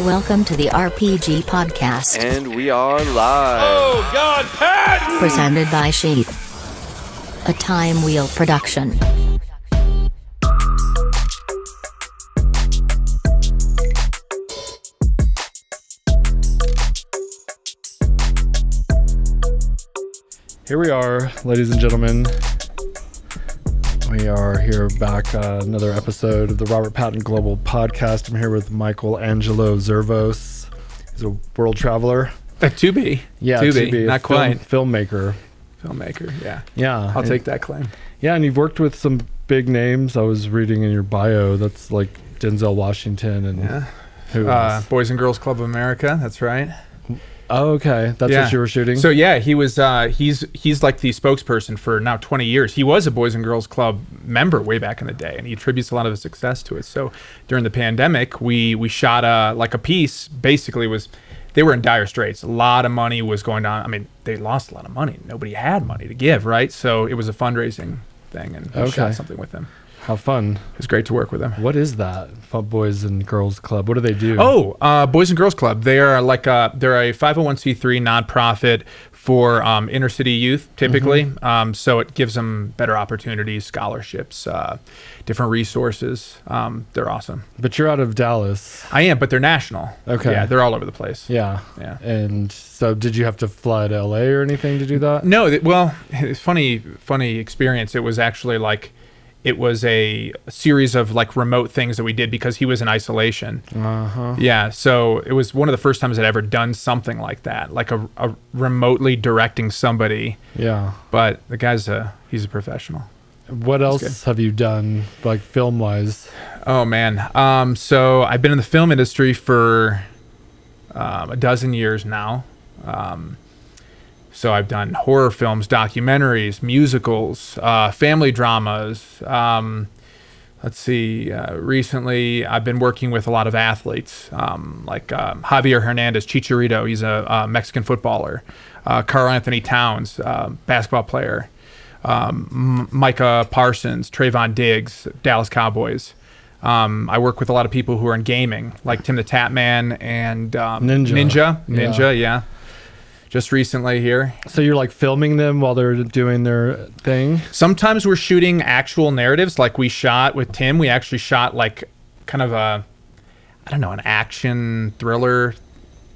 Welcome to the RPG Podcast, And we are live. Oh God, Pat! presented by Sheath. A Time Wheel production. Here we are, ladies and gentlemen. We are here back, uh, another episode of the Robert Patton Global Podcast. I'm here with Michael Angelo Zervos. He's a world traveler. Uh, to be, Yeah, to be, be not film- quite. filmmaker. Filmmaker, yeah. Yeah, I'll and- take that claim. Yeah, and you've worked with some big names. I was reading in your bio. That's like Denzel Washington and Yeah. who Uh. Boys and Girls Club of America. That's right. Oh, okay, that's yeah. what you were shooting. So yeah, he was. Uh, he's he's like the spokesperson for now 20 years. He was a Boys and Girls Club member way back in the day, and he attributes a lot of his success to it. So during the pandemic, we we shot a like a piece. Basically, was they were in dire straits. A lot of money was going on. I mean, they lost a lot of money. Nobody had money to give, right? So it was a fundraising thing, and we Okay. shot something with him. How fun! It's great to work with them. What is that? Fun Boys and Girls Club. What do they do? Oh, uh, Boys and Girls Club. They are like a they're a 501c3 nonprofit for um, inner city youth, typically. Mm-hmm. Um, so it gives them better opportunities, scholarships, uh, different resources. Um, they're awesome. but you're out of Dallas. I am, but they're national. Okay. Yeah, they're all over the place. Yeah. Yeah. And so, did you have to fly to LA or anything to do that? No, th- well, it's funny, funny experience. It was actually like, it was a series of like remote things that we did because he was in isolation. Uh huh. Yeah, so it was one of the first times I'd ever done something like that, like a, a remotely directing somebody. Yeah. But the guy's a he's a professional. What else good. have you done, like film wise? Oh man, um, so I've been in the film industry for um, a dozen years now. Um, so I've done horror films, documentaries, musicals, uh, family dramas. Um, let's see. Uh, recently, I've been working with a lot of athletes, um, like um, Javier Hernandez, Chicharito. He's a, uh Mexican footballer. Uh, Karl-Anthony Towns, uh, basketball player. Um, M- Micah Parsons, Trevon Diggs, Dallas Cowboys. Um, I work with a lot of people who are in gaming, like Tim the Tatman and um, Ninja. Ninja, Yeah. Ninja, yeah. Just recently here. So you're like filming them while they're doing their thing. Sometimes we're shooting actual narratives, like we shot with Tim. We actually shot like kind of a, I don't know, an action thriller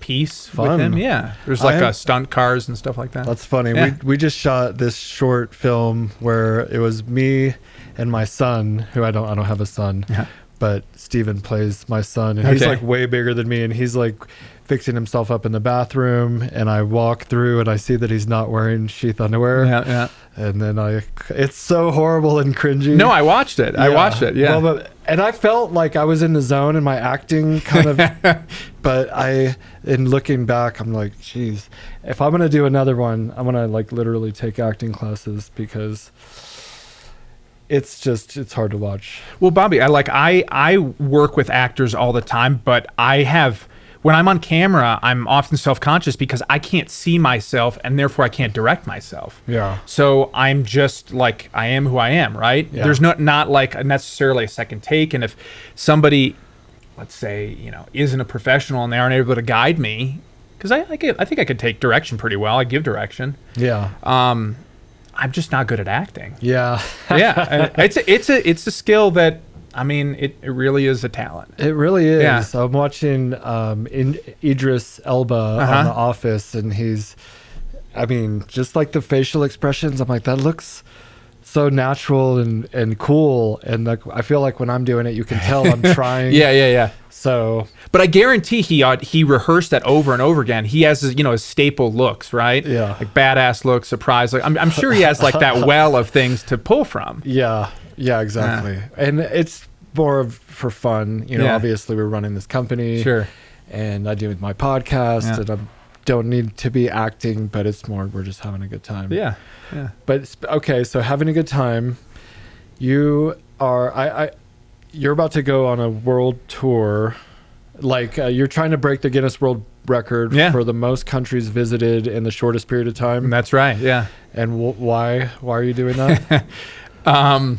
piece Fun. with him. Yeah, there's like uh, stunt cars and stuff like that. That's funny. Yeah. We we just shot this short film where it was me and my son, who I don't I don't have a son, Yeah. but Steven plays my son, and he's like way bigger than me, and he's like fixing himself up in the bathroom, and I walk through and I see that he's not wearing sheath underwear, yeah, yeah. and then I it's so horrible and cringy. No, I watched it. I watched it. Yeah. Well, but, and I felt like I was in the zone in my acting kind of, but I, in looking back, I'm like, geez, if I'm going to do another one, I'm going to like literally take acting classes because it's just, it's hard to watch. Well, Bobby, I like I I work with actors all the time, but I have when I'm on camera, I'm often self-conscious because I can't see myself and therefore I can't direct myself. Yeah. So I'm just like I am who I am, right? Yeah. There's not not like necessarily a second take and if somebody let's say, you know, isn't a professional and they aren't able to guide me cuz I I, get, I think I could take direction pretty well. I give direction. Yeah. Um I'm just not good at acting Yeah. yeah, it's a, it's a it's a skill that I mean it, it really is a talent. It really is. Yeah. I'm watching um, in Idris Elba Uh-huh. on The Office, and he's, I mean, just like the facial expressions. I'm like, that looks so natural and and cool, and like I feel like when I'm doing it, you can tell I'm trying. Yeah, yeah, yeah. So But I guarantee he uh, he rehearsed that over and over again. He has his, you know his staple looks, right? Yeah. like badass look, surprise look. I'm, I'm sure he has like that well of things to pull from. yeah, yeah, exactly. And it's more of for fun. You know, Yeah. obviously we're running this company. Sure. And I do with my podcast, Yeah. and I don't need to be acting, but it's more we're just having a good time. Yeah, yeah. But okay, so having a good time. You are I, I you're about to go on a world tour. Like uh, you're trying to break the Guinness World Record Yeah. for the most countries visited in the shortest period of time. That's right. Yeah. And wh- why why are you doing that? Um,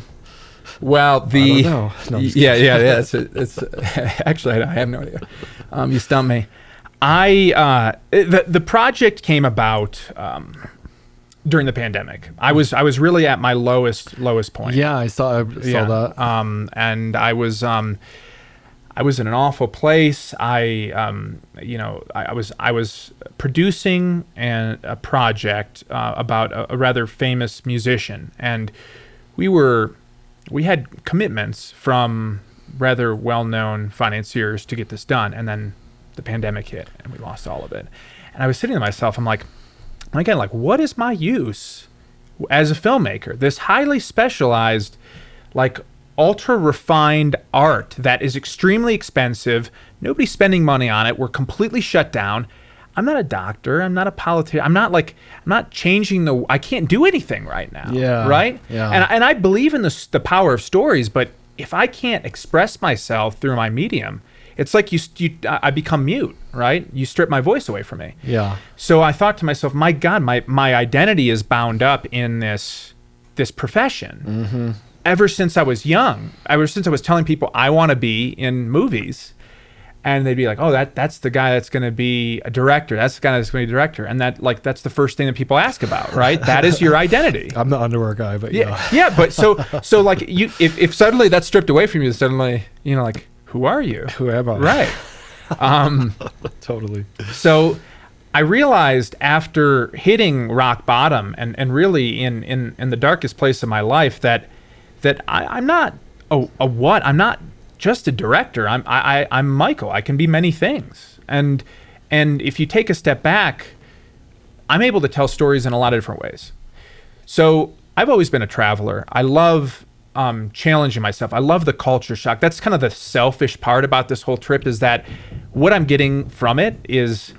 well, the I don't know. No, yeah, yeah, yeah. It's, it's actually I have no idea. Um, you stumped me. I uh, the the project came about um, during the pandemic. I was I was really at my lowest lowest point. Yeah, I saw I saw that. Um, and I was um, I was in an awful place. I um, you know I, I was I was producing an, a project uh, about a, a rather famous musician, and we were we had commitments from rather well-known financiers to get this done, and then the pandemic hit, and we lost all of it. And I was sitting to myself, I'm like, again, like, what is my use as a filmmaker? This highly specialized, like, ultra refined art that is extremely expensive. Nobody's spending money on it. We're completely shut down. I'm not a doctor. I'm not a politician. I'm not like I'm not changing the. I can't do anything right now. Yeah, Right. yeah. And and I believe in the the power of stories, but if I can't express myself through my medium, it's like you, you I become mute. Right. You strip my voice away from me. Yeah. So I thought to myself, my God, my my identity is bound up in this this profession. Mm-hmm. Ever since I was young, ever since I was telling people I want to be in movies, and they'd be like, "Oh, that that's the guy that's going to be a director. That's the guy that's going to be a director." And that like that's the first thing that people ask about, right? that is your identity. I'm the underwear guy, but Yeah, yeah. yeah, but so so like you if if suddenly that's stripped away from you, suddenly you know like who are you? Who am I? Right. Um, Totally. so I realized after hitting rock bottom and, and really in, in, in the darkest place of my life that that I, I'm not a, a what I'm not just a director. I'm I, I, I'm Michael. I can be many things. And and if you take a step back, I'm able to tell stories in a lot of different ways. So I've always been a traveler. I love um, challenging myself. I love the culture shock. That's kind of the selfish part about this whole trip is that what I'm getting from it is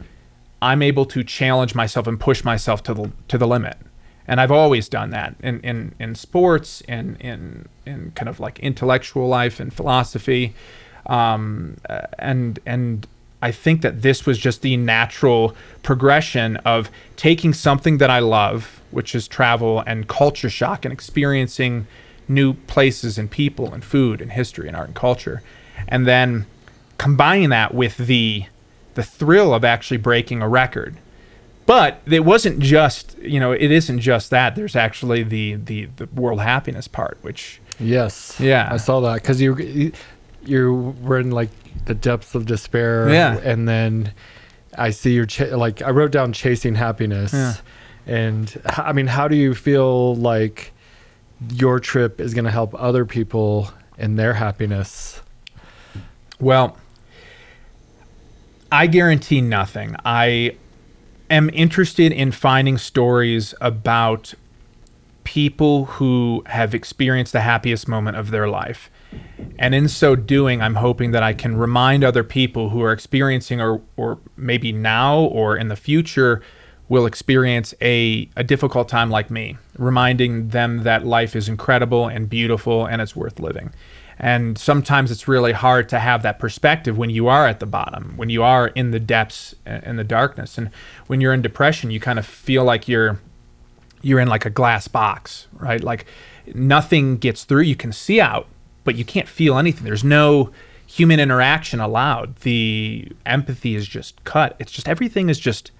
I'm able to challenge myself and push myself to the to the limit. And I've always done that in, in, in sports and in, in kind of like intellectual life and philosophy. Um, uh, and and I think that this was just the natural progression of taking something that I love, which is travel and culture shock and experiencing new places and people and food and history and art and culture, and then combining that with the the thrill of actually breaking a record. But it wasn't just, you know, it isn't just that. There's actually the the, the world happiness part, which Yes. Yeah. I saw that because you, you were in like the depths of despair. Yeah. And then I see your cha- like I wrote down chasing happiness. Yeah. And i mean, how do you feel like your trip is going to help other people in their happiness? Well, I guarantee nothing. I am interested in finding stories about people who have experienced the happiest moment of their life. And in so doing, I'm hoping that I can remind other people who are experiencing, or, or maybe now or in the future, will experience a, a difficult time like me, reminding them that life is incredible and beautiful and it's worth living. And sometimes it's really hard to have that perspective when you are at the bottom, when you are in the depths uh, and the darkness. And when you're in depression, you kind of feel like you're you're in like a glass box, right? Like nothing gets through. You can see out, but you can't feel anything. There's no human interaction allowed. The empathy is just cut. It's just everything is just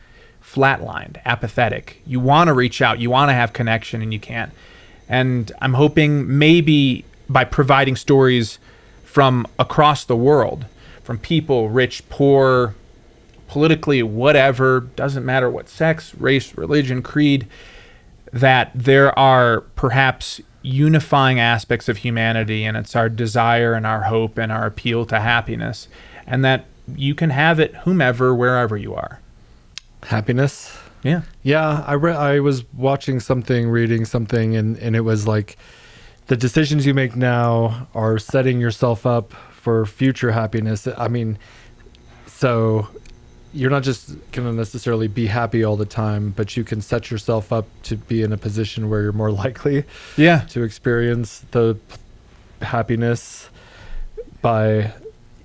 flatlined, apathetic. You want to reach out, you want to have connection, and you can't. And I'm hoping maybe by providing stories from across the world, from people, rich, poor, politically, whatever, doesn't matter what sex, race, religion, creed, that there are perhaps unifying aspects of humanity, and it's our desire and our hope and our appeal to happiness, and that you can have it whomever, wherever you are. Happiness. Yeah. Yeah, I re- I was watching something, reading something, and and it was like the decisions you make now are setting yourself up for future happiness. I mean, so you're not just going to necessarily be happy all the time, but you can set yourself up to be in a position where you're more likely Yeah. to experience the p- happiness by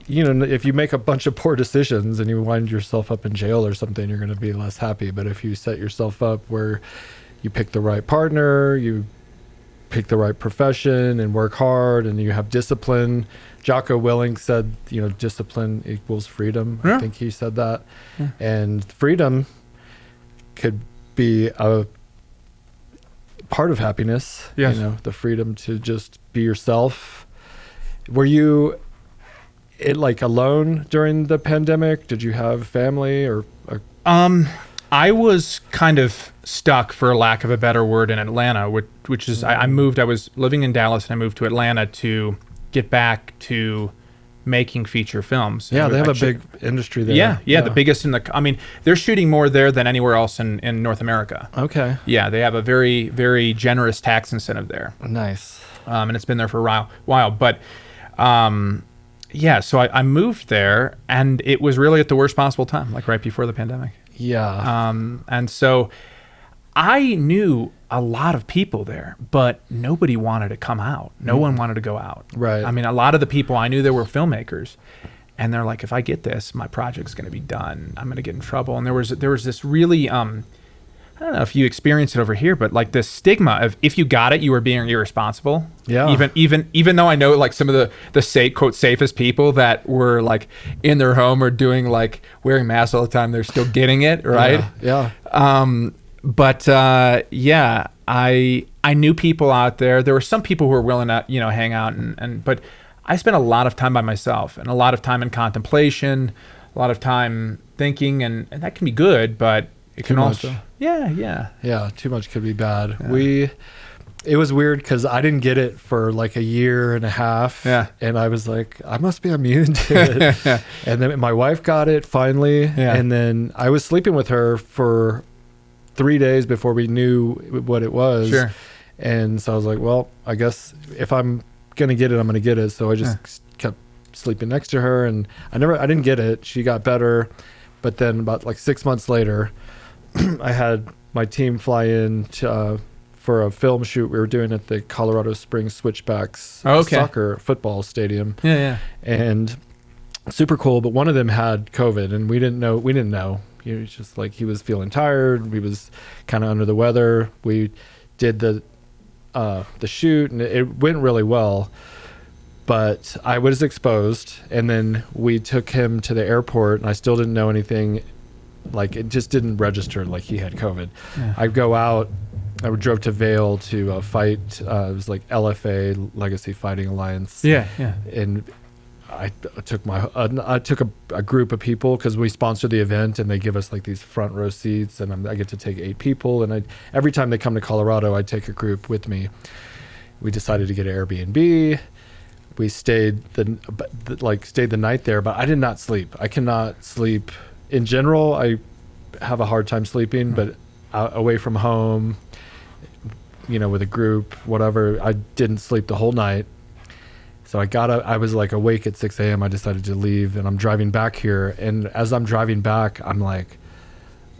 you know if you make a bunch of poor decisions and you wind yourself up in jail or something you're going to be less happy but if you set yourself up where you pick the right partner you pick the right profession and work hard and you have discipline. Jocko Willink said, you know, discipline equals freedom. Yeah. I think he said that. And freedom could be a part of happiness. Yes. You know, the freedom to just be yourself. Were you it like alone during the pandemic? Did you have family or, or Um, I was kind of stuck, for lack of a better word, in Atlanta, which, which is I, I moved. I was living in Dallas, and I moved to Atlanta to get back to making feature films. yeah, And they have I a che- big industry there. Yeah, yeah, the biggest in the. I mean, they're shooting more there than anywhere else in, in North America. Okay. Yeah, they have a very very generous tax incentive there, Nice. um, and it's been there for a while. while. But um, yeah, so I, I moved there, and it was really at the worst possible time, like right before the pandemic. Yeah. Um, and so I knew a lot of people there, but nobody wanted to come out. No one wanted to go out. Right. I mean, a lot of the people I knew there were filmmakers, and they're like, if I get this, my project's going to be done. I'm going to get in trouble. And there was there was this really um, I don't know if you experienced it over here, but like this stigma of if you got it, you were being irresponsible. Yeah. Even even even though I know like some of the the safe quote safest people that were like in their home or doing like wearing masks all the time, they're still getting it right. Yeah. Um, but uh, yeah, I I knew people out there. There were some people who were willing to you know hang out and, and but I spent a lot of time by myself and a lot of time in contemplation, a lot of time thinking, and, and that can be good, but it can also? Yeah yeah Yeah. Too much could be bad. We, it was weird because I didn't get it for like a year and a half. Yeah. And I was like, I must be immune to it. and then my wife got it finally. Yeah. And then I was sleeping with her for three days before we knew what it was. Sure. And so I was like, well, I guess if I'm gonna get it, I'm gonna get it. So I just kept sleeping next to her, and I never, I didn't get it. She got better, but then about like six months later, I had my team fly in to, uh, for a film shoot we were doing at the Colorado Springs Switchbacks Oh, okay. soccer football stadium, yeah yeah and super cool. But one of them had COVID, and we didn't know. We didn't know. He was just like he was feeling tired. He was kind of under the weather. We did the uh, the shoot, and it, it went really well. But I was exposed, and then we took him to the airport, and I still didn't know anything. Like it just didn't register like he had COVID. Yeah. I go out. I drove to Vail to uh, fight. Uh, it was like LFA Legacy Fighting Alliance yeah yeah and I I took my uh, I took a, a group of people because we sponsor the event and they give us like these front row seats and I'm, I get to take eight people and I every time they come to Colorado I take a group with me. We decided to get an Airbnb. We stayed the, the like stayed the night there, but I did not sleep. I cannot sleep. In general, I have a hard time sleeping, hmm. but out, away from home, you know, with a group, whatever, I didn't sleep the whole night. So I got up, I was like awake at 6 a.m. I decided to leave and I'm driving back here. And as I'm driving back, I'm like,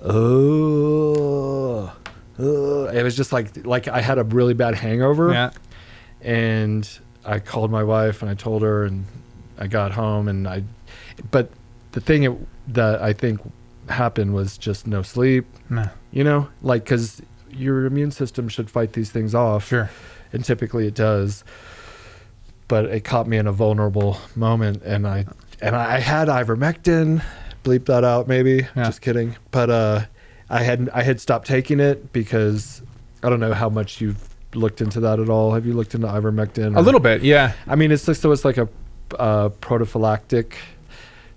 oh, it was just like, like I had a really bad hangover. yeah And I called my wife and I told her and I got home and I, but the thing it, that I think happened was just no sleep, nah, you know, like, cause your immune system should fight these things off sure and typically it does. But it caught me in a vulnerable moment, and I and I had ivermectin. Bleep that out, maybe. Yeah. Just kidding. But uh, I had I had stopped taking it because I don't know how much you've looked into that at all. Have you looked into ivermectin? a little bit yeah I mean, it's like so it's like a uh, protophylactic,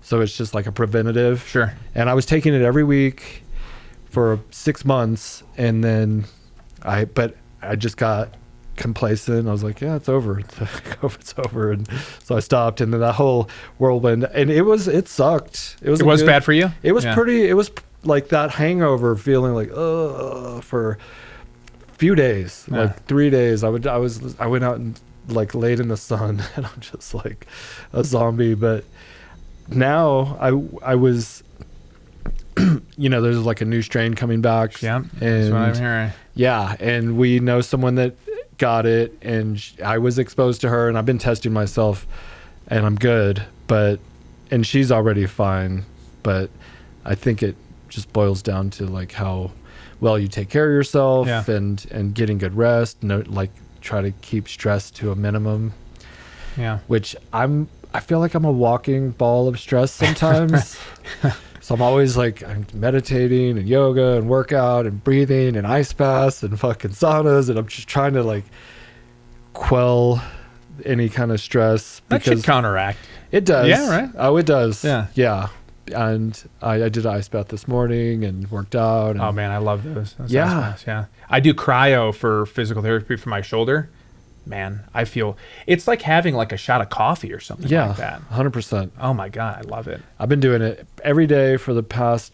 so it's just like a preventative sure and I was taking it every week for six months, and then I, but I just got complacent. I was like, yeah, it's over. COVID's over, and so I stopped. And then that whole whirlwind, and it was, it sucked. It was, it was good- bad for you It was Yeah. pretty. It was like that hangover feeling, like ugh, for a few days, Yeah. like three days. I would, I was, I went out and like laid in the sun, and I'm just like a zombie. But now I, I was you know, there's like a new strain coming back. yeah that's what I'm And hearing yeah, and we know someone that got it, and sh- I was exposed to her, and I've been testing myself, and I'm good, but and she's already fine, but I think it just boils down to like how well you take care of yourself Yeah. and and getting good rest, no like try to keep stress to a minimum. Yeah. Which I'm I feel like I'm a walking ball of stress sometimes. so I'm always like I'm meditating and yoga and workout and breathing and ice baths and fucking saunas and I'm just trying to like quell any kind of stress That should counteract. it does. Yeah, right? Oh, it does. Yeah. Yeah. And I, I did an ice bath this morning and worked out. And Oh man, I love those. those Yeah. ice baths, yeah. I do cryo for physical therapy for my shoulder. Man, I feel it's like having like a shot of coffee or something yeah, like that. 100%. Oh my god, I love it. I've been doing it every day for the past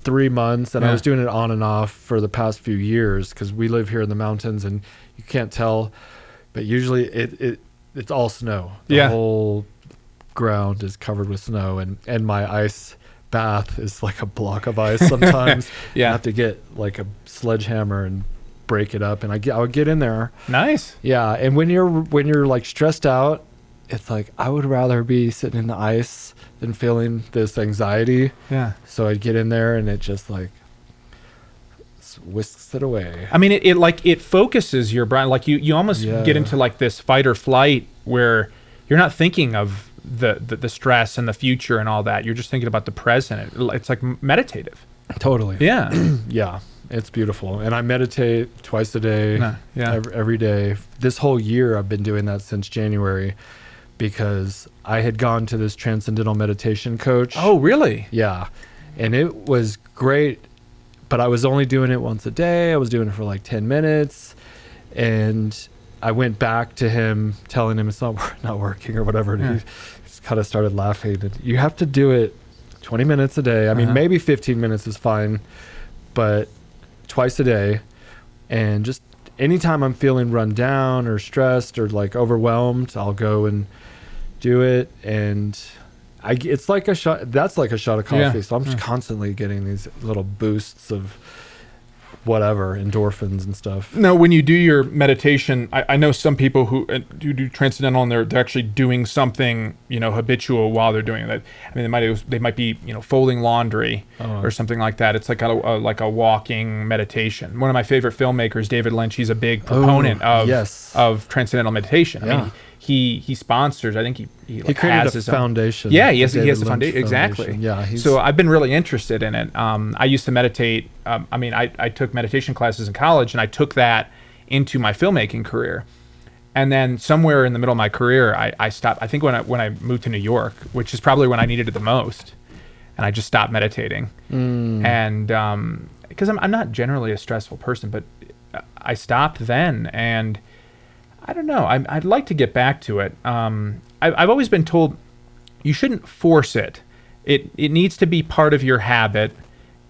three months, and I was doing it on and off for the past few years because we live here in the mountains and you can't tell, but usually it, it it's all snow. The Yeah. whole ground is covered with snow, and and my ice bath is like a block of ice sometimes. Yeah. I have to get like a sledgehammer and break it up, and I get I would get in there. Nice. Yeah, and when you're when you're like stressed out, it's like I would rather be sitting in the ice than feeling this anxiety. Yeah. So I'd get in there and it just like whisks it away. I mean, it, it like it focuses your brain. Like you, you almost Yeah. get into like this fight or flight where you're not thinking of the, the the stress and the future and all that. You're just thinking about the present. It, it's like meditative. Totally. Yeah. Yeah, it's beautiful. And I meditate twice a day. Yeah, yeah. ev- every day. This whole year I've been doing that since January because I had gone to this transcendental meditation coach. oh, really? Yeah. And it was great, but I was only doing it once a day. I was doing it for like 10 minutes. And I went back to him telling him it's not not working or whatever. And Yeah. he just kind of started laughing. And you have to do it 20 minutes a day. I mean, Uh-huh. maybe 15 minutes is fine, but twice a day. And just anytime I'm feeling run down or stressed or like overwhelmed, I'll go and do it. And I, it's like a shot. That's like a shot of Yeah, coffee. So I'm just yeah. constantly getting these little boosts of whatever endorphins and stuff. No, when you do your meditation, I, I know some people who uh, do do transcendental and they're, they're actually doing something, you know, habitual while they're doing that. I mean, they might they might be, you know, folding laundry Oh. or something like that. It's like a, a like a walking meditation. One of my favorite filmmakers, David Lynch, he's a big proponent of yes. of transcendental meditation. I Yeah. mean, he he sponsors. I think he he, He created has a own- foundation. yeah, he has, he has Lynch foundation. Exactly. Yeah. So I've been really interested in it. Um, I used to meditate. Um, I mean, I, I took meditation classes in college, and I took that into my filmmaking career. And then somewhere in the middle of my career, I, I stopped. I think when I when I moved to New York, which is probably when I needed it the most, and I just stopped meditating. Mm. And because I'm I'm not generally a stressful person, but I stopped then, and I don't know. I, I'd like to get back to it. Um, I've always been told you shouldn't force it. It it needs to be part of your habit,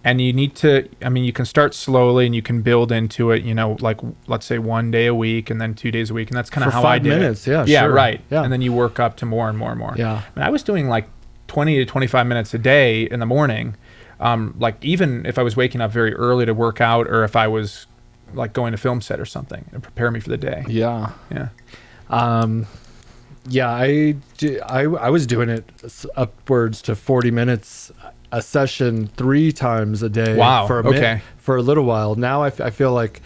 and you need to. I mean, you can start slowly, and you can build into it. You know, like let's say one day a week, and then two days a week, and that's kind of how I five did it. minutes, yeah, yeah, sure. right. Yeah. and then you work up to more and more and more. Yeah. I, mean, I was doing like twenty to twenty-five minutes a day in the morning. Um, like even if I was waking up very early to work out, or if I was like going to film set or something, and prepare me for the day. yeah. Yeah. Um, yeah, I, do- I, I was doing it upwards to 40 minutes a session three times a day. Wow, For a okay. for a little while. Now I, f- I feel like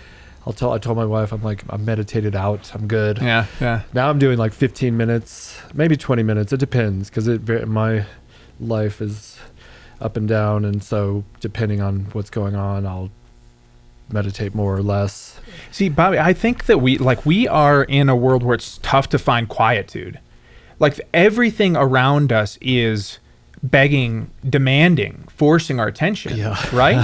I'll tell, I told my wife, I'm like, I'm meditated out. I'm good. Yeah. Yeah. Now I'm doing like 15 minutes, maybe 20 minutes. It depends because it my life is up and down, and so depending on what's going on, I'll meditate more or less. See, Bobby, I think that we like we are in a world where it's tough to find quietude. Like everything around us is begging, demanding, forcing our attention. Yeah. Right?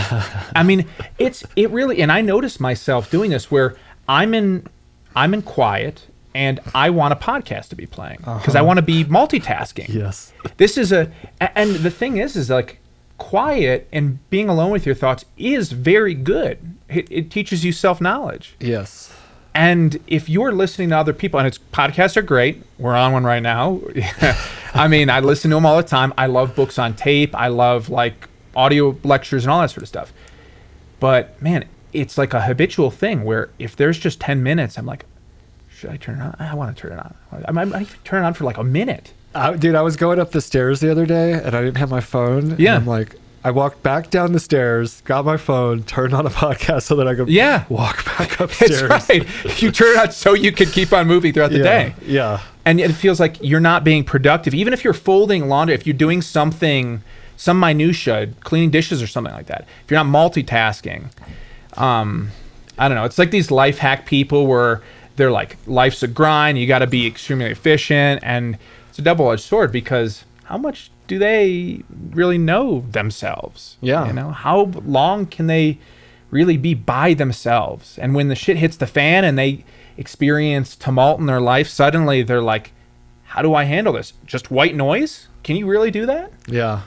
I mean, it's it really and I notice myself doing this where I'm in I'm in quiet and I want a podcast to be playing because I uh-huh. want to be multitasking Yes. this is a a- and the thing is is like quiet and being alone with your thoughts is very good. It, it teaches you self-knowledge. Yes. and if you're listening to other people and it's podcasts are great we're on one right now. I mean i listen to them all the time. I love books on tape. I love like audio lectures and all that sort of stuff. But man it's like a habitual thing where if there's just 10 minutes i'm like should i turn it on? I want to turn it on. I might I might turn it on for like a minute I, dude, I was going up the stairs the other day and I didn't have my phone. Yeah. I'm like, I walked back down the stairs, got my phone, turned on a podcast so that I could Yeah. walk back upstairs. That's right. You turn it on so you can keep on moving throughout the Yeah, day. Yeah. and it feels like you're not being productive even if you're folding laundry if you're doing something some minutia cleaning dishes or something like that if you're not multitasking um i don't know it's like these life hack people where they're like life's a grind you got to be extremely efficient and it's a double-edged sword because how much do they really know themselves Yeah. you know how long can they really be by themselves and when the shit hits the fan and they experience tumult in their life suddenly they're like how do i handle this just white noise can you really do that Yeah.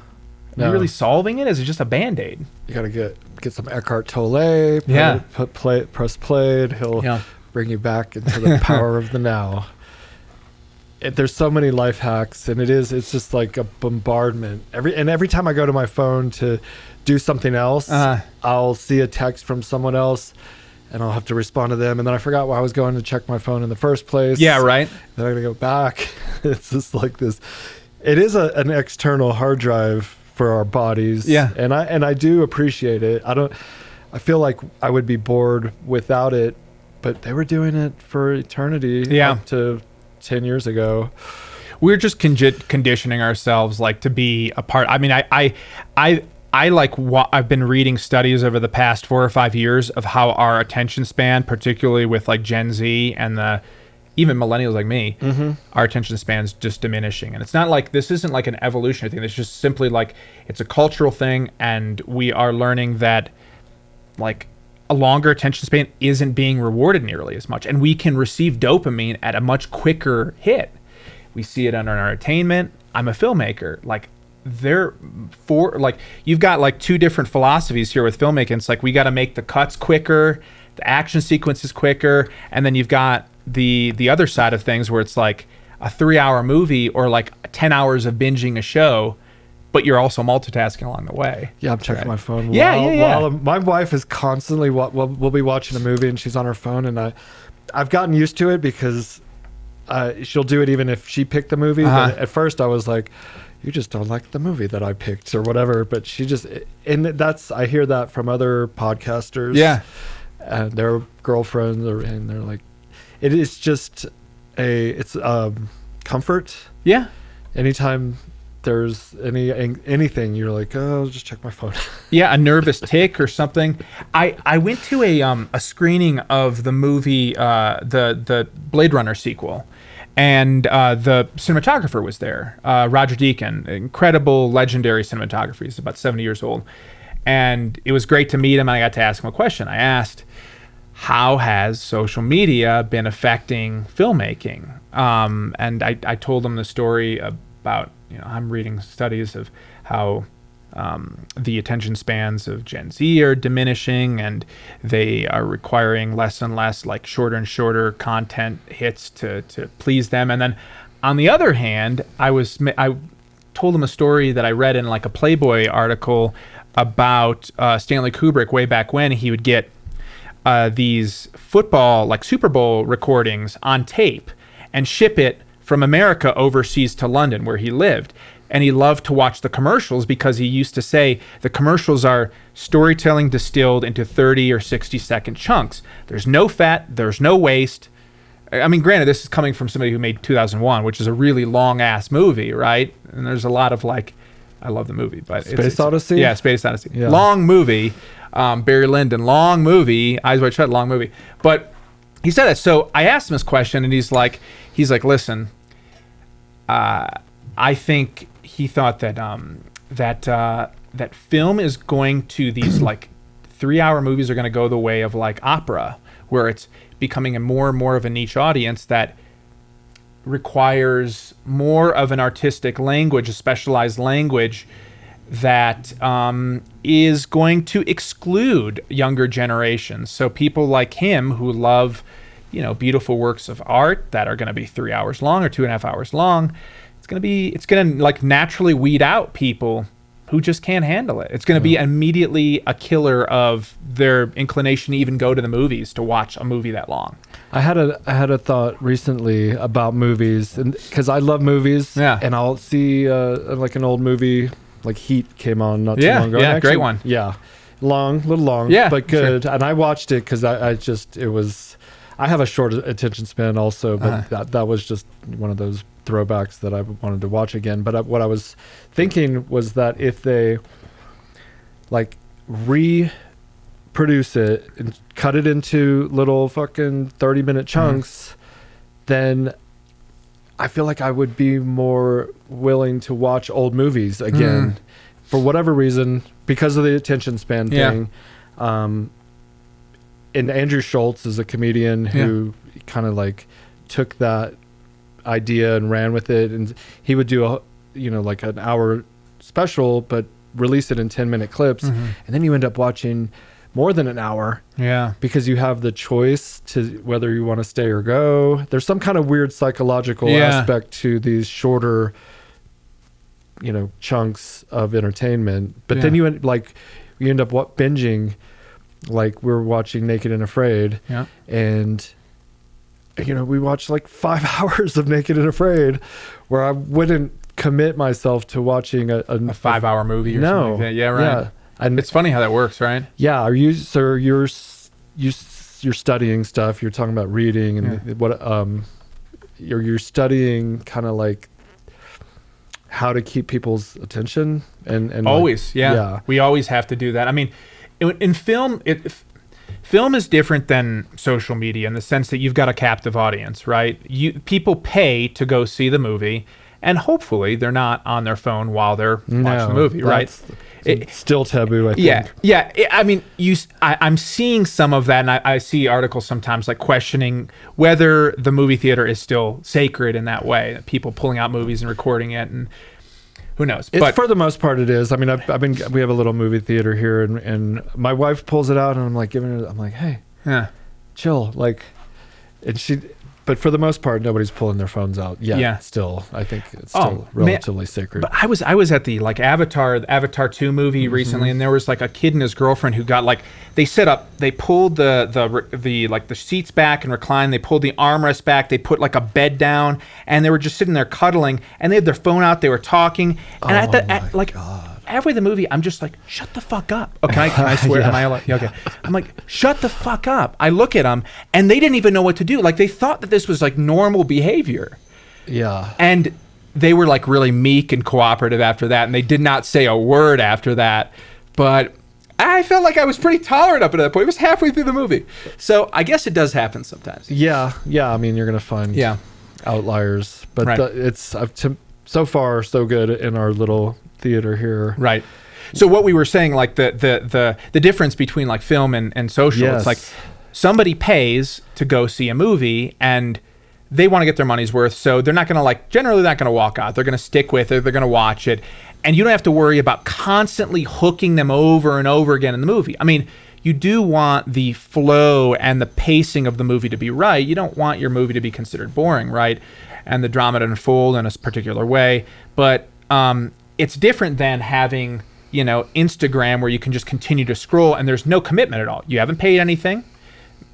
are you really solving it is it just a band-aid You gotta get get some Eckhart Tolle. Put Yeah. put play, press play, and he'll Yeah. bring you back into the power of the now. It, there's so many life hacks, and it is it's just like a bombardment. Every and every time I go to my phone to do something else, Uh-huh. I'll see a text from someone else, and I'll have to respond to them, and then I forgot why I was going to check my phone in the first place. yeah right Then I gotta go back. it's just like this. It is a, an external hard drive for our bodies. Yeah. and I and I do appreciate it. I don't. I feel like I would be bored without it, but they were doing it for eternity. Yeah. to ten years ago. we're just conditioning ourselves like to be a part i mean i i i I like what I've been reading studies over the past four or five years of how our attention span, particularly with like Gen Z and the even millennials like me, mm-hmm. our attention span's just diminishing. And it's not like this isn't like an evolutionary thing. It's just simply like it's a cultural thing, and we are learning that like a longer attention span isn't being rewarded nearly as much and we can receive dopamine at a much quicker hit. We see it under our entertainment i'm a filmmaker. Like they're for like you've got like two different philosophies here with filmmaking. It's like we got to make the cuts quicker the action sequences quicker and then you've got the the other side of things where it's like a three hour movie or like 10 hours of binging a show but you're also multitasking along the way Yeah, I'm checking Right. my phone. Yeah, while, yeah, yeah. while my wife is constantly. wa- We'll, we'll be watching a movie and she's on her phone, and I, I've gotten used to it because, uh, she'll do it even if she picked the movie. Uh-huh. But at first, I was like, "You just don't like the movie that I picked, or whatever." But she just, and that's I hear that from other podcasters. yeah and their girlfriends, are, and they're like, it is just a, it's um, comfort yeah anytime there's any anything you're like oh just check my phone Yeah, a nervous tic or something. I, I went to a um a screening of the movie uh the the Blade Runner sequel, and uh, the cinematographer was there, uh, Roger Deakins, incredible, legendary cinematographer. He's about seventy years old, and it was great to meet him. And I got to ask him a question. I asked, "How has social media been affecting filmmaking?" Um, and I, I told him the story about you know I'm reading studies of how um, the attention spans of Gen Z are diminishing, and they are requiring less and less, like shorter and shorter content hits to to please them. And then, on the other hand, I was I told them a story that I read in like a Playboy article about uh, Stanley Kubrick way back when he would get uh, these football like Super Bowl recordings on tape and ship it from America overseas to London where he lived. And he loved to watch the commercials because he used to say the commercials are storytelling distilled into 30 or 60 second chunks. There's no fat, there's no waste. I mean, granted, this is coming from somebody who made 2001, which is a really long ass movie, right? And there's a lot of like, I love the movie, but it's- Space it's- Odyssey? Yeah, Space Odyssey. Yeah. Long movie. Um, Barry Lyndon, long movie. Eyes Wide Shut, long movie. But he said that. So I asked him this question, and he's like, he's like, listen, uh, I think he thought that um, that uh, that film is going to these like three hour movies are going to go the way of like opera, where it's becoming a more and more of a niche audience that requires more of an artistic language, a specialized language that um, is going to exclude younger generations. So people like him who love, you know, beautiful works of art that are going to be three hours long or two and a half hours long, it's going to be, it's going to like naturally weed out people who just can't handle it. It's going to be immediately a killer of their inclination to even go to the movies to watch a movie that long. I had a I had a thought recently about movies, and because I love movies, Yeah. and I'll see uh, like an old movie like Heat came on not too Yeah, long ago. yeah, And great one. Yeah, long, a little long. Yeah, but sure. good. And I watched it because I, I just it was. I have a short attention span also, but Uh-huh. that that was just one of those throwbacks that I wanted to watch again. But I, what I was thinking was that if they like reproduce it and cut it into little fucking 30 minute chunks then i feel like i would be more willing to watch old movies again Mm. for whatever reason because of the attention span Yeah. thing um and andrew schulz is a comedian who kind of like took that idea and ran with it and he would do a you know like an hour special but release it in 10 minute clips Mhm. and then you end up watching more than an hour Yeah. because you have the choice to whether you want to stay or go there's some kind of weird psychological Yeah. aspect to these shorter you know chunks of entertainment but then you end like you end up what binging like we're watching naked and afraid Yeah. and you know we watched like five hours of naked and afraid where i wouldn't commit myself to watching a, A five hour movie or no something like that. Yeah, right. yeah and It's funny how that works, right? yeah are you so you're you you're studying stuff you're talking about reading and Yeah. what um you're you're studying kind of like how to keep people's attention and and like- always yeah. yeah we always have to do that i mean in, film it film is different than social media in the sense that you've got a captive audience right you people pay to go see the movie and hopefully they're not on their phone while they're watching the movie right that's It- still taboo i think yeah, yeah. I- mean, you. I, am seeing some of that, and I, I see articles sometimes like questioning whether the movie theater is still sacred in that way. People pulling out movies and recording it, and who knows? It's but for the most part it is. I mean, I've, I've been we have a little movie theater here, and, and my wife pulls it out, and I'm like giving it. I'm like, hey, yeah, chill, like, and she. But for the most part, nobody's pulling their phones out yet. Yeah. Still, I think it's Oh, still man. relatively sacred. But I was I was at the like Avatar the Avatar two movie Mm-hmm. recently, and there was like a kid and his girlfriend who got like they set up they pulled the the the like the seats back and reclined. They pulled the armrest back. They put like a bed down, and they were just sitting there cuddling. And they had their phone out. They were talking. And at the Oh at, my like halfway the movie, I'm just like, shut the fuck up. Oh, can I can I swear? Am I allowed? Yeah, okay. I'm like, shut the fuck up. I look at them, and they didn't even know what to do. Like they thought that this was like normal behavior. yeah, And they were like really meek and cooperative after that, and they did not say a word after that. But I felt like I was pretty tolerant up to that point. It was halfway through the movie. So I guess it does happen sometimes. yeah, yeah. I mean, you're gonna find Yeah. outliers, but Right. the, it's uh, I've t- so far so good in our little theater here. Right. So what we were saying, like the the the, the difference between like film and, and social, Yes. it's like somebody pays to go see a movie and they want to get their money's worth. So they're not gonna like generally not gonna walk out. They're gonna stick with it, they're gonna watch it. And you don't have to worry about constantly hooking them over and over again in the movie. I mean, you do want the flow and the pacing of the movie to be right. You don't want your movie to be considered boring, right? And the drama to unfold in a particular way. But um, it's different than having, you know, Instagram where you can just continue to scroll and there's no commitment at all. You haven't paid anything.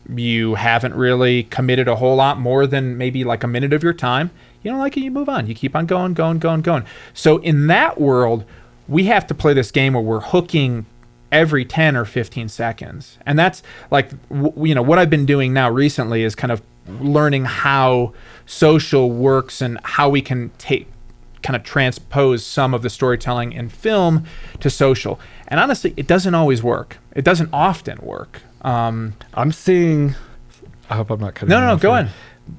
You haven't really committed a whole lot more than maybe like a minute of your time. You don't like it, you move on. You keep on going, going, going, going. So in that world, we have to play this game where we're hooking every 10 or 15 seconds. And that's like, w- you know, what I've been doing now recently is kind of learning how social works and how we can take kind of transpose some of the storytelling in film to social. And honestly, it doesn't always work. It doesn't often work. Um, I'm seeing. I hope I'm not cutting. no, no, no, go on.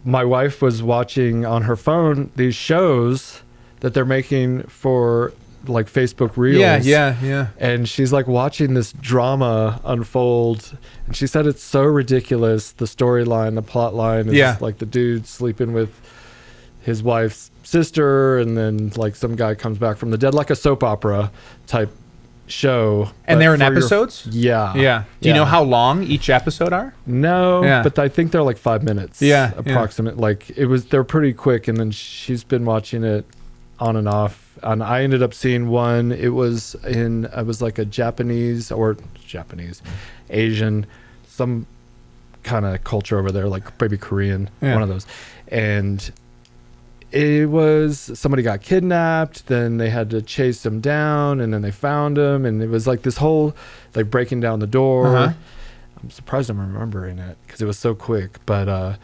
my wife was watching on her phone these shows that they're making for like Facebook Reels. Yeah, yeah, yeah. And she's like watching this drama unfold. And she said it's so ridiculous. The storyline, the plot line is Yeah. like the dude sleeping with his wife's sister, and then like some guy comes back from the dead, like a soap opera type show. And they're in for your- episodes? yeah. Yeah. Do you know how long each episode are? No, Yeah. but I think they're like five minutes. Yeah, yeah. approximate. Like it was, they're pretty quick, and then she's been watching it on and off. And I ended up seeing one. It was in, it was like a Japanese or Japanese, Asian, some kind of culture over there, like maybe Korean, Yeah. one of those. And it was somebody got kidnapped, then they had to chase him down, and then they found him, and it was like this whole like breaking down the door. Uh-huh. I'm surprised I'm remembering it because it was so quick, but uh,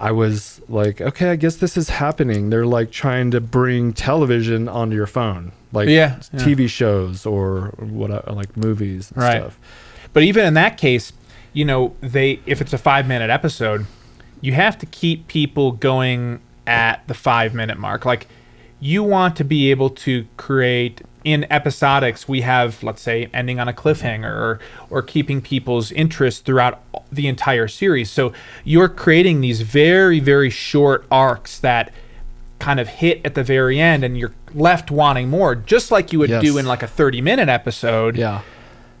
I was like, okay, I guess this is happening. They're like trying to bring television onto your phone, like Yeah, yeah. TV shows or what, like movies and Right. stuff. But even in that case, you know, they if it's a five minute episode, you have to keep people going at the five minute mark. Like you want to be able to create in episodics we have let's say ending on a cliffhanger or, or keeping people's interest throughout the entire series so you're creating these very very short arcs that kind of hit at the very end and you're left wanting more just like you would Yes. do in like a 30 minute episode Yeah,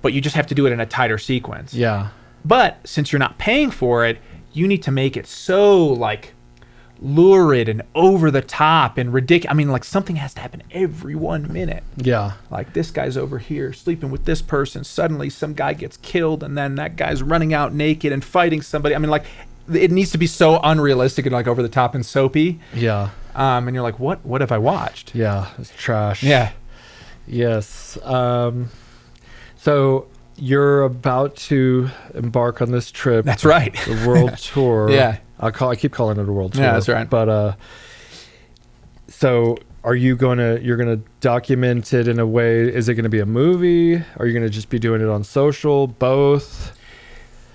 but you just have to do it in a tighter sequence. yeah, But since you're not paying for it, you need to make it so like lurid and over the top and ridiculous. I mean, like something has to happen every one minute. yeah, Like this guy's over here sleeping with this person. Suddenly, some guy gets killed, and then that guy's running out naked and fighting somebody. I mean, like it needs to be so unrealistic and like over the top and soapy. yeah, Um, and you're like, what? What have I watched? yeah. It's trash. Yeah. Yes. Um, so you're about to embark on this trip, That's right. the world tour. Yeah. I call. I keep calling it a world tour. Yeah, that's right. But uh, so are you going to? You're going to document it in a way. Is it going to be a movie? Are you going to just be doing it on social? Both.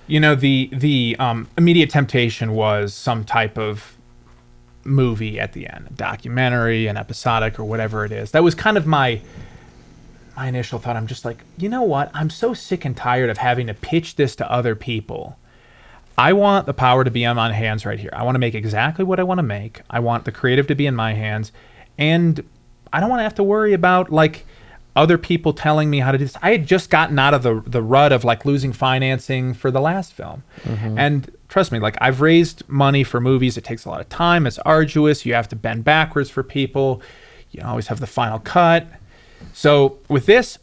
you know the the um, immediate temptation was some type of movie at the end a documentary an episodic or whatever it is that was kind of my my initial thought i'm just like you know what i'm so sick and tired of having to pitch this to other people i want the power to be on my hands right here i want to make exactly what i want to make i want the creative to be in my hands and i don't want to have to worry about like other people telling me how to do this. I had just gotten out of the the rut of like losing financing for the last film. Mm-hmm. And trust me, like I've raised money for movies. It takes a lot of time. It's arduous. You have to bend backwards for people. You always have the final cut. So with this,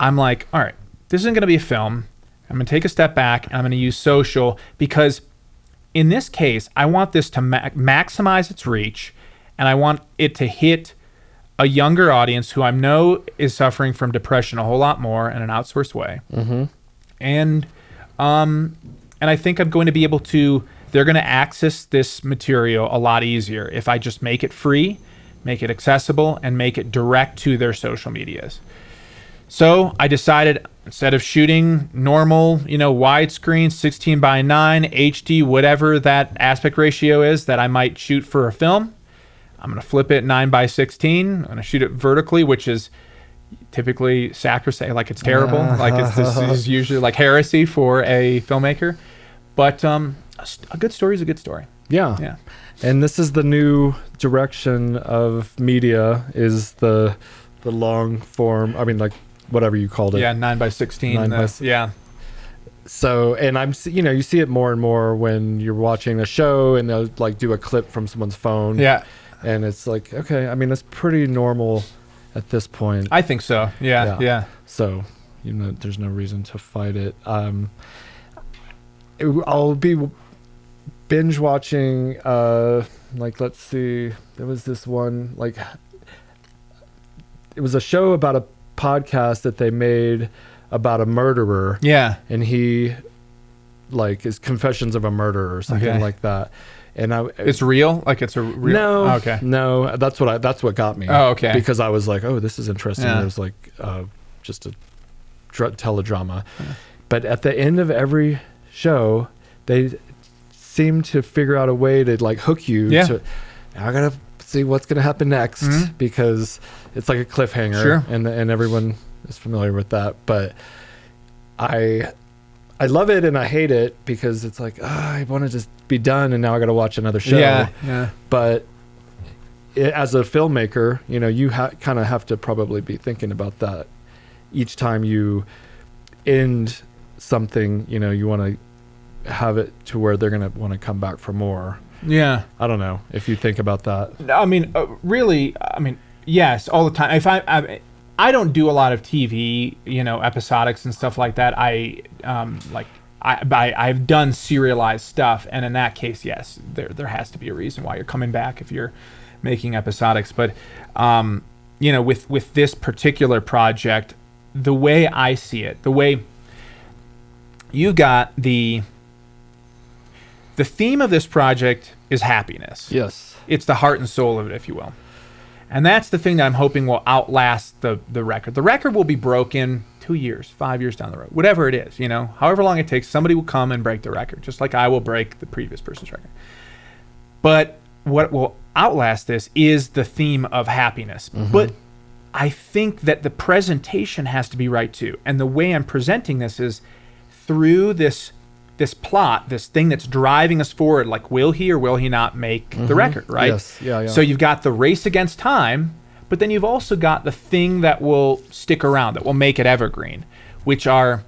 I'm like, all right, this isn't going to be a film. I'm going to take a step back and I'm going to use social because in this case, I want this to ma- maximize its reach and I want it to hit a younger audience who I know is suffering from depression a whole lot more in an outsourced way. Mm-hmm. And um, and I think I'm going to be able to. They're going to access this material a lot easier if I just make it free, make it accessible, and make it direct to their social medias. So I decided instead of shooting normal, you know, widescreen, 16 by 9, HD, whatever that aspect ratio is that I might shoot for a film, I'm going to flip it 9 by 16. I'm going to shoot it vertically, which is typically sacrosanct, like it's terrible. like it's, this is usually like heresy for a filmmaker. But um, a, st- a good story is a good story. Yeah. Yeah. And this is the new direction of media is the the long form. I mean, like whatever you called it. Yeah, 9 by 16. Nine by the- yeah. So, and I'm, you know, you see it more and more when you're watching a show and they'll like do a clip from someone's phone. Yeah. And it's like, okay, I mean, that's pretty normal at this point. I think so. Yeah. Yeah. Yeah. So, you know, there's no reason to fight it. Um, it- I'll be binge watching. Uh, like, let's see, there was this one. Like, it was a show about a podcast that they made about a murderer, Yeah. and he, like, his confessions of a murderer or something Okay. like that. And I, It's real? Like it's a real. no, Okay. no, that's what I. That's what got me. Oh, okay. Because I was like, oh, this is interesting. Yeah. It was like uh, just a dr- teledrama. But at the end of every show, they seem to figure out a way to like hook you. Yeah. To, I gotta see what's gonna happen next Mhm. because it's like a cliffhanger, Sure. and and everyone is familiar with that. But I. I love it and I hate it because it's like ah, I want to just be done and now I got to watch another show Yeah. Yeah. but it, as a filmmaker, you know, you ha- kind of have to probably be thinking about that each time you end something. You know, you want to have it to where they're gonna want to come back for more. Yeah. I don't know if you think about that. I mean, uh, really, I mean, yes, all the time. If I, I, I don't do a lot of TV, you know, episodics and stuff like that. I, um, like, I, I, I've done serialized stuff, and in that case, yes, there, there has to be a reason why you're coming back if you're making episodics. But um, you know, with with this particular project, the way I see it, the way you got the the theme of this project is happiness. Yes. It's the heart and soul of it, if you will. And that's the thing that I'm hoping will outlast the the record. The record will be broken two years, five years down the road, whatever it is, you know, however long it takes, somebody will come and break the record, just like I will break the previous person's record. But what will outlast this is the theme of happiness. Mm-hmm. But I think that the presentation has to be right too. And the way I'm presenting this is through this this plot, this thing that's driving us forward, like will he or will he not make the mm-hmm. record, right? Yes. Yeah, yeah. So you've got the race against time, but then you've also got the thing that will stick around, that will make it evergreen, which are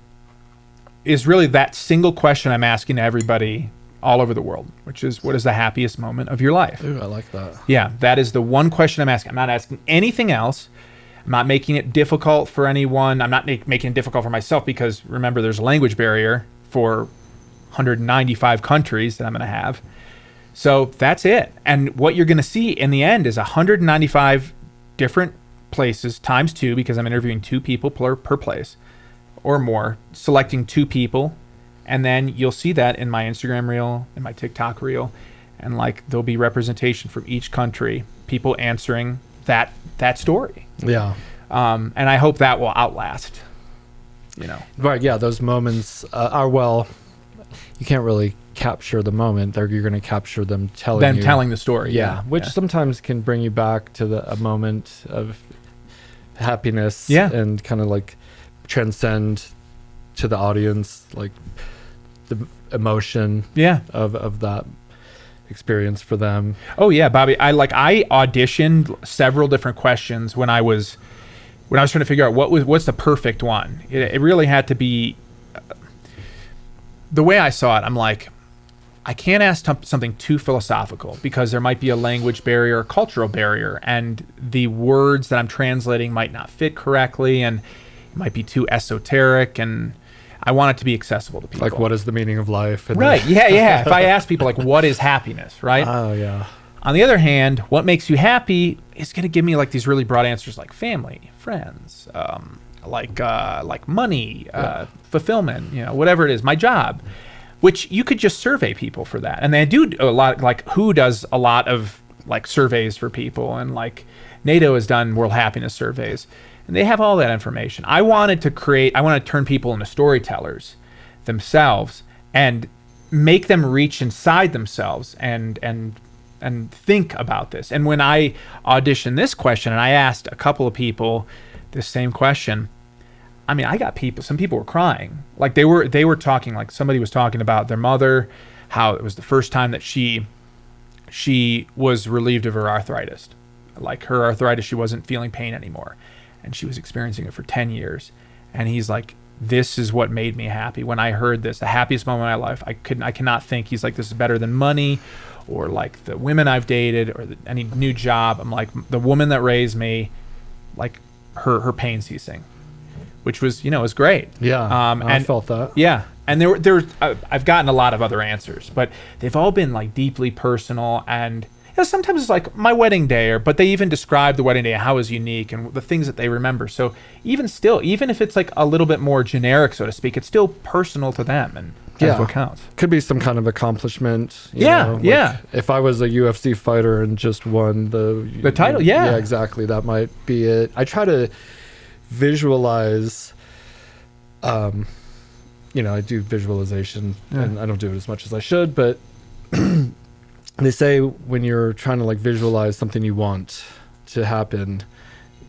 is really that single question I'm asking to everybody all over the world, which is what is the happiest moment of your life? Ooh, I like that. Yeah, that is the one question I'm asking. I'm not asking anything else. I'm not making it difficult for anyone. I'm not make, making it difficult for myself because remember, there's a language barrier for 195 countries that I'm going to have. So that's it. And what you're going to see in the end is 195 different places times two because I'm interviewing two people per, per place or more, selecting two people. And then you'll see that in my Instagram reel, in my TikTok reel. And like there'll be representation from each country, people answering that that story. Yeah. Um, and I hope that will outlast, you know. Right. Yeah. Those moments uh, are well. You can't really capture the moment. They're, you're going to capture them telling Them you. telling the story. Yeah, which yeah. sometimes can bring you back to the a moment of happiness. Yeah. and kind of like transcend to the audience, like the emotion yeah. of of that experience for them. Oh yeah, Bobby. I like I auditioned several different questions when I was when I was trying to figure out what was what's the perfect one. It, it really had to be the way I saw it. I'm like, I can't ask t- something too philosophical because there might be a language barrier, a cultural barrier, and the words that I'm translating might not fit correctly, and it might be too esoteric, and I want it to be accessible to people. Like, what is the meaning of life? And Right. Yeah. Yeah. if I ask people like, what is happiness, right? Oh yeah. On the other hand, what makes you happy is going to give me like these really broad answers, like family, friends, um, like uh, like money, uh, fulfillment, you know, whatever it is, my job. Which you could just survey people for that, and they do a lot. Like who does a lot of like surveys for people, and like NATO has done world happiness surveys, and they have all that information. I wanted to create. I want to turn people into storytellers themselves and make them reach inside themselves and and and think about this. And when I auditioned this question and I asked a couple of people the same question, I mean, I got people some people were crying. Like they were they were talking like somebody was talking about their mother, how it was the first time that she she was relieved of her arthritis. Like her arthritis, she wasn't feeling pain anymore. And she was experiencing it for 10 years. And he's like, this is what made me happy. When I heard this, the happiest moment of my life, I couldn't, I cannot think. He's like, this is better than money or like the women I've dated or the, any new job. I'm like, the woman that raised me, like her, her pain ceasing, which was, you know, was great. Yeah. Um, I and felt that. yeah, and there, were- there, uh, I've gotten a lot of other answers, but they've all been like deeply personal, and you know, sometimes it's like my wedding day, or but they even describe the wedding day how it was unique and the things that they remember. So even still, even if it's like a little bit more generic, so to speak, it's still personal to them, and that's Yeah. what counts. Could be some kind of accomplishment. you Yeah, know, like yeah. If I was a UFC fighter and just won the The title, yeah. yeah, exactly. That might be it. I try to visualize. Um, you know, I do visualization, Yeah. and I don't do it as much as I should, but they say when you're trying to like visualize something you want to happen,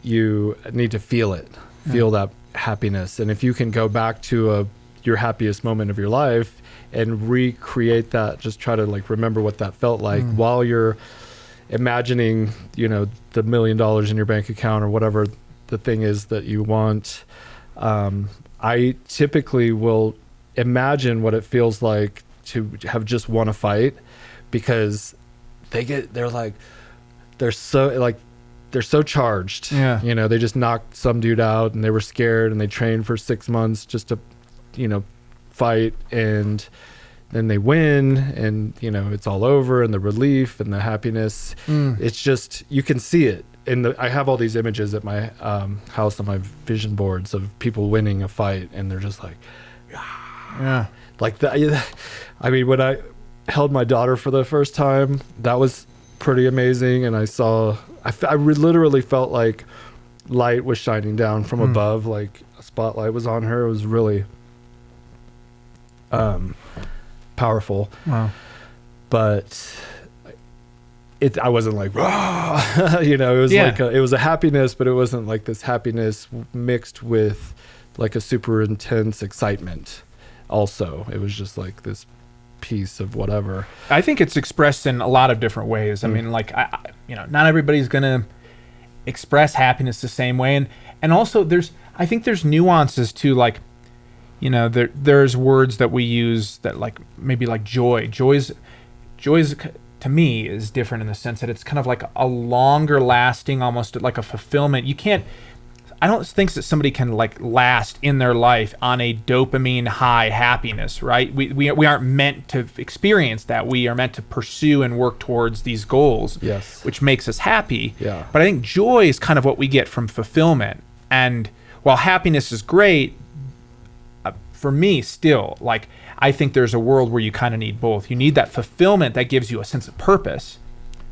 you need to feel it, feel that happiness, and if you can go back to a your happiest moment of your life and recreate that, just try to like remember what that felt like Mm. while you're imagining, you know, the million dollars in your bank account or whatever the thing is that you want. Um, I typically will imagine what it feels like to have just won a fight because they get they're like they're so like they're so charged. Yeah. You know, they just knocked some dude out and they were scared and they trained for six months just to, you know, fight and then they win and you know it's all over and the relief and the happiness Mm. it's just you can see it and the, i have all these images at my um, house on my vision boards of people winning a fight and they're just like Yeah. like that i mean when i held my daughter for the first time that was pretty amazing and i saw i, f- I literally felt like light was shining down from Mm. above like a spotlight was on her it was really um powerful Wow. but it I wasn't like "Rah!" you know it was Yeah. like a, it was a happiness but it wasn't like this happiness mixed with like a super intense excitement also it was just like this piece of whatever I think it's expressed in a lot of different ways. I Mm. mean, like, I, I, you know, not everybody's gonna express happiness the same way, and and also there's, I think there's nuances to like, you know, there there's words that we use that like maybe like joy. Joy's, joy's to me is different in the sense that it's kind of like a longer lasting, almost like a fulfillment. You can't. I don't think that somebody can like last in their life on a dopamine high happiness, right? We, we, we aren't meant to experience that. We are meant to pursue and work towards these goals, Yes. which makes us happy. Yeah. But I think joy is kind of what we get from fulfillment. And while happiness is great, uh, for me, still, like, I think there's a world where you kind of need both. You need that fulfillment that gives you a sense of purpose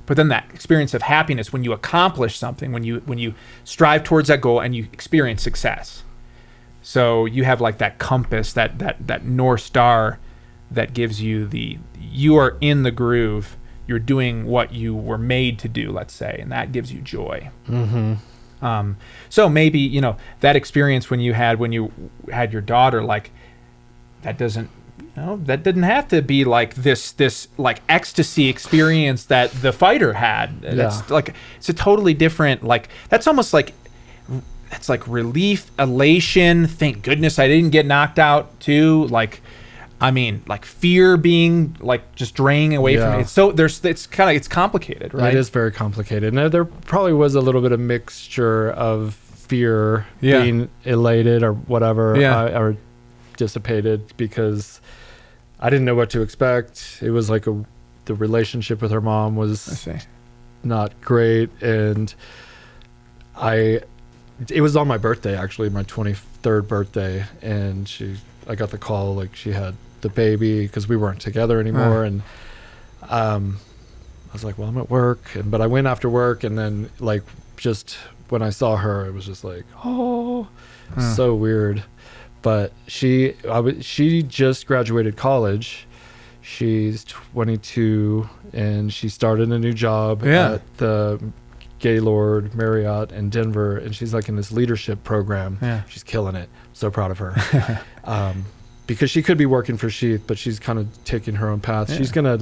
but then that experience of happiness when you accomplish something when you when you strive towards that goal and you experience success so you have like that compass that that that north star that gives you the you are in the groove you're doing what you were made to do let's say and that gives you joy mm-hmm. um, so maybe you know that experience when you had when you had your daughter like that doesn't know that didn't have to be like this this like ecstasy experience that the fighter had that's Yeah. like it's a totally different like that's almost like that's like relief elation thank goodness i didn't get knocked out too like i mean like fear being like just draining away from Yeah. it it's so there's it's kind of it's complicated right It is very complicated. Now there probably was a little bit of mixture of fear, Yeah. being elated or whatever, Yeah. uh, or dissipated because I didn't know what to expect. It was like a the relationship with her mom was not great, and I it was on my birthday actually, my twenty third birthday, and she I got the call like she had the baby because we weren't together anymore, Ah. and um, I was like, well, I'm at work, and but I went after work, and then like just when I saw her, it was just like, oh, Huh. so weird. But she, I w- she just graduated college. She's 22, and she started a new job Yeah. at the Gaylord Marriott in Denver, and she's like in this leadership program. Yeah. She's killing it. So proud of her. um, because she could be working for Sheath, but she's kind of taking her own path. Yeah. She's gonna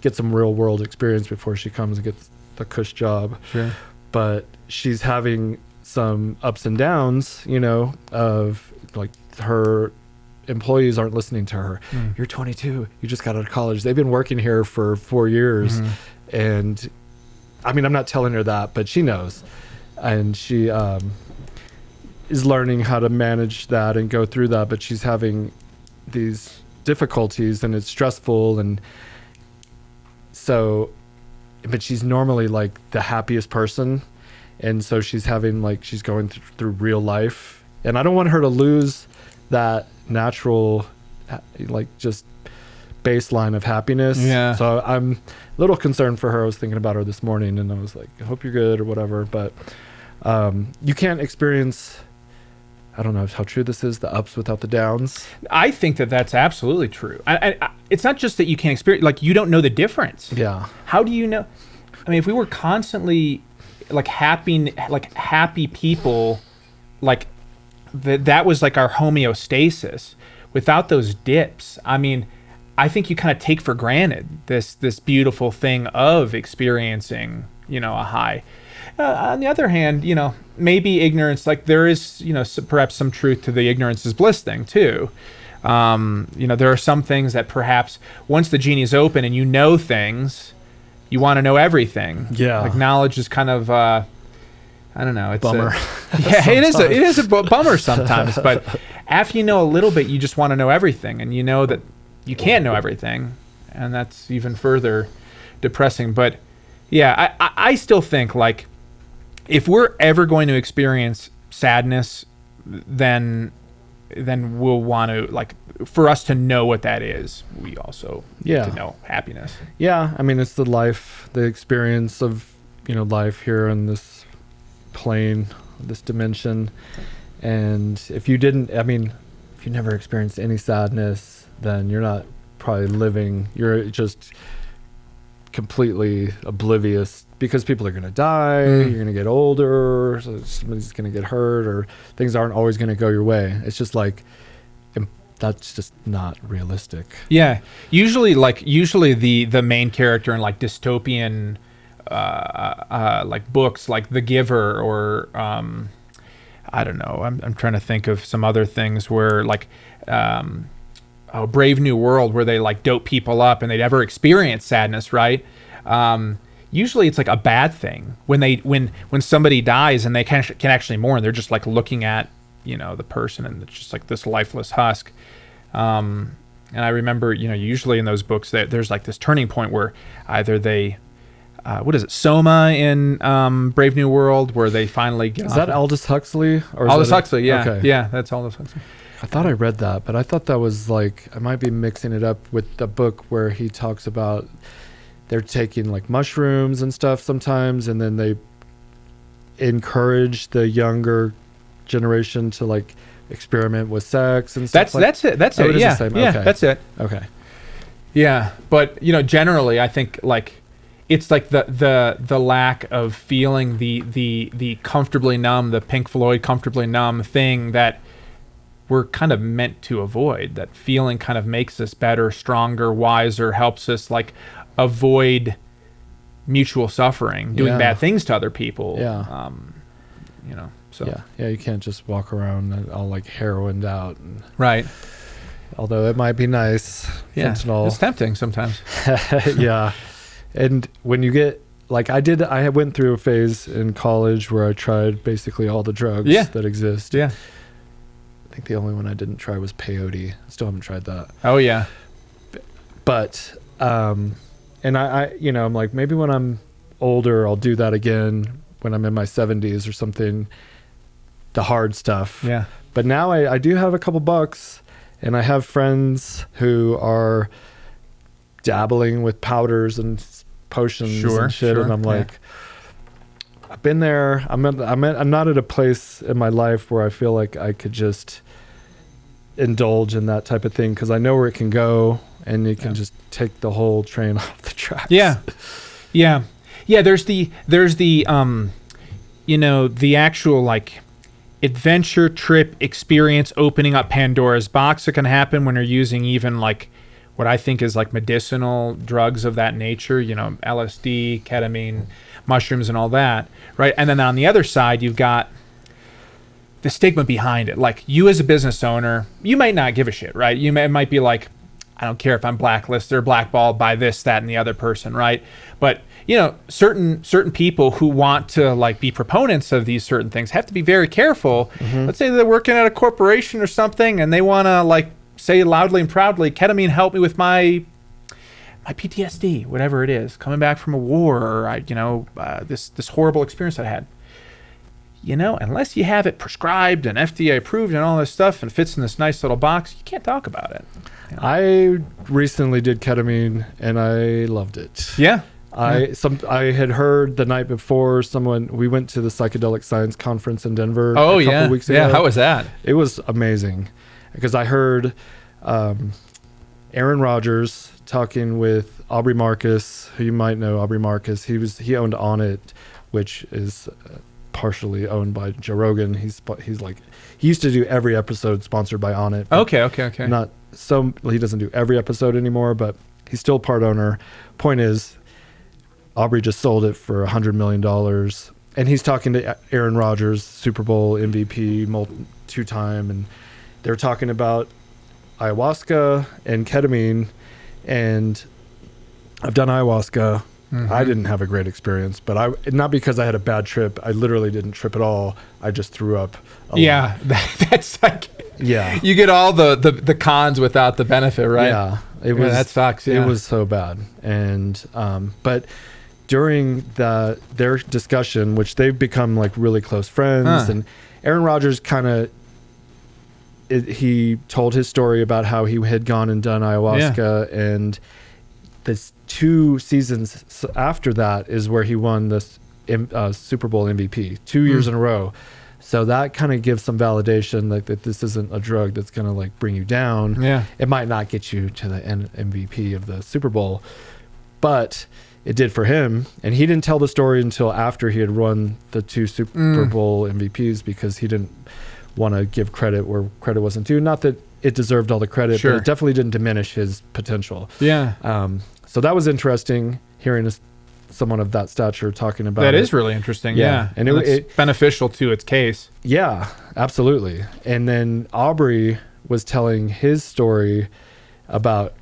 get some real world experience before she comes and gets the cush job. Sure. But she's having some ups and downs, you know, of like her employees aren't listening to her. Mm. You're 22. You just got out of college. They've been working here for four years, Mhm. and I mean, I'm not telling her that, but she knows, and she um, is learning how to manage that and go through that. But she's having these difficulties, and it's stressful, and so, but she's normally like the happiest person, and so she's having like she's going th- through real life, and I don't want her to lose that natural, like just baseline of happiness. Yeah. So I'm a little concerned for her. I was thinking about her this morning, and I was like, I hope you're good or whatever. But um, you can't experience. I don't know how true this is. The ups without the downs. I think that that's absolutely true. I, I, I, it's not just that you can't experience, like you don't know the difference. Yeah. How do you know? I mean, if we were constantly like happy, like happy people, like that, that was like our homeostasis. Without those dips, I mean, I think you kind of take for granted this this beautiful thing of experiencing, you know, a high. Uh, on the other hand, you know, maybe ignorance, like there is, you know, s perhaps some truth to the ignorance is bliss thing too. Um, you know, there are some things that perhaps once the genie's open and you know things, you want to know everything. Yeah. Like knowledge is kind of, uh, I don't know. It's a- Bummer. yeah, it is. A, it is a bummer sometimes, but after you know a little bit, you just want to know everything, and you know that you can't know everything, and that's even further depressing. But yeah, I, I, I still think like if we're ever going to experience sadness, then then we'll want to like for us to know what that is. We also Yeah. need to know happiness. Yeah, I mean it's the life, the experience of you know life here in this plane, this dimension, and if you didn't, I mean, if you never experienced any sadness, then you're not probably living. You're just completely oblivious because people are going to die. Mm. You're going to get older. So somebody's going to get hurt, or things aren't always going to go your way. It's just like. That's just not realistic. Yeah, usually like usually the the main character in like dystopian uh, uh, like books like The Giver or um, I don't know. I'm I'm trying to think of some other things where like um, oh Brave New World where they like dope people up and they'd ever experience sadness, right? Um, usually it's like a bad thing when they when when somebody dies and they can can actually mourn. They're just like looking at you know the person and it's just like this lifeless husk. Um, and I remember, you know, usually in those books that there's like this turning point where either they, uh, what is it, Soma in um, Brave New World, where they finally get Is that Aldous Huxley? Or is Aldous Huxley? Yeah, Okay. yeah, that's Aldous Huxley. I thought I read that, but I thought that was like I might be mixing it up with the book where he talks about they're taking like mushrooms and stuff sometimes, and then they encourage the younger generation to like experiment with sex and stuff. That's like that's it. That's Oh, it. it yeah, yeah, Okay. that's it. Okay. Yeah, but you know, generally, I think like it's like the the the lack of feeling the the the comfortably numb, the Pink Floyd comfortably numb thing that we're kind of meant to avoid. That feeling kind of makes us better, stronger, wiser, helps us like avoid mutual suffering, doing Yeah. bad things to other people. Yeah. Um, you know. So Yeah, yeah. You can't just walk around all like heroined out. And, right. although it might be nice, Yeah. fentanyl. It's tempting sometimes. yeah. And when you get like I did I went through a phase in college where I tried basically all the drugs Yeah. that exist. Yeah. I think the only one I didn't try was peyote. Still haven't tried that. Oh yeah. But um and I, I you know, I'm like maybe when I'm older I'll do that again when I'm in my 70s or something the hard stuff. Yeah. But now I, I do have a couple bucks, and I have friends who are dabbling with powders and potions Sure, and shit, sure, and I'm yeah. like, I've been there. I'm at, I'm at, I'm not at a place in my life where I feel like I could just indulge in that type of thing because I know where it can go, and it can Yeah. just take the whole train off the tracks. Yeah. Yeah. Yeah, there's the there's the um you know, the actual like adventure trip experience opening up Pandora's box that can happen when you're using even like what I think is like medicinal drugs of that nature, you know, LSD, ketamine, mushrooms and all that, right? And then on the other side, you've got the stigma behind it. Like you as a business owner, you might not give a shit, right? You may, it might be like, I don't care if I'm blacklisted or blackballed by this, that, and the other person, right? But you know, certain certain people who want to like be proponents of these certain things have to be very careful. Mm-hmm. Let's say they're working at a corporation or something, and they want to like say loudly and proudly, "Ketamine helped me with my my PTSD, whatever it is, coming back from a war, or I, you know, uh, this this horrible experience I had." You know, unless you have it prescribed and FDA approved and all this stuff, and fits in this nice little box, you can't talk about it. I recently did ketamine, and I loved it. Yeah. I some I had heard the night before someone we went to the psychedelic science conference in Denver. Oh a couple yeah. weeks ago. yeah. How was that? it was amazing because I heard um, Aaron Rodgers talking with Aubrey Marcus, who you might know. Aubrey Marcus, he was he owned Onnit, which is uh, partially owned by Joe Rogan. He's he's like he used to do every episode sponsored by Onnit. but Okay. Okay. Okay. not so he doesn't do every episode anymore, but he's still part owner. Point is, Aubrey just sold it for a hundred million dollars, and he's talking to Aaron Rodgers, Super Bowl MVP, two time, and they're talking about ayahuasca and ketamine, and I've done ayahuasca. Mm-hmm. I didn't have a great experience, but I not because I had a bad trip. I literally didn't trip at all. I just threw up. a. Yeah, that, that's like yeah. you get all the, the the cons without the benefit, right? Yeah, It was that sucks, yeah. It was so bad, and um, but during the their discussion, which they've become like really close friends, Huh. and Aaron Rodgers kind of. He told his story about how he had gone and done ayahuasca, and this two seasons after that is where he won this uh, Super Bowl MVP two years Hmm. in a row. So that kind of gives some validation, like that this isn't a drug that's going to like bring you down. Yeah. It might not get you to the N- MVP of the Super Bowl, but it did for him. And he didn't tell the story until after he had won the two Super Mm. Bowl MVPs because he didn't want to give credit where credit wasn't due. Not that it deserved all the credit, Sure. but it definitely didn't diminish his potential. Yeah. Um, so that was interesting hearing a someone of that stature talking about That it. is really interesting. Yeah. Yeah. And And it- it's it- beneficial to its case. Yeah, absolutely. And then Aubrey was telling his story about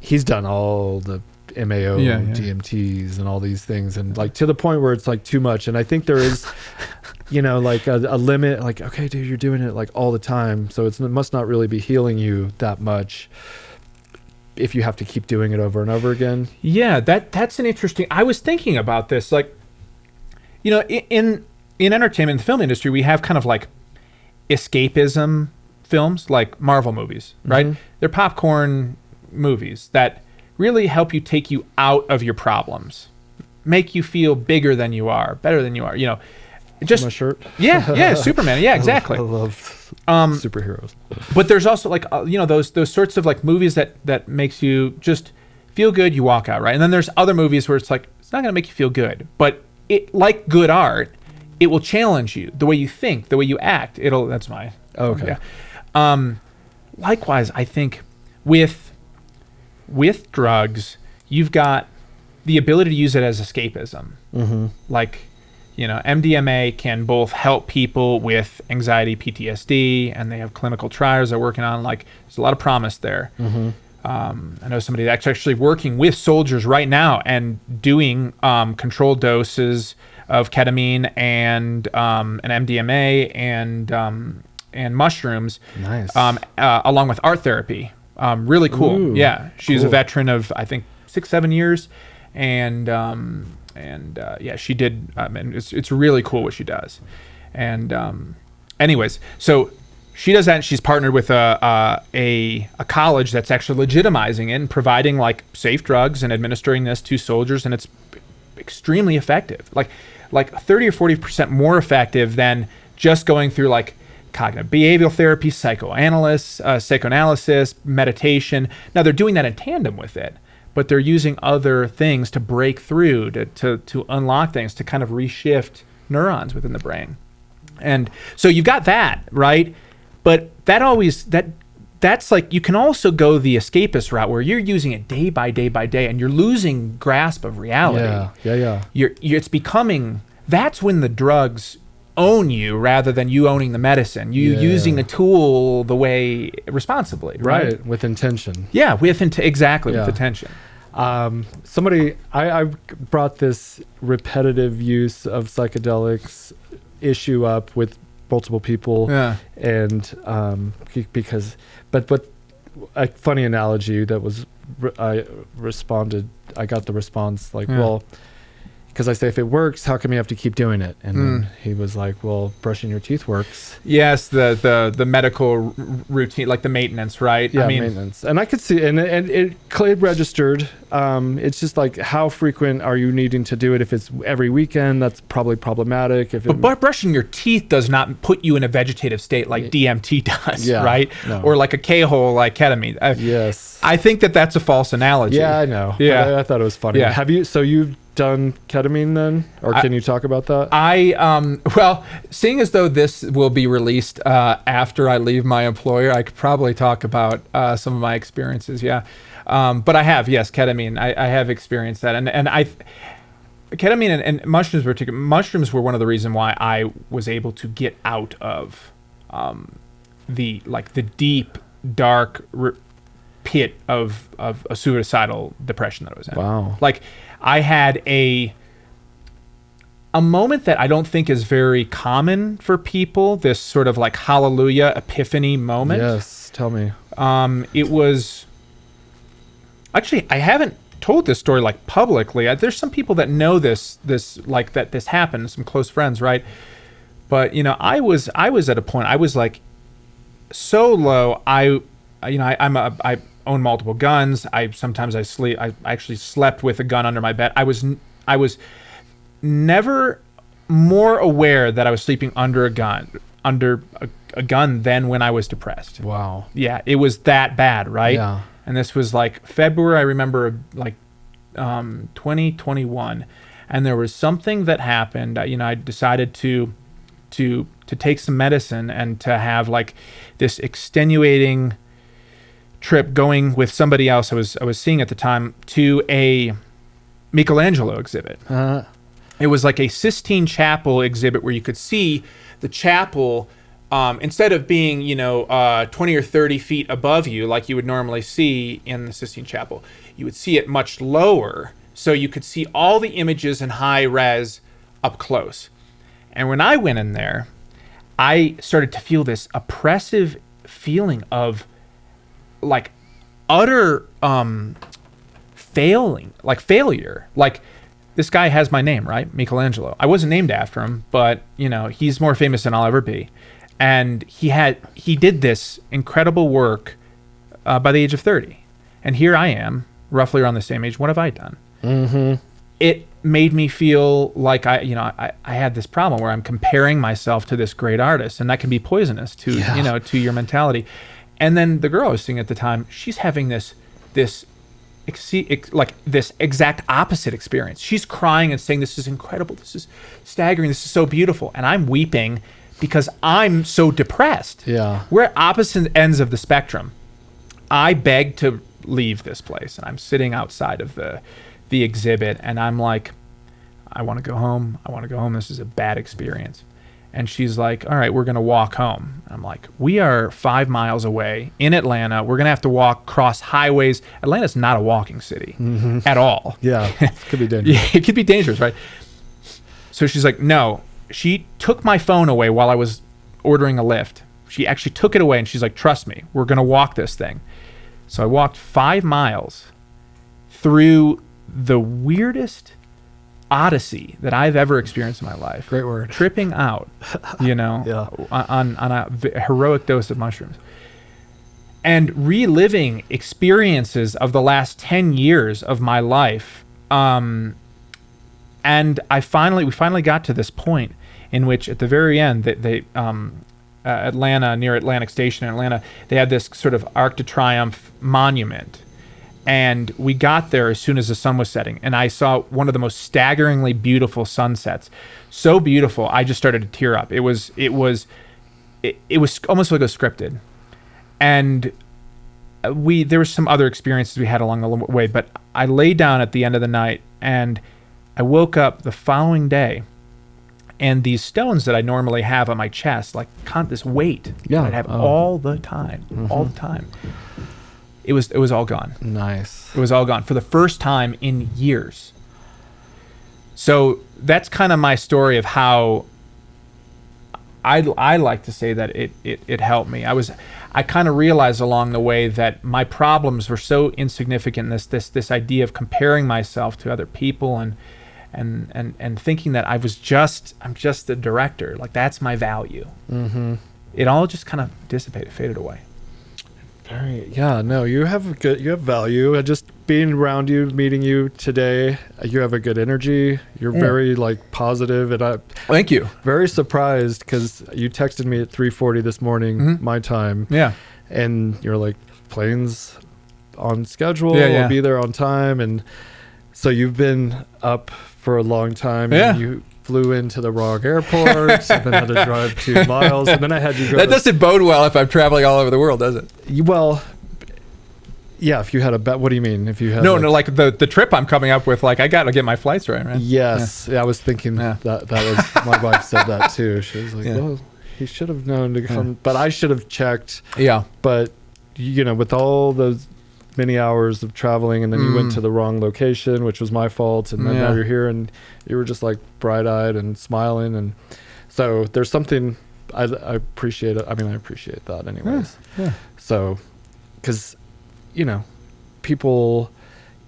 he's done all the MAO, Yeah, yeah. DMTs, and all these things, and like to the point where it's like too much. And I think there is, you know, like a, a limit. Like, okay, dude, you're doing it like all the time, so it's, it must not really be healing you that much. If you have to keep doing it over and over again, Yeah, that that's an interesting. I was thinking about this, like, you know, in in entertainment, in the film industry, we have kind of like escapism films, like Marvel movies, right? Mhm. They're popcorn movies that really help you take you out of your problems, make you feel bigger than you are, better than you are. You know, just my shirt. yeah, yeah, Superman, yeah, exactly. I love Um, superheroes. but there's also like uh, you know those those sorts of like movies that that makes you just feel good you walk out right and then there's other movies where it's like it's not going to make you feel good but it like good art it will challenge you the way you think the way you act it'll that's my Okay. yeah um likewise i think with with drugs you've got the ability to use it as escapism Mm-hmm. like you know mdma can both help people with anxiety ptsd and they have clinical trials they're working on like there's a lot of promise there. Um, i know somebody that's actually working with soldiers right now and doing um, controlled doses of ketamine and um, an mdma and um, and mushrooms Nice. um, uh, along with art therapy. Um, really cool. Ooh, yeah. She's a veteran of i think six seven years. And um, and uh, yeah, she did. Um, and it's it's really cool what she does. And um, anyways, so she does that. And she's partnered with a, a a college that's actually legitimizing it and providing like safe drugs and administering this to soldiers, and it's extremely effective. Like like 30 or 40 percent more effective than just going through like cognitive behavioral therapy, psychoanalysis, uh, psychoanalysis, meditation. Now they're doing that in tandem with it, but they're using other things to break through, to to, to unlock things, to kind of reshift neurons within the brain. And so you've got that, right? But that always that that's like you can also go the escapist route where you're using it day by day by day and you're losing grasp of reality yeah, yeah, yeah. you're, you're it's becoming that's when the drugs own you rather than you owning the medicine you Yeah. using a tool the way responsibly right, Right, with intention. yeah with int- exactly Yeah. with attention Um, somebody, I, I brought this repetitive use of psychedelics issue up with multiple people, yeah and um, because, but but a funny analogy that was, I responded, I got the response like, Yeah. well, because I say if it works, how come you have to keep doing it? And Mm. he was like, well, brushing your teeth works. yes the the the medical r- routine like the maintenance right Yeah, i mean maintenance, and I could see, and and it, it registered. Um, it's just like how frequent are you needing to do it? If it's every weekend, that's probably problematic. If it, but, brushing your teeth does not put you in a vegetative state like DMT does, Yeah, right? no. Or like a K-hole like ketamine. I, yes, I think that that's a false analogy. yeah, I know. Yeah. I, I thought it was funny. Yeah. Have you? So you've done ketamine then, or I- can you talk about that? I um well, seeing as though this will be released uh, after I leave my employer, I could probably talk about uh, some of my experiences. Yeah, um, but I have yes, ketamine. I, I have experienced that, and and I ketamine and, and mushrooms were particular. Mushrooms were one of the reason why I was able to get out of um, the like the deep dark r- pit of of a suicidal depression that I was in. wow. Like I had a a moment that I don't think is very common for people. This sort of like hallelujah epiphany moment. Yes. Tell me. Um, it was actually I haven't told this story like publicly. Uh, There's some people that know this this like that this happened, some close friends, right? But you know, I was I was at a point I was like so low. I you know I, I'm a I own multiple guns. I sometimes I sleep. I actually slept with a gun under my bed. I was I was never more aware that I was sleeping under a gun under a, a gun than when I was depressed Wow. yeah, it was that bad, right? Yeah. And this was like February, I remember like um, 2021. And there was something that happened. You know, I decided to to to take some medicine and to have like this extenuating trip going with somebody else I was I was seeing at the time to a Michelangelo exhibit Uh, it was like a Sistine Chapel exhibit where you could see the chapel um, instead of being, you know, uh, 20 or 30 feet above you like you would normally see in the Sistine Chapel. You would see it much lower, so you could see all the images in high res up close. And when I went in there, I started to feel this oppressive feeling of like utter um, failing, like failure. Like this guy has my name, right? Michelangelo. I wasn't named after him, but you know, he's more famous than I'll ever be. And he had he did this incredible work uh, by the age of 30. And here I am, roughly around the same age. What have I done? Mm-hmm. It made me feel like I, you know, I, I had this problem where I'm comparing myself to this great artist, and that can be poisonous to, Yeah. you know, to your mentality. And then the girl I was seeing at the time, she's having this, this like this exact opposite experience. She's crying and saying, "This is incredible. This is staggering. This is so beautiful," and I'm weeping because I'm so depressed. Yeah. we're at opposite ends of the spectrum. I beg to leave this place, and I'm sitting outside of the the exhibit, and I'm like, I want to go home. I want to go home. This is a bad experience. And she's like, All right, we're going to walk home. I'm like, We are five miles away in Atlanta. We're going to have to walk cross highways. Atlanta's not a walking city mm-hmm. at all. yeah. It could be dangerous. It could be dangerous, right? So she's like, No. She took my phone away while I was ordering a Lyft. She actually took it away and she's like, Trust me, we're going to walk this thing. So I walked five miles through the weirdest odyssey that I've ever experienced in my life. Great word. Tripping out, you know, Yeah. on, on a heroic dose of mushrooms. And reliving experiences of the last 10 years of my life. Um, and I finally, we finally got to this point in which at the very end, that they, um, uh, Atlanta, near Atlantic Station in Atlanta, they had this sort of Arc de Triomphe monument. And we got there as soon as the sun was setting. And I saw one of the most staggeringly beautiful sunsets. So beautiful, I just started to tear up. It was, it was, it, it was almost like it was scripted. And uh, we, there were some other experiences we had along the way, but I lay down at the end of the night and I woke up the following day and these stones that I normally have on my chest, like this weight Yeah, that I'd have oh. all the time, all the time. It was it was all gone. Nice. It was all gone for the first time in years. So that's kind of my story of how I, I like to say that it, it, it helped me. I was I kind of realized along the way that my problems were so insignificant. This this this idea of comparing myself to other people and and and and thinking that I was just I'm just the director. Like that's my value. Mm-hmm. It all just kind of dissipated, faded away. Very. Yeah. No, you have a good. You have value. Uh, Just being around you, meeting you today, uh, you have a good energy. You're very like positive, and I Thank you. very surprised because you texted me at 3:40 this morning, Mhm. my time, Yeah. and you're like, planes on schedule. Yeah, I'll be there on time, and so you've been up for a long time. Yeah. And you flew into the wrong airport, and then had to drive two miles, and then I had you go. That to- doesn't bode well if I'm traveling all over the world, does it? You- Well, yeah. If you had a bet, what do you mean? If you had No, like- no, like the the trip I'm coming up with, like I got to get my flights right, right? Yes, yeah. I was thinking Yeah. that that was my wife said that too. She was like, Yeah. "Well, he should have known to come," but I should have checked. Yeah. But you know, with all those many hours of traveling, and then you went Mm. to the wrong location, which was my fault, and then now you're here, and you were just like bright-eyed and smiling, and so there's something I, I appreciate it. I mean, I appreciate that, anyways. yeah. So, because you know, people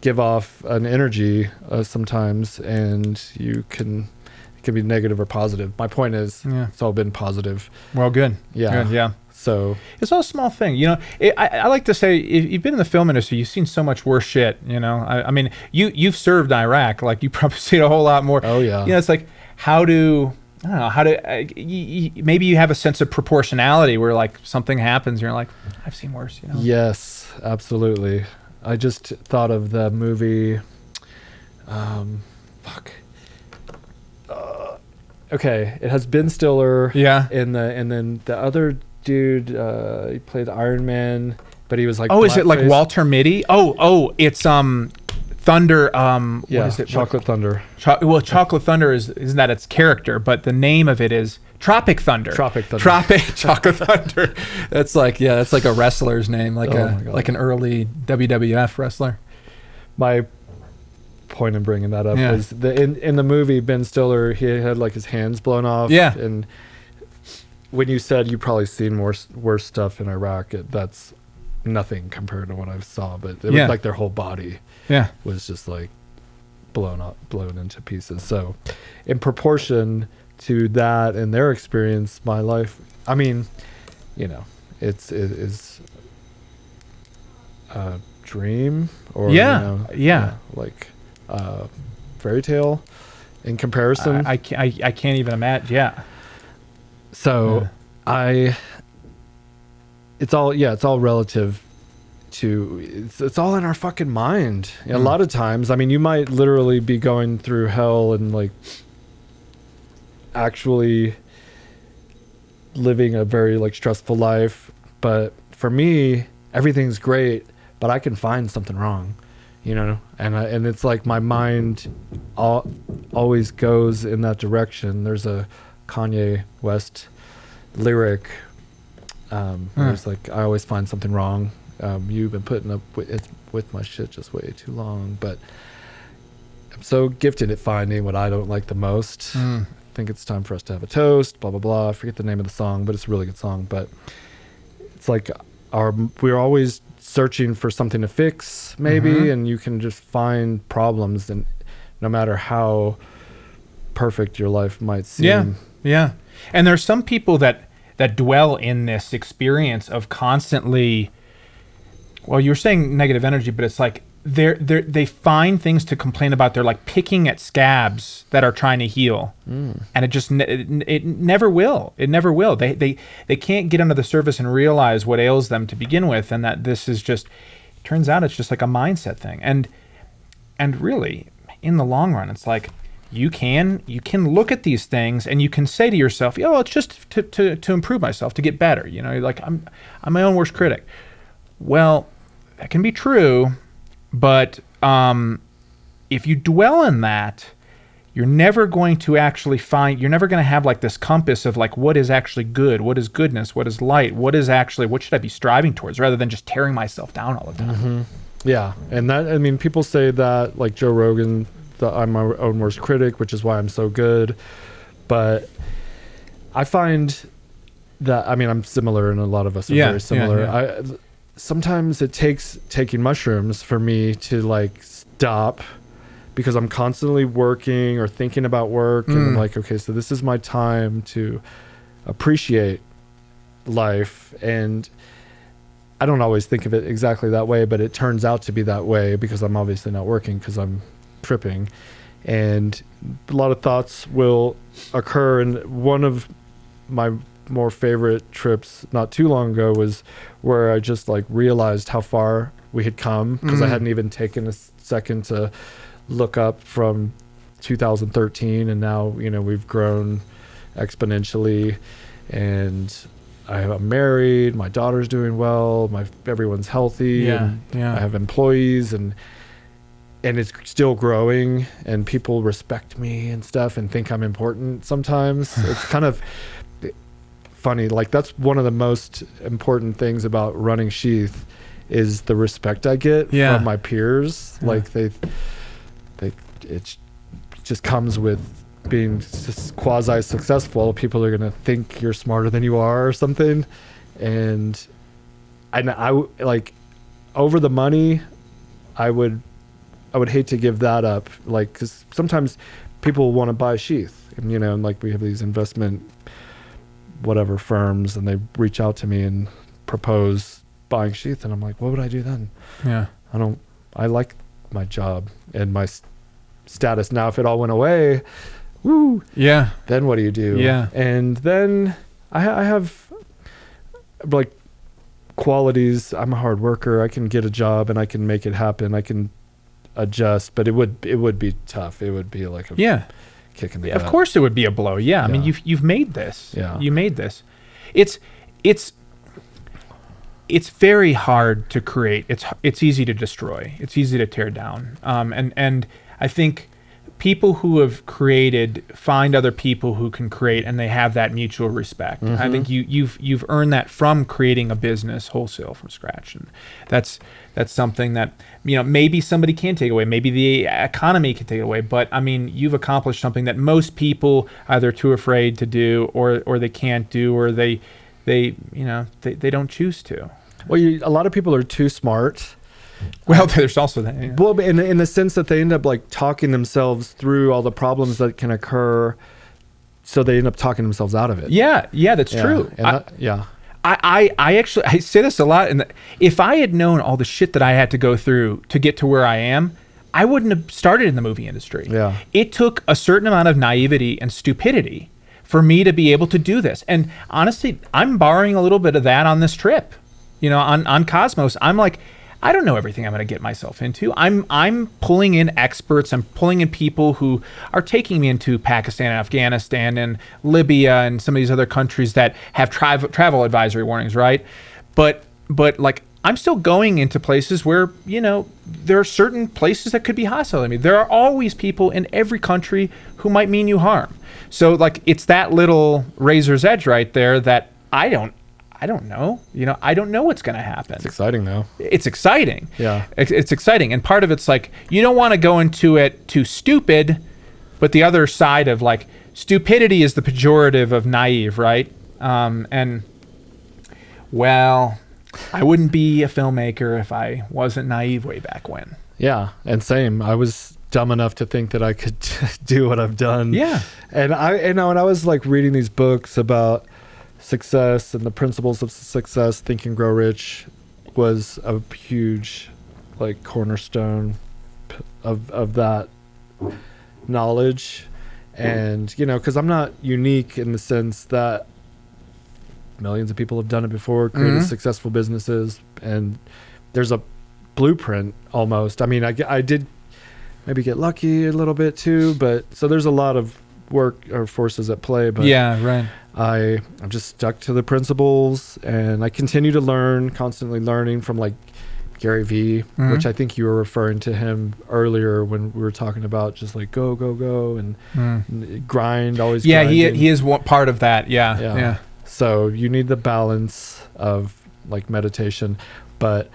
give off an energy uh, sometimes, and you can it can be negative or positive. My point is, Yeah. it's all been positive. Well, good. Yeah. Good, yeah. So It's all a small thing, you know. It, I, I like to say, if you've been in the film industry, you've seen so much worse shit. You know, I, I mean, you you've served Iraq, like you probably seen a whole lot more. Oh, yeah. You know, it's like how do I don't know how to uh, y- y- maybe you have a sense of proportionality where like something happens, and you're like, I've seen worse. You know. Yes, absolutely. I just thought of the movie. Um, fuck. Uh, okay, it has Ben Stiller. Yeah. And the and then the other dude, uh, he played Iron Man, but he was like. Oh, is it like. Walter Mitty? Oh, oh, it's um, Thunder. Um, Yeah, what is it? Chocolate Thunder. Cho- well, Chocolate Thunder is isn't that its character, but the name of it is Tropic Thunder. Tropic Thunder. Tropic Chocolate Thunder. That's like yeah, that's like a wrestler's name, like Oh a like an early WWF wrestler. my point in bringing that up Yeah. was the in, in the movie Ben Stiller he had like his hands blown off Yeah. and when you said you probably seen more worse stuff in Iraq it, that's nothing compared to what I saw but it Yeah. was like their whole body Yeah. was just like blown up blown into pieces so in proportion to that and their experience my life I mean you know it's it is a dream or you Yeah, know, yeah. like a fairy tale in comparison I, I can't I, I can't even imagine. Yeah. So Yeah. i it's all yeah it's all relative to it's, it's all in our fucking mind a Mm. lot of times i mean you might literally be going through hell and like actually living a very like stressful life but for me everything's great but i can find something wrong you know and I, and it's like my mind all, always goes in that direction there's a kanye west lyric um where it's like i always find something wrong um you've been putting up with it with my shit just way too long but i'm so gifted at finding what i don't like the most Mm. I think it's time for us to have a toast, blah blah blah. I forget the name of the song, but it's a really good song. But it's like our we're always searching for something to fix, maybe, Mhm. and you can just find problems, and no matter how perfect your life might seem. Yeah. Yeah. And there's some people that that dwell in this experience of constantly well, you were saying negative energy, but it's like they're they are they find things to complain about. They're like picking at scabs that are trying to heal, hmm. and it just it, it never will. It never will. They they they can't get under the surface and realize what ails them to begin with, and that this is just turns out it's just like a mindset thing. And and really in the long run it's like you can you can look at these things and you can say to yourself oh it's just to, to, to improve myself to get better you know like i'm i'm my own worst critic. Well that can be true but um, if you dwell in that you're never going to actually find you're never going to have like this compass of like what is actually good what is goodness what is light what is actually what should i be striving towards rather than just tearing myself down all the time. Yeah, and that I mean, people say that like Joe Rogan, that I'm my own worst critic, which is why I'm so good. But I find that I mean, I'm similar, and a lot of us are Yeah, very similar. yeah. I sometimes it takes taking mushrooms for me to like stop because I'm constantly working or thinking about work, and I'm Mm. like, okay, so this is my time to appreciate life and I don't always think of it exactly that way, but it turns out to be that way because I'm obviously not working because I'm tripping. And a lot of thoughts will occur. And one of my more favorite trips not too long ago was where I just like realized how far we had come because I Mm. hadn't even taken a second to look up from 2013. And now, you know, we've grown exponentially. And I- I'm married. My daughter's doing well. My everyone's healthy. Yeah, and yeah. I have employees, and and it's still growing. And people respect me and stuff, and think I'm important. Sometimes it's kind of funny. Like that's one of the most important things about running Sheath is the respect I get Yeah. from my peers. Yeah. Like they, they, it just comes with being quasi successful, people are gonna think you're smarter than you are or something, and and I like over the money, I would I would hate to give that up. Like, because sometimes people want to buy sheath, and you know, and like we have these investment whatever firms, and they reach out to me and propose buying sheath, and I'm like, what would I do then? Yeah. I don't. I like my job and my status now. If it all went away, woo, Yeah. then what do you do? Yeah. And then I, I have like qualities. I'm a hard worker. I can get a job and I can make it happen. I can adjust, but it would it would be tough. It would be like a Yeah. kick in the Of gut. course, it would be a blow. Yeah, I mean, Yeah. you've you've made this. Yeah. you made this. It's it's it's very hard to create. It's it's easy to destroy. It's easy to tear down. Um, and and I think people who have created find other people who can create, and they have that mutual respect. I think mm-hmm. you you've you've earned that from creating a business wholesale from scratch, and that's that's something that you know maybe somebody can take away maybe the economy can take it away but i mean you've accomplished something that most people either too afraid to do or or they can't do or they they you know they, they don't choose to Well, you, a lot of people are too smart. Well there's also that yeah. Well, in in the sense that they end up like talking themselves through all the problems that can occur, so they end up talking themselves out of it. yeah yeah that's Yeah, true And I, that, yeah. I, I, I actually I say this a lot, and if I had known all the shit that I had to go through to get to where I am, I wouldn't have started in the movie industry. Yeah. It took a certain amount of naivety and stupidity for me to be able to do this. And honestly, I'm borrowing a little bit of that on this trip. You know, on, on Kosmos, I'm like, I don't know everything I'm going to get myself into. I'm I'm pulling in experts. I'm pulling in people who are taking me into Pakistan and Afghanistan and Libya and some of these other countries that have travel travel advisory warnings, right? But but like I'm still going into places where you know there are certain places that could be hostile. I mean, there are always people in every country who might mean you harm. So like it's that little razor's edge right there that I don't I don't know. You know, I don't know what's going to happen It's exciting though. it's exciting. Yeah. It's, it's exciting. And part of it's like, you don't want to go into it too stupid, but the other side of like, stupidity is the pejorative of naive, right? Um, and, well, I wouldn't be a filmmaker if I wasn't naive way back when. Yeah, and same. I was dumb enough to think that I could do what I've done. Yeah. And I, you know, and I was like reading these books about success and the principles of success. Think and Grow Rich was a huge, like, cornerstone of of that knowledge. And you know, because I'm not unique in the sense that millions of people have done it before, created Mhm. successful businesses, and there's a blueprint almost. I mean, I, I did maybe get lucky a little bit too, but so there's a lot of work or forces at play. But yeah, right. I I'm just stuck to the principles, and I continue to learn, constantly learning from like Gary Vee, Mhm. which I think you were referring to him earlier when we were talking about just like go go go and, Mm. and grind always. Yeah, he, grinding. he is one part of that. Yeah. Yeah. Yeah. So you need the balance of like meditation, but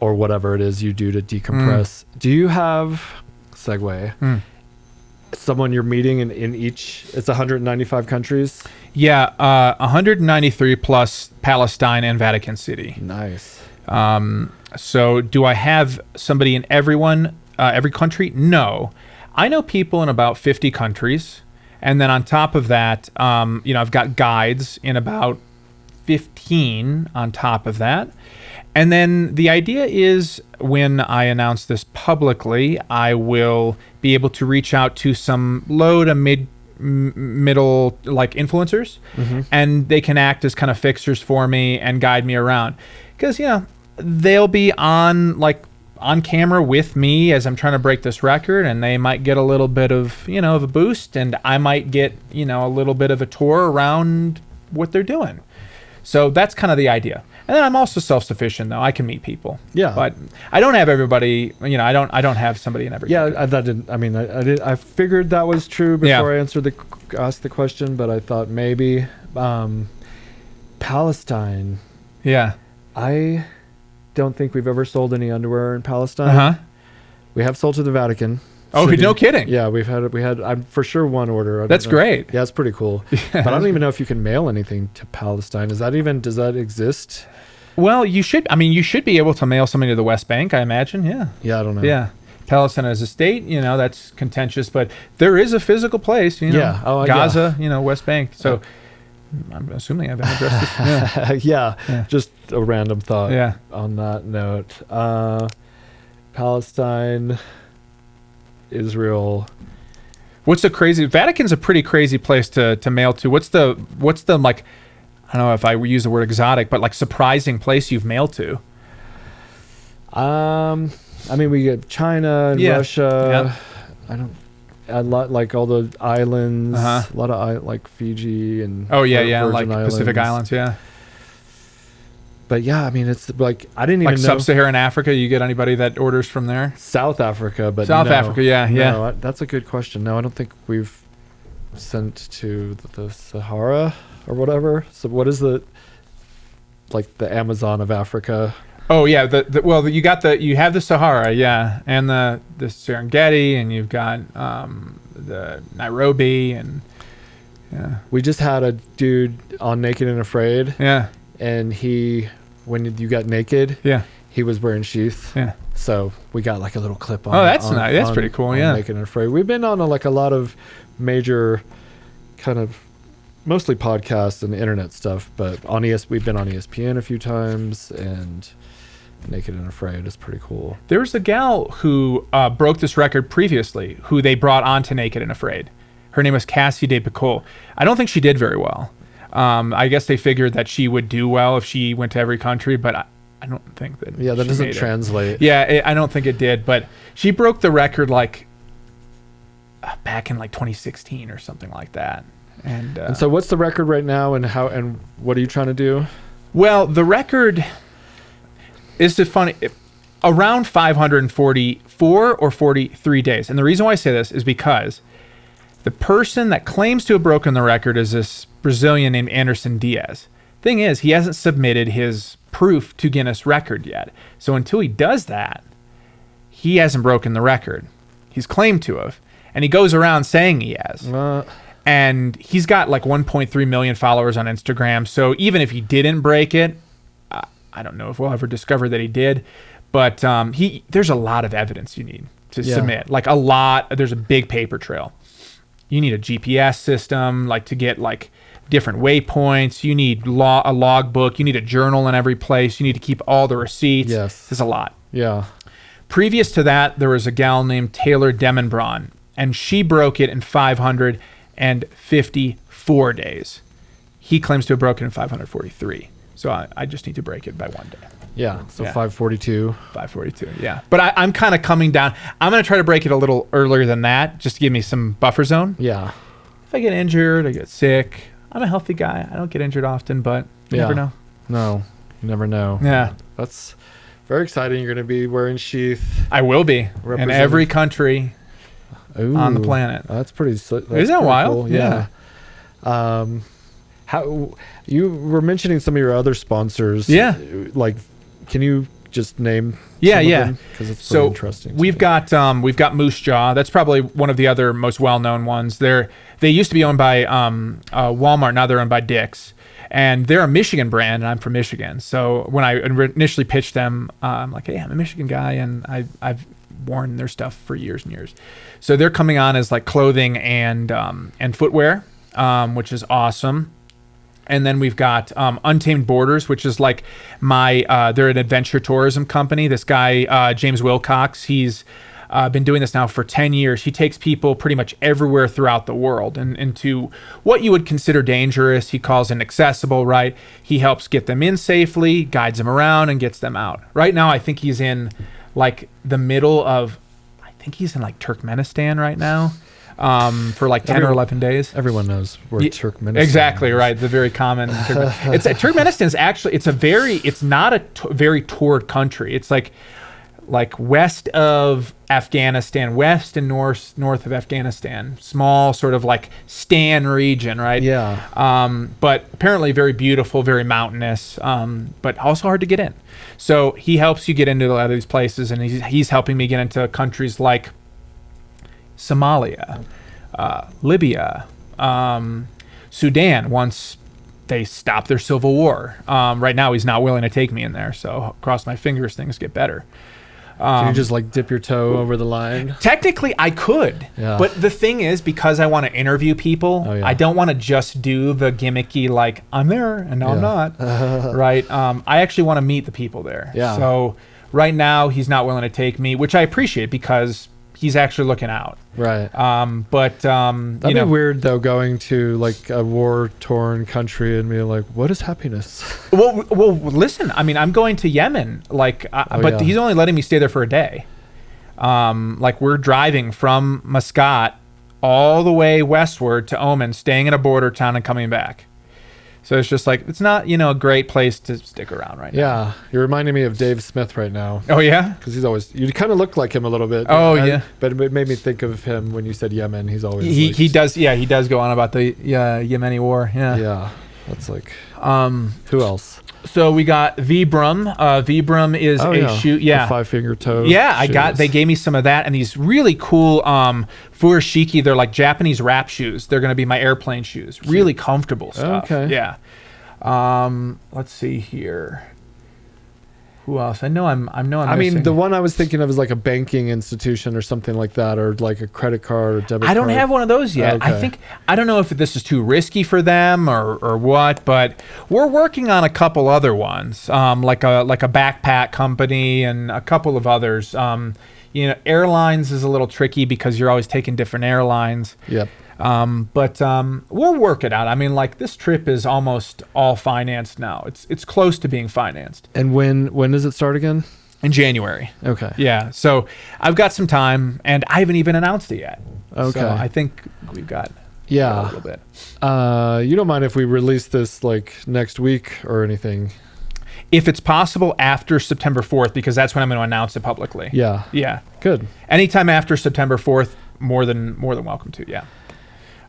or whatever it is you do to decompress. Do you have segue Mm. someone you're meeting in, in each? It's 195 countries. Yeah. Uh, 193 plus Palestine and Vatican City. Nice. Um, so, do I have somebody in everyone, uh, every country? No. I know people in about 50 countries. And then on top of that, um, you know, I've got guides in about 15 on top of that. And then the idea is when I announce this publicly, I will be able to reach out to some low to mid m- middle like influencers mm-hmm. and they can act as kind of fixers for me and guide me around. Because you know they'll be on like on camera with me as I'm trying to break this record and they might get a little bit of you know of a boost and I might get you know a little bit of a tour around what they're doing. So that's kind of the idea and then I'm also self-sufficient though I can meet people Yeah. but I don't have everybody you know I don't I don't have somebody in every Yeah, I, that didn't. I mean, I, I did. I figured that was true before Yeah. I answered the asked the question, but I thought maybe um, Palestine. yeah I don't think we've ever sold any underwear in Palestine. uh-huh We have sold to the Vatican. Oh, City. no kidding. Yeah, we've had we had I'm for sure one order. That's know. great. Yeah, it's pretty cool. But I don't even know if you can mail anything to Palestine. Is that even does that exist? Well, you should. I mean, you should be able to mail something to the West Bank. I imagine. Yeah. Yeah, I don't know. Yeah. Palestine as a state, you know, that's contentious, but there is a physical place, you know, Yeah. Oh, yeah. Gaza, you know, West Bank. So I'm assuming I've addressed this. Yeah. yeah, Yeah. just a random thought. Yeah. On that note, uh, Palestine, Israel. What's the crazy? Vatican's a pretty crazy place to to mail to. What's the what's the like? I don't know if I use the word exotic, but like surprising place you've mailed to. Um, I mean, we get China and Yeah. Russia. I don't. A lot like all the islands. Uh-huh. A lot of I like Fiji and. Oh yeah, yeah, like Virgin Pacific Islands, yeah. But yeah, I mean, it's like I didn't even Like know sub-Saharan Africa, you get anybody that orders from there? South Africa, but South no. Africa, yeah, yeah. No, I- that's a good question. No, I don't think we've sent to the Sahara or whatever. So what is the like the Amazon of Africa? Oh yeah, the, the well you got the you have the Sahara, yeah, and the the Serengeti, and you've got um, the Nairobi, and yeah, We just had a dude on Naked and Afraid, yeah, and he, when you got naked, yeah, he was wearing sheath. yeah. So we got like a little clip on. Oh, that's on- nice. That's on- pretty cool, yeah. Naked and Afraid. We've been on a, like a lot of major, kind of, mostly podcasts and internet stuff. But on ES, we've been on ESPN a few times, and Naked and Afraid is pretty cool. There was a gal who uh, broke this record previously, who they brought on to Naked and Afraid. Her name was Cassie De Pecol. I don't think she did very well. Um, I guess they figured that she would do well if she went to every country, but I, I don't think that. Yeah, that doesn't made it. translate. Yeah, it, I don't think it did, but she broke the record like uh, back in like 2016 or something like that. And, uh, And so, what's the record right now, and how, and what are you trying to do? well, the record is the funny around 544 or 43 days. And the reason why I say this is because the person that claims to have broken the record is this Brazilian named Anderson Diaz. Thing is, he hasn't submitted his proof to Guinness record yet. So until he does that, he hasn't broken the record. He's claimed to have. And he goes around saying he has Uh, and he's got like 1.3 million followers on Instagram. So even if he didn't break it, I, don't know if we'll ever discover that he did. But um, he there's a lot of evidence you need to Yeah. submit. Like a lot. There's a big paper trail. You need a GPS system, like to get like different waypoints. You need law a logbook. You need a journal in every place. You need to keep all the receipts. Yes. there's a lot. yeah. Previous to that, there was a gal named Taylor Demonbreun, and she broke it in 554 days. He claims to have broken in 543. So I, I just need to break it by one day. Yeah. So Yeah. 542. 542, yeah. But I, I'm kind of coming down. I'm going to try to break it a little earlier than that, just to give me some buffer zone. Yeah. If I get injured, I get sick. I'm a healthy guy. I don't get injured often, but you Yeah. never know. No, you never know. Yeah, That's very exciting. You're going to be wearing sheath I will be in every country on the planet. That's pretty. That's Isn't that pretty wild? cool, Yeah. Um, how you were mentioning some of your other sponsors? Yeah. Like, can you just name? Yeah, yeah. Because it's so interesting. we've me. got um, we've got Moosejaw. That's probably one of the other most well-known ones. They're they used to be owned by um, uh, Walmart. Now they're owned by Dick's, and they're a Michigan brand, and I'm from Michigan. So when I initially pitched them, uh, I'm like, hey, I'm a Michigan guy, and I, I've worn their stuff for years and years. So they're coming on as like clothing and um, and footwear, um, which is awesome and then we've got um, Untamed Borders, which is like my uh, they're an adventure tourism company. This guy uh, James Wilcox, he's uh, been doing this now for 10 years. He takes people pretty much everywhere throughout the world and into what you would consider dangerous. He calls inaccessible, right? He helps get them in safely, guides them around, and gets them out. Right now, I think he's in like the middle of, I think he's in like Turkmenistan right now um, for like 10 or 11 days. Everyone knows where Ye- Turkmenistan. Exactly is. right. The very common. Turkmen- it's Turkmenistan is actually it's a very it's not a t- very toured country. It's like like west of Afghanistan, west and north north of Afghanistan. Small sort of like Stan region, right? Yeah. Um, but apparently very beautiful, very mountainous, um, but also hard to get in. So he helps you get into a lot of these places, and he's, he's helping me get into countries like Somalia, uh, Libya, um, Sudan. Once they stop their civil war, um, right now he's not willing to take me in there. So cross my fingers, things get better. Can you Um, just like dip your toe over the line? Technically, I could, Yeah. but the thing is, because I want to interview people, Oh, yeah. I don't want to just do the gimmicky like I'm there and no, I'm not. right? Um, I actually want to meet the people there. Yeah. So right now, he's not willing to take me, which I appreciate because he's actually looking out. Right. Um, but um, That'd you know, be weird though, going to like a war-torn country and being like, "What is happiness?" Well, well, listen. I mean, I'm going to Yemen, like, uh, Oh, but yeah. he's only letting me stay there for a day. Um, like we're driving from Muscat all the way westward to Oman, staying in a border town and coming back. So it's just like it's not, you know, a great place to stick around right now. yeah, you're reminding me of Dave Smith right now Oh yeah. because he's always you kind of look like him a little bit. Oh, I- yeah. but it made me think of him when you said Yemen. He's always He like- he does. Yeah, he does go on about the uh, Yemeni war. Yeah. Yeah, that's like Um. who else? So we got Vibram. Uh, Vibram is Oh a yeah, shoe. Yeah. five finger toe. Yeah, I got. They gave me some of that and these really cool um, furoshiki. They're like Japanese wrap shoes. They're gonna be my airplane shoes. Really comfortable stuff. Okay. Yeah. Um, let's see here. Who else? I know I'm. I know I'm. I mean, missing- the one I was thinking of is like a banking institution or something like that, or like a credit card or debit. I don't card. have one of those yet. I think I don't know if this is too risky for them or, or what, but we're working on a couple other ones, um, like a like a backpack company and a couple of others. Um, you know, airlines is a little tricky because you're always taking different airlines. Yep. Um, but um, we'll work it out. I mean, like this trip is almost all financed now. It's it's close to being financed And when when does it start again? in January. Okay. Yeah, so I've got some time, and I haven't even announced it yet. Okay. so I think we've got yeah a little bit. Uh, you don't mind if we release this like next week or anything? If it's possible after September 4th, because that's when I'm going to announce it publicly. Yeah. Yeah. Good. Anytime after September 4th, more than more than welcome to. Yeah.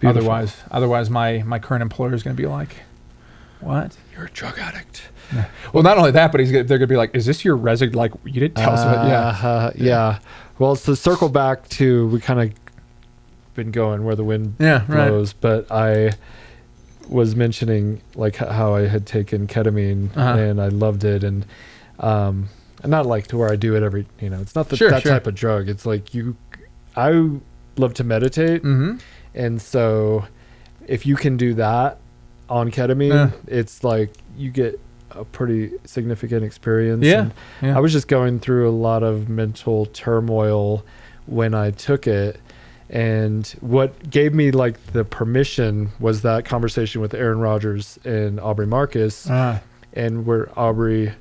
Beautiful. Otherwise, otherwise my my current employer is going to be like, "What?" You're a drug addict. Well, not only that, but he's gonna, they're going to be like, "Is this your resign? Like you didn't tell us." About, yeah. Uh, yeah. Well, it's to circle back to we kind of been going where the wind Yeah. Right. blows, but I was mentioning like how I had taken ketamine Uh-huh. and I loved it, and um, and not like to where I do it every. You know, it's not the, Sure, that sure. type of drug. It's like you. I love to meditate, Mm-hmm. And so if you can do that on ketamine, Yeah. it's like you get a pretty significant experience. Yeah. yeah. I was just going through a lot of mental turmoil when I took it. And what gave me like the permission was that conversation with Aaron Rodgers and Aubrey Marcus, Uh, and where Aubrey,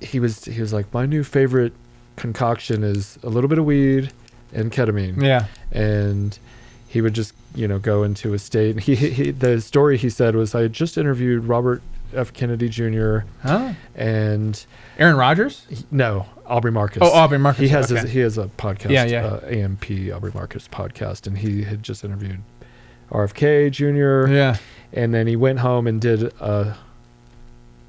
he was he was like, my new favorite concoction is a little bit of weed and ketamine, yeah. and he would just you know go into a state. And he, he, he the story he said was, I had just interviewed Robert F. Kennedy Jr. Huh? and Aaron Rodgers. no, Aubrey Marcus. Oh, Aubrey Marcus. He has okay. his, he has a podcast. Yeah, yeah. Uh, AMP Aubrey Marcus podcast, and he had just interviewed RFK Jr. yeah. and then he went home and did a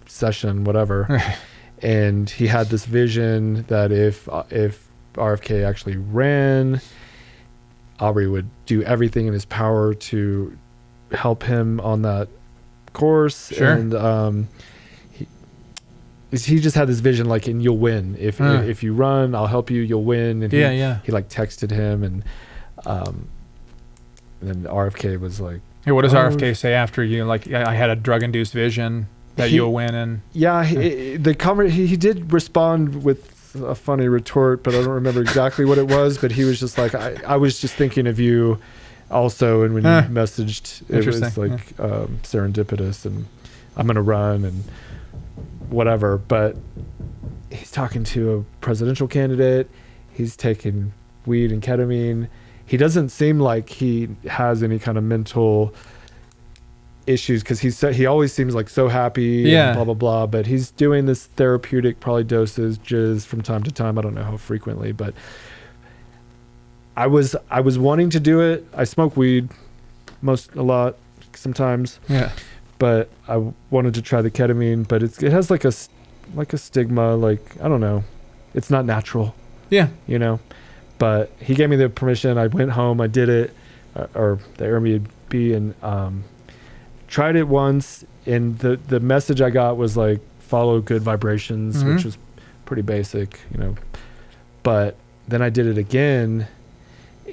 session, whatever. and he had this vision that if uh, if RFK actually ran, Aubrey would do everything in his power to help him on that course. Sure. And um, he he just had this vision like, and you'll win if Huh. if you run, I'll help you. You'll win. And Yeah. he, Yeah. he like texted him and. Um, and then RFK was like, Hey, what does Oh. RFK say after you? Like, I I had a drug-induced vision that He- you'll win, and Yeah, he, the conver- he, he did respond with a funny retort, but I don't remember exactly what it was. But he was just like, I, I was just thinking of you also. And when Huh. you messaged, it was like um, serendipitous and I'm going to run and whatever. But he's talking to a presidential candidate. He's taking weed and ketamine. He doesn't seem like he has any kind of mental issues because he's so, he always seems like so happy Yeah. and blah blah blah but he's doing this therapeutic probably dosages from time to time i don't know how frequently but i was i was wanting to do it i smoke weed most a lot sometimes yeah, but i wanted to try the ketamine but it's it has like a like a stigma like i don't know it's not natural yeah. you know. But he gave me the permission. I went home. I did it, uh, or the Airbnb, and um, tried it once. And the the message I got was like follow good vibrations, Mhm. which was pretty basic, you know. but then I did it again,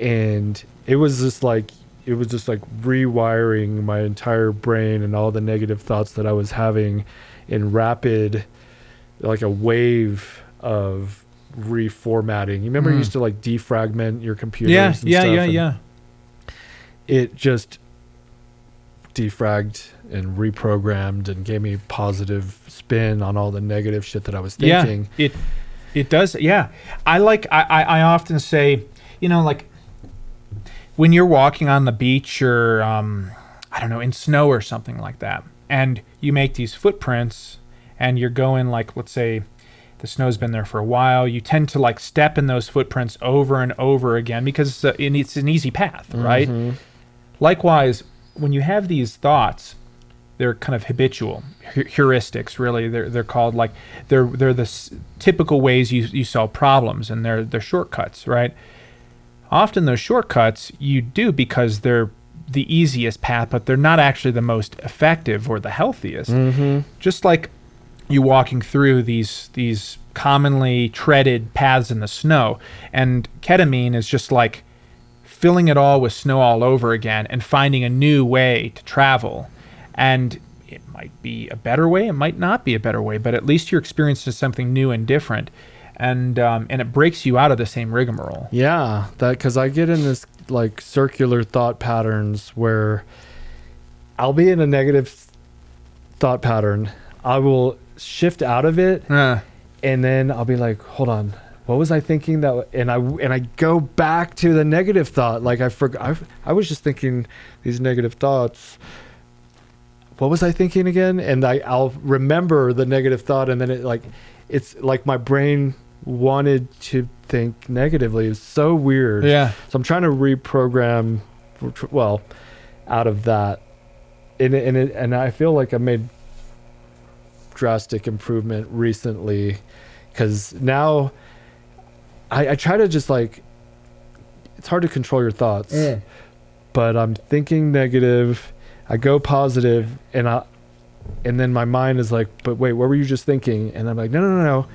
and it was just like it was just like rewiring my entire brain and all the negative thoughts that I was having in rapid, like a wave of reformatting. You remember you Mm. used to like defragment your computers? Yeah, and yeah, stuff, yeah, yeah. It just defragged and reprogrammed and gave me positive spin on all the negative shit that I was thinking. Yeah, it it does. Yeah, I like. I, I I often say, you know, like when you're walking on the beach or um, I don't know, in snow or something like that, and you make these footprints, and you're going like, let's say. The snow's been there for a while. You tend to like step in those footprints over and over again because it's, a, it's an easy path, right? Likewise, when you have these thoughts, they're kind of habitual heuristics. Really, they're they're called like they're they're the s- typical ways you you solve problems, and they're they're shortcuts, right? Often those shortcuts you do because they're the easiest path, but they're not actually the most effective or the healthiest. Mm-hmm. Just like you walking through these these commonly treaded paths in the snow, and ketamine is just like filling it all with snow all over again and finding a new way to travel. And it might be a better way, it might not be a better way, but at least you're experiencing something new and different. And um, and it breaks you out of the same rigmarole. Yeah, that because I get in this like circular thought patterns where I'll be in a negative thought pattern. I will shift out of it, Uh, and then I'll be like, "Hold on, what was I thinking?" That and I and I go back to the negative thought. Like I forgot. I, I was just thinking these negative thoughts. What was I thinking again? And I I'll remember the negative thought, and then it like it's like my brain wanted to think negatively. It's so weird. yeah. So I'm trying to reprogram, well, out of that, and and it, and I feel like I made drastic improvement recently, because now I, I try to just like it's hard to control your thoughts, but I'm thinking negative. I go positive, and I and then my mind is like, but wait, what were you just thinking? And I'm like, no, no, no, no,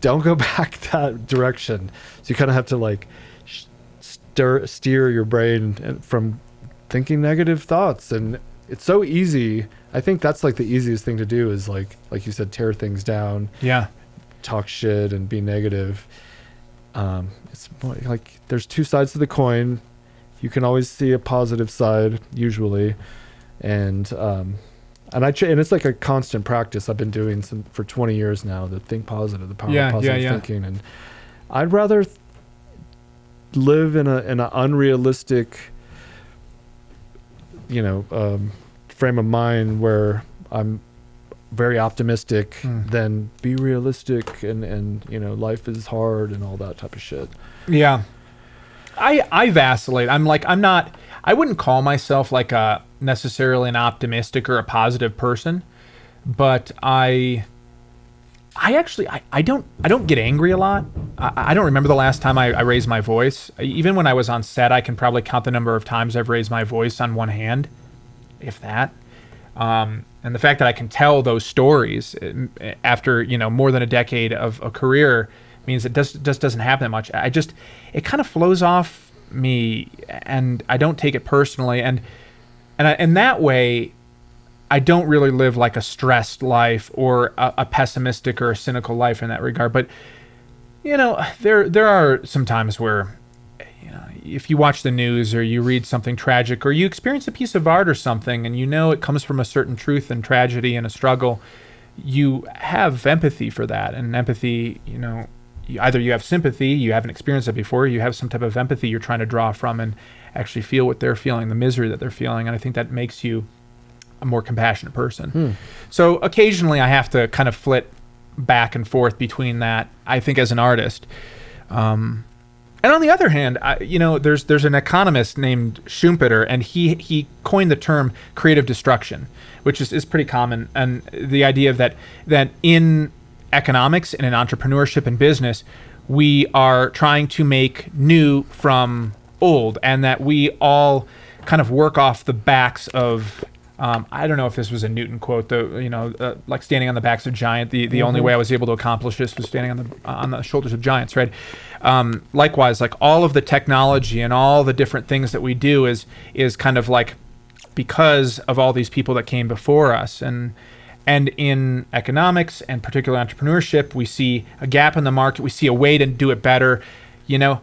don't go back that direction. So you kind of have to like sh- stir, steer your brain from thinking negative thoughts, and it's so easy. I think that's like the easiest thing to do is like, like you said, tear things down, Yeah. talk shit, and be negative. Um, it's more like there's two sides to the coin. You can always see a positive side, usually, and um, and I ch- and it's like a constant practice I've been doing some, for 20 years now. The think positive, the power Yeah, of yeah, positive yeah. thinking, and I'd rather th- live in a in an unrealistic, you know, um, frame of mind where I'm very optimistic Mm. than be realistic and and you know life is hard and all that type of shit. Yeah. I I vacillate. I'm like I'm not I wouldn't call myself like a necessarily an optimistic or a positive person, but I I actually I, I don't I don't get angry a lot. I, I don't remember the last time I, I raised my voice. Even when I was on set, I can probably count the number of times I've raised my voice on one hand, if that. Um, and the fact that I can tell those stories uh, after you know more than a decade of a career means it just just doesn't happen that much. I just it kind of flows off me, and I don't take it personally, and and I, that way, I don't really live like a stressed life or a, a pessimistic or a cynical life in that regard. But you know, there there are some times where you know, if you watch the news or you read something tragic or you experience a piece of art or something and you know it comes from a certain truth and tragedy and a struggle, you have empathy for that. And empathy, you know, you, either you have sympathy, you haven't experienced it before, you have some type of empathy you're trying to draw from and actually feel what they're feeling, the misery that they're feeling. And I think that makes you a more compassionate person. So occasionally I have to kind of flit back and forth between that, I think, as an artist. Um, and on the other hand, I, you know, there's there's an economist named Schumpeter, and he he coined the term creative destruction, which is, is pretty common. And the idea of that that in economics and in entrepreneurship and business, we are trying to make new from old, and that we all kind of work off the backs of Um, I don't know if this was a Newton quote, though. You know, uh, like standing on the backs of giant. The the only way I was able to accomplish this was standing on the on the shoulders of giants, right? Um, likewise, like all of the technology and all the different things that we do is is kind of like because of all these people that came before us. And and in economics and particular entrepreneurship we see a gap in the market. We see a way to do it better. You know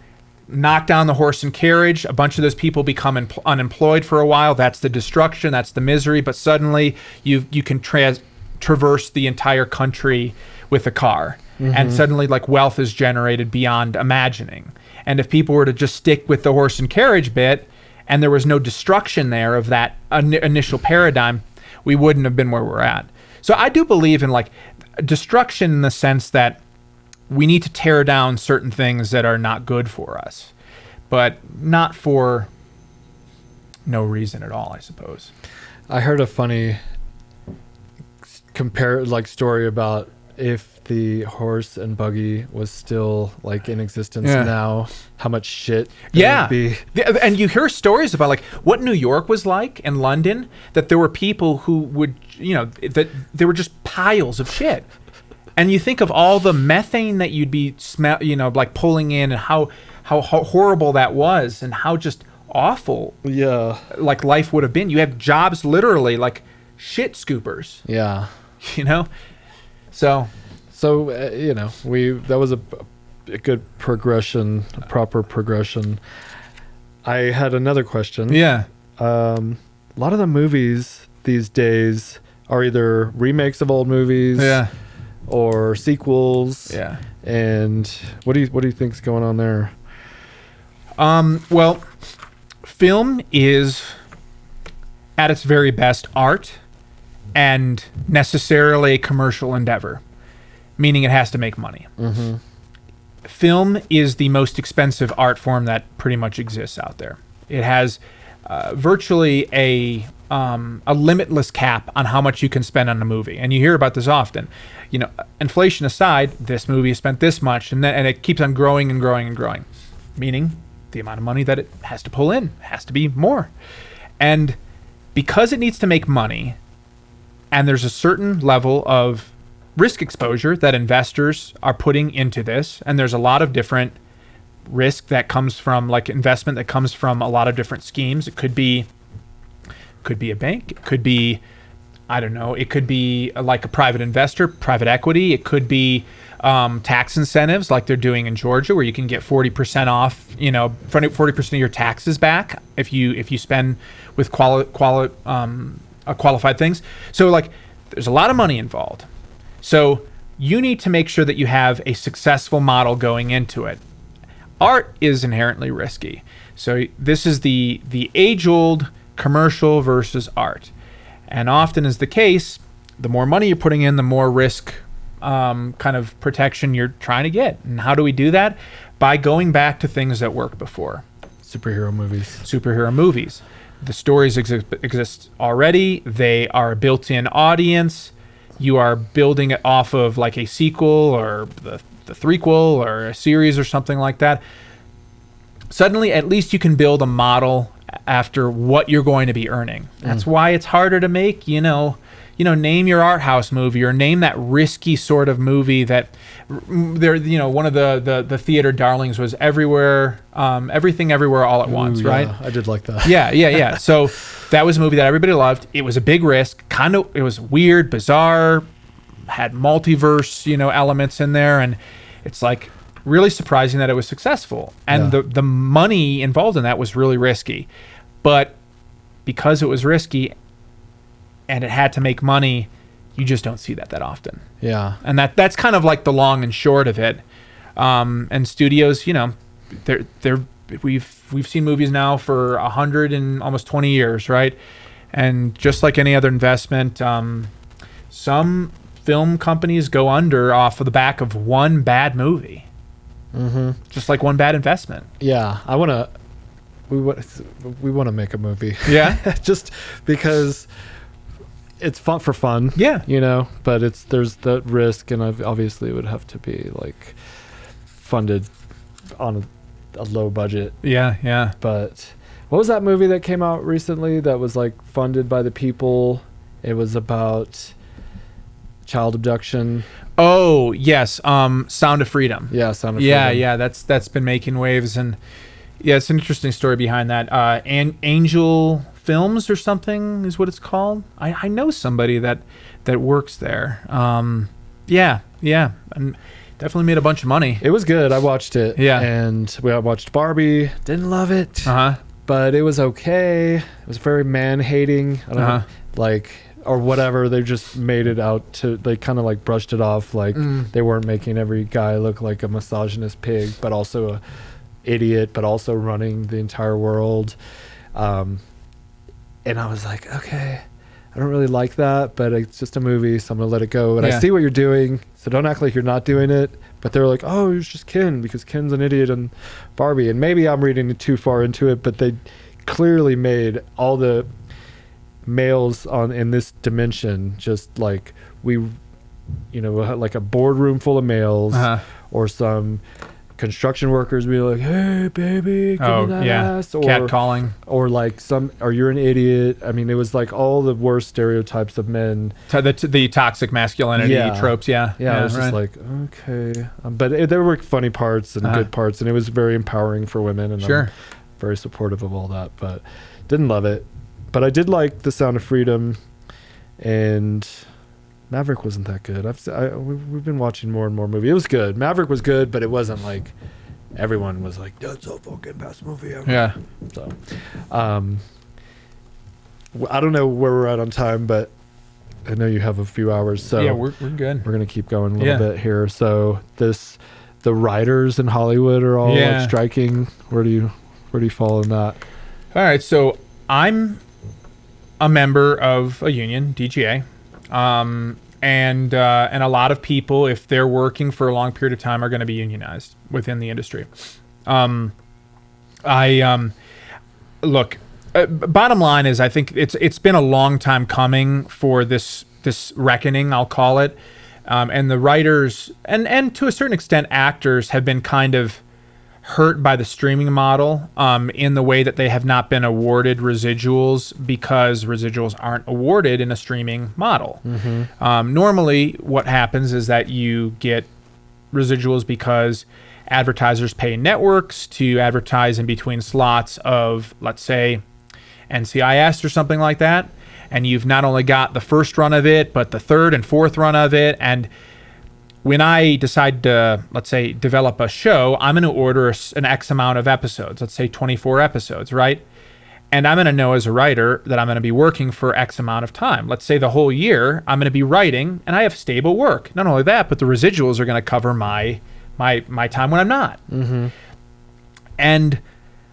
knock down the horse and carriage. A bunch of those people become empl- unemployed for a while. That's the destruction. That's the misery. But suddenly you you can tra- traverse the entire country with a car and mm-hmm. suddenly like wealth is generated beyond imagining and if people were to just stick with the horse and carriage bit and there was no destruction there of that in- initial paradigm, we wouldn't have been where we're at. So I do believe in like destruction in the sense that we need to tear down certain things that are not good for us, but not for no reason at all, I suppose. I heard a funny compare like story about if the horse and buggy was still like in existence Yeah. now, how much shit Yeah. would be. And you hear stories about like what New York was like and London, that there were people who would, you know, that there were just piles of shit. And you think of all the methane that you'd be smell, you know, like pulling in and how, how ho- horrible that was and how just awful Yeah. like life would have been. You have jobs literally like shit scoopers, Yeah. you know? So, So uh, you know, we that was a, a good progression, a proper progression. I had another question. yeah. Um, a lot of the movies these days are either remakes of old movies, Yeah. or sequels. Yeah. And what do you what do you think's going on there? Um, well, film is at its very best art and necessarily a commercial endeavor, meaning it has to make money. Mm-hmm. Film is the most expensive art form that pretty much exists out there. It has uh, virtually a um, a limitless cap on how much you can spend on a movie, and you hear about this often. You know, inflation aside, this movie spent this much, and then and it keeps on growing and growing and growing, meaning the amount of money that it has to pull in has to be more, and because it needs to make money, and there's a certain level of risk exposure that investors are putting into this and there's a lot of different risk that comes from like investment that comes from a lot of different schemes. It could be could be a bank it could be i don't know it could be uh, like a private investor private equity it could be um, tax incentives like they're doing in georgia where you can get 40% off you know 40% of your taxes back if you if you spend with quali- quali- um, uh, qualified things. So like there's a lot of money involved so you need to make sure that you have a successful model going into it. Art is inherently risky. So this is the the age-old commercial versus art. And often is the case, the more money you're putting in, the more risk um, kind of protection you're trying to get. And how do we do that? By going back to things that worked before Superhero movies. superhero movies. The stories exist, exist already. They are a built-in audience. You are building it off of like a sequel or the the threequel or a series or something like that. Suddenly, at least you can build a model after what you're going to be earning. That's why it's harder to make. You know, you know, name your art house movie or name that risky sort of movie that mm, there. You know, one of the the, the theater darlings was everywhere, um, everything, everywhere, all at once, Ooh, right? I did like that. yeah, yeah, yeah. So that was a movie that everybody loved. It was a big risk. Kind of, it was weird, bizarre, had multiverse, you know, elements in there, and it's like really surprising that it was successful. And Yeah. the the money involved in that was really risky, but because it was risky and it had to make money, you just don't see that that often Yeah. and that that's kind of like the long and short of it. Um, and studios, you know, they're they're we've we've seen movies now for a hundred and almost twenty years, right? And just like any other investment, um, some film companies go under off of the back of one bad movie, Mm-hmm. just like one bad investment. Yeah. I want to. We want. We want to make a movie. Yeah, just because it's fun for fun. yeah, You know, but it's there's the risk, and ob- obviously it would have to be like funded on a, a low budget. yeah, yeah. But what was that movie that came out recently that was like funded by the people? It was about child abduction. Oh yes, um, Sound of Freedom. Yeah, Sound of yeah, Freedom. yeah. Yeah. That's that's been making waves, and yeah, it's an interesting story behind that. Uh, An- Angel Films or something is what it's called. I, I know somebody that that works there. Um, yeah, yeah, and definitely made a bunch of money. It was good. I watched it. Yeah. And we watched Barbie. Didn't love it, Uh huh. but it was okay. It was very man hating. I don't Uh-huh. know, like or whatever. They just made it out to. They kind of like brushed it off. Like Mm. they weren't making every guy look like a misogynist pig, but also a idiot, but also running the entire world. Um, and I was like, okay, I don't really like that, but it's just a movie, so I'm gonna let it go. And I see what you're doing, so don't act like you're not doing it. But they're like, oh, it's just Ken because Ken's an idiot and Barbie, and maybe I'm reading too far into it, but they clearly made all the males on in this dimension just like we, you know, like a boardroom full of males Uh-huh. or some construction workers be like, "Hey, baby, give Oh me that yeah. ass," or Cat calling. or like some, or you're an idiot. I mean, it was like all the worst stereotypes of men. To the the toxic masculinity Yeah. tropes. Yeah. Yeah, I was just like, okay, um, but it, there were funny parts and Uh-huh. good parts, and it was very empowering for women, and Sure. I'm very supportive of all that. But didn't love it, but I did like the Sound of Freedom, and Maverick wasn't that good. I've I, we- we've been watching more and more movies. It was good. Maverick was good, but it wasn't like everyone was like, "That's a fucking best movie ever." Yeah. So, um, I don't know where we're at on time, but I know you have a few hours, so yeah, we're we're good. we're gonna keep going a little Yeah. bit here. So this, the writers in Hollywood are all Yeah. like striking. Where do you, where do you fall in that? All right, so I'm a member of a union, DGA, um, and uh, and a lot of people, if they're working for a long period of time, are going to be unionized within the industry. Um, I um, look. Uh, bottom line is, I think it's it's been a long time coming for this this reckoning. I'll call it, um, and the writers and and to a certain extent, actors have been kind of hurt by the streaming model um, in the way that they have not been awarded residuals because residuals aren't awarded in a streaming model. Um, normally, what happens is that you get residuals because advertisers pay networks to advertise in between slots of, let's say, NCIS or something like that. And you've not only got the first run of it, but the third and fourth run of it. And when I decide to, let's say, develop a show, I'm going to order an X amount of episodes, let's say 24 episodes, right? And I'm going to know as a writer that I'm going to be working for X amount of time. Let's say the whole year I'm going to be writing and I have stable work. Not only that, but the residuals are going to cover my my my time when I'm not. Mm-hmm. And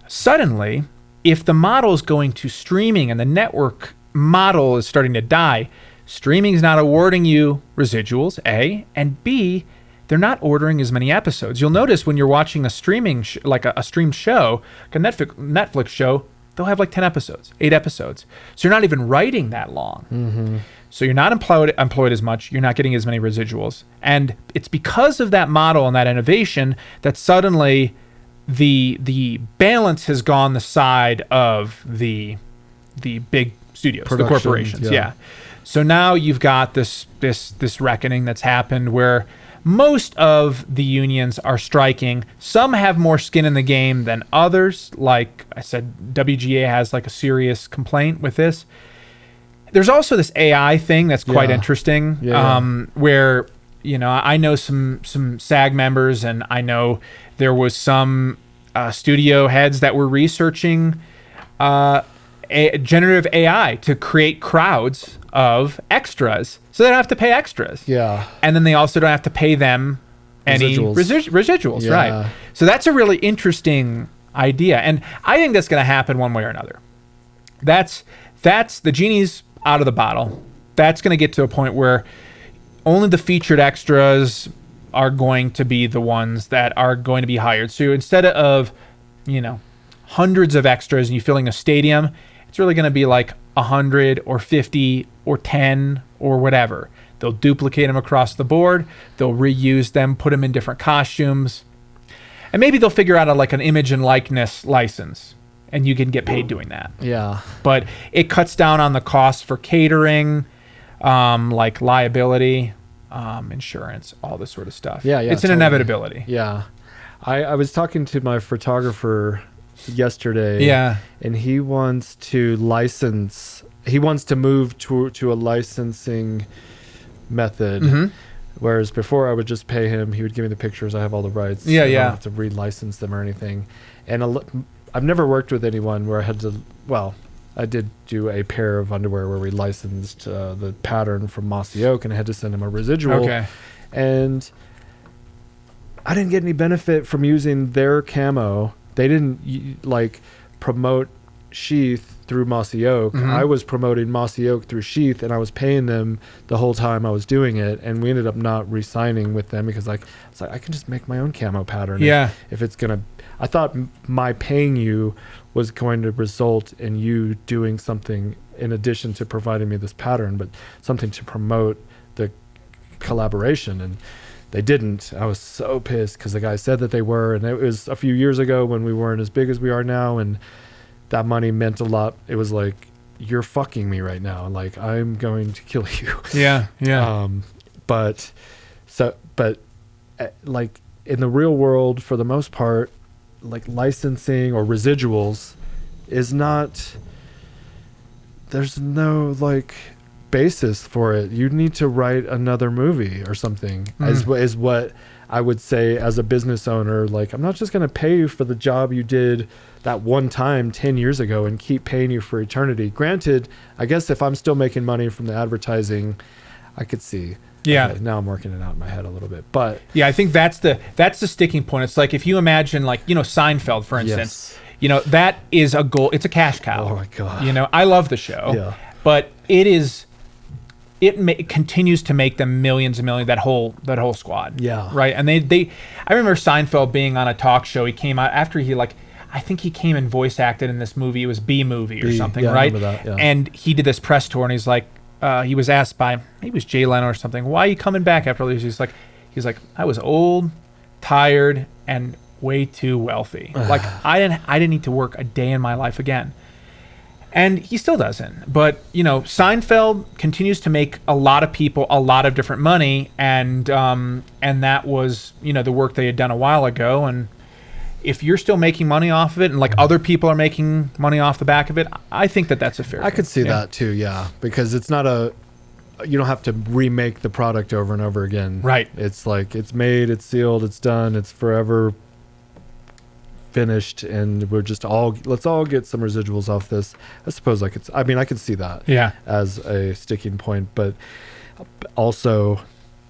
suddenly, if the model is going to streaming and the network model is starting to die, streaming is not awarding you residuals, A, and B, they're not ordering as many episodes. You'll notice when you're watching a streaming, sh- like a, a streamed show, like a Netflix, Netflix show, they'll have like 10 episodes, eight episodes. So you're not even writing that long. Mm-hmm. So you're not employed employed as much. You're not getting as many residuals, and it's because of that model and that innovation that suddenly the the balance has gone the side of the the big studios, the corporations. yeah. Yeah. So now you've got this this this reckoning that's happened where most of the unions are striking. Some have more skin in the game than others. Like I said, WGA has like a serious complaint with this. There's also this AI thing that's quite Yeah. interesting, Yeah. um, where you know I know some some SAG members, and I know there was some uh, studio heads that were researching uh, a, generative AI to create crowds of extras, so they don't have to pay extras, Yeah, and then they also don't have to pay them any Residuals. resi- residuals, Yeah. right? So that's a really interesting idea, and I think that's going to happen one way or another that's that's the genie's out of the bottle. That's going to get to a point where only the featured extras are going to be the ones that are going to be hired. So instead of, you know, hundreds of extras and you filling a stadium, it's really going to be like 100 or 50 or 10 or whatever. They'll duplicate them across the board. They'll reuse them, put them in different costumes. And maybe they'll figure out a, like an image and likeness license. and you can get paid doing that. Yeah. But it cuts down on the cost for catering, um, like liability, um, insurance, all this sort of stuff. Yeah, yeah, It's an inevitability. Yeah. I, I was talking to my photographer yesterday. Yeah. And he wants to license, he wants to move to, to a licensing method. Mhm. Whereas before I would just pay him, he would give me the pictures, I have all the rights. Yeah, I don't yeah. have to relicense them or anything. And I've never worked with anyone where I had to, well, I did do a pair of underwear where we licensed uh, the pattern from Mossy Oak and I had to send him a residual Okay. and I didn't get any benefit from using their camo. They didn't like promote Sheath through Mossy Oak. Mhm. I was promoting Mossy Oak through Sheath, and I was paying them the whole time I was doing it. And we ended up not re-signing with them because like it's like I can just make my own camo pattern. Yeah. If, it's gonna, I thought my paying you was going to result in you doing something in addition to providing me this pattern, but something to promote the collaboration and they didn't i was so pissed because the guy said that they were and it was a few years ago when we weren't as big as we are now and that money meant a lot it was like you're fucking me right now like i'm going to kill you Yeah. Yeah. um but so but uh, like in the real world for the most part like licensing or residuals is not there's no like basis for it you need to write another movie or something is, Mm. wha- is what i would say as a business owner like i'm not just going to pay you for the job you did that one time 10 years ago and keep paying you for eternity granted i guess if i'm still making money from the advertising i could see Yeah. Okay, now i'm working it out in my head a little bit but Yeah, I think that's the that's the sticking point. It's like if you imagine like, you know, Seinfeld for instance. Yes. You know, that is a goal. It's a cash cow. Oh my God. You know, I love the show. Yeah. But it is it, ma- it continues to make them millions and millions that whole that whole squad. Yeah. Right? And they they I remember Seinfeld being on a talk show. He came out after he like I think he came and voice acted in this movie. It was B movie or B, something, yeah, I right? remember that, yeah. And he did this press tour, and he's like, uh, he was asked by maybe it was Jay Leno or something, why are you coming back after all these? He's like, he's like, I was old, tired, and way too wealthy. like I didn't, I didn't need to work a day in my life again. And he still doesn't. But you know, Seinfeld continues to make a lot of people a lot of different money, and um, and that was you know the work they had done a while ago, and if you're still making money off of it and like other people are making money off the back of it, I think that that's a fair. I thing. could see Yeah. that too, yeah, because it's not a you don't have to remake the product over and over again. Right. It's like it's made, it's sealed, it's done, it's forever finished and we're just all let's all get some residuals off this. I suppose I could I mean I could see that Yeah. as a sticking point, but also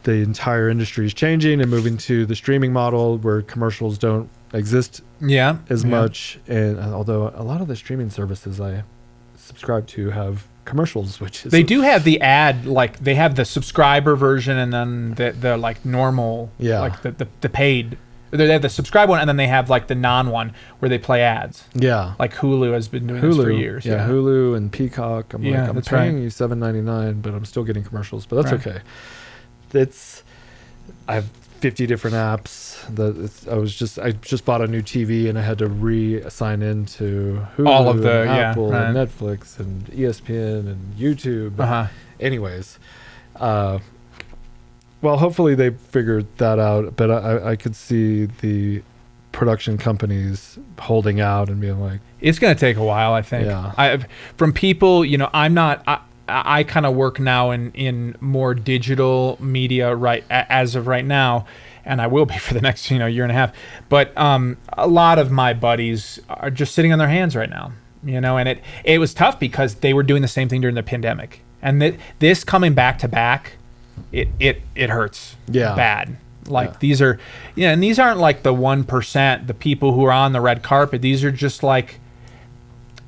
the entire industry is changing and moving to the streaming model where commercials don't exist Yeah. as yeah. much and uh, although a lot of the streaming services i subscribe to have commercials which is They do have the ad, like they have the subscriber version and then the, the like normal, Yeah. like the, the, the paid. They have the subscribe one and then they have like the non one where they play ads. yeah Like Hulu has been doing hulu this for years. yeah, hulu and peacock i'm Yeah, like i'm paying right. you 7.99 but i'm still getting commercials but that's Right. okay it's i have 50 different apps that i was just i just bought a new tv and i had to re-sign into hulu All of the- and yeah, apple and netflix and espn and youtube Uh huh. anyways uh well hopefully they figured that out but i i could see the production companies holding out and being like It's gonna take a while, I think. Yeah. I from people, you know, I'm not. I, I kind of work now in in more digital media right as of right now, and I will be for the next you know year and a half. But um, a lot of my buddies are just sitting on their hands right now, you know, and it it was tough because they were doing the same thing during the pandemic, and th- this coming back to back, it it it hurts. Yeah. Bad. Like Yeah. these are, yeah, and these aren't like the one percent, the people who are on the red carpet. These are just like,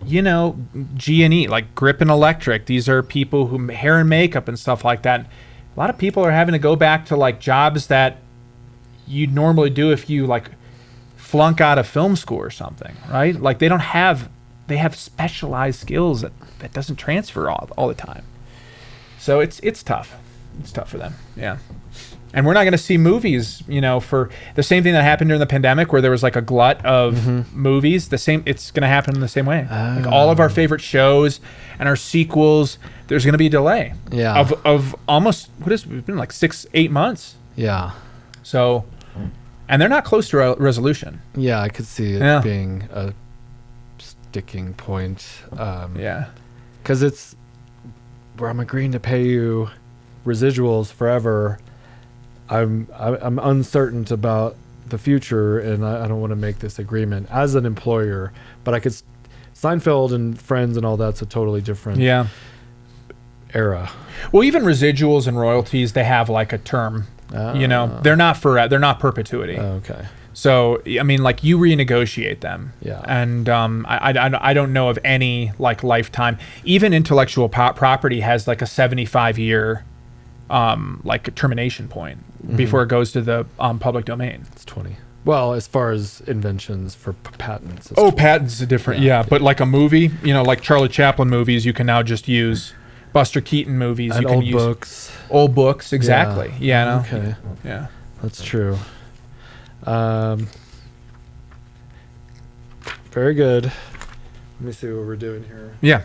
you know, G and E, like Grip and Electric. These are people who hair and makeup and stuff like that. A lot of people are having to go back to like jobs that you'd normally do if you like flunk out of film school or something, right? Like they don't have, they have specialized skills that that doesn't transfer all, all the time. So it's it's tough. It's tough for them. Yeah. and we're not going to see movies you know for the same thing that happened during the pandemic where there was like a glut of Mm-hmm. movies the same it's going to happen in the same way like all of our Oh. favorite shows and our sequels there's going to be a delay Yeah. of, of almost what is it's been like six eight months Yeah. so and they're not close to a resolution Yeah, I could see it Yeah. being a sticking point. Um, yeah because it's where I'm agreeing to pay you residuals forever. I'm I, I'm uncertain about the future, and I, I don't want to make this agreement as an employer. But I could Seinfeld and Friends and all that's a totally different yeah era. well even residuals and royalties they have like a term you know Ah. they're not for they're not perpetuity Okay. So I mean, like you renegotiate them. Yeah. And um, I, I, I don't know of any like lifetime. Even intellectual property has like a seventy-five year, um, like a termination point Mm-hmm. before it goes to the um, public domain. It's twenty. Well, as far as inventions for p- patents. Oh, 20. patents are different. Yeah. Yeah. But like a movie, you know, like Charlie Chaplin movies, you can now just use. Buster Keaton movies, and you can old use books. old books. Exactly. Yeah. no. Okay, Yeah. that's true. Um, very good. Let me see what we're doing here. Yeah.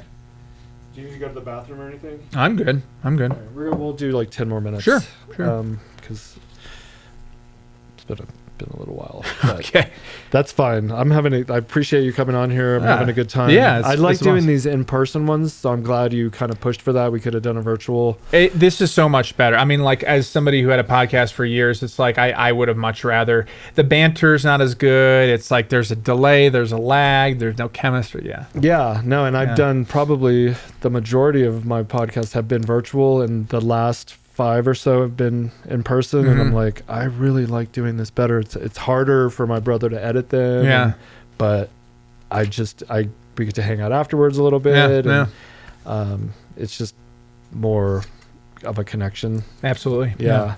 Do you need to go to the bathroom or anything? I'm good. I'm good. All right, we're, we'll do like 10 more minutes. Sure, sure. Um, because it's been a, been a little while. Okay. That's fine. I'm having a, I appreciate you coming on here. I'm Ah, having a good time. yeah, I like doing awesome. these in person ones, so I'm glad you kind of pushed for that. We could have done a virtual. It, this is so much better. I mean, like as somebody who had a podcast for years, it's like I, I would have much rather. The banter's not as good. It's like there's a delay, there's a lag, there's no chemistry. Yeah, Yeah, no, and I've Yeah. done probably the majority of my podcasts have been virtual, and the last five or so have been in person. And I'm Mhm. like, I really like doing this better. It's it's harder for my brother to edit them. Yeah. and- but I just I we get to hang out afterwards a little bit. Yeah, and, yeah. Um, it's just more of a connection. absolutely. Yeah.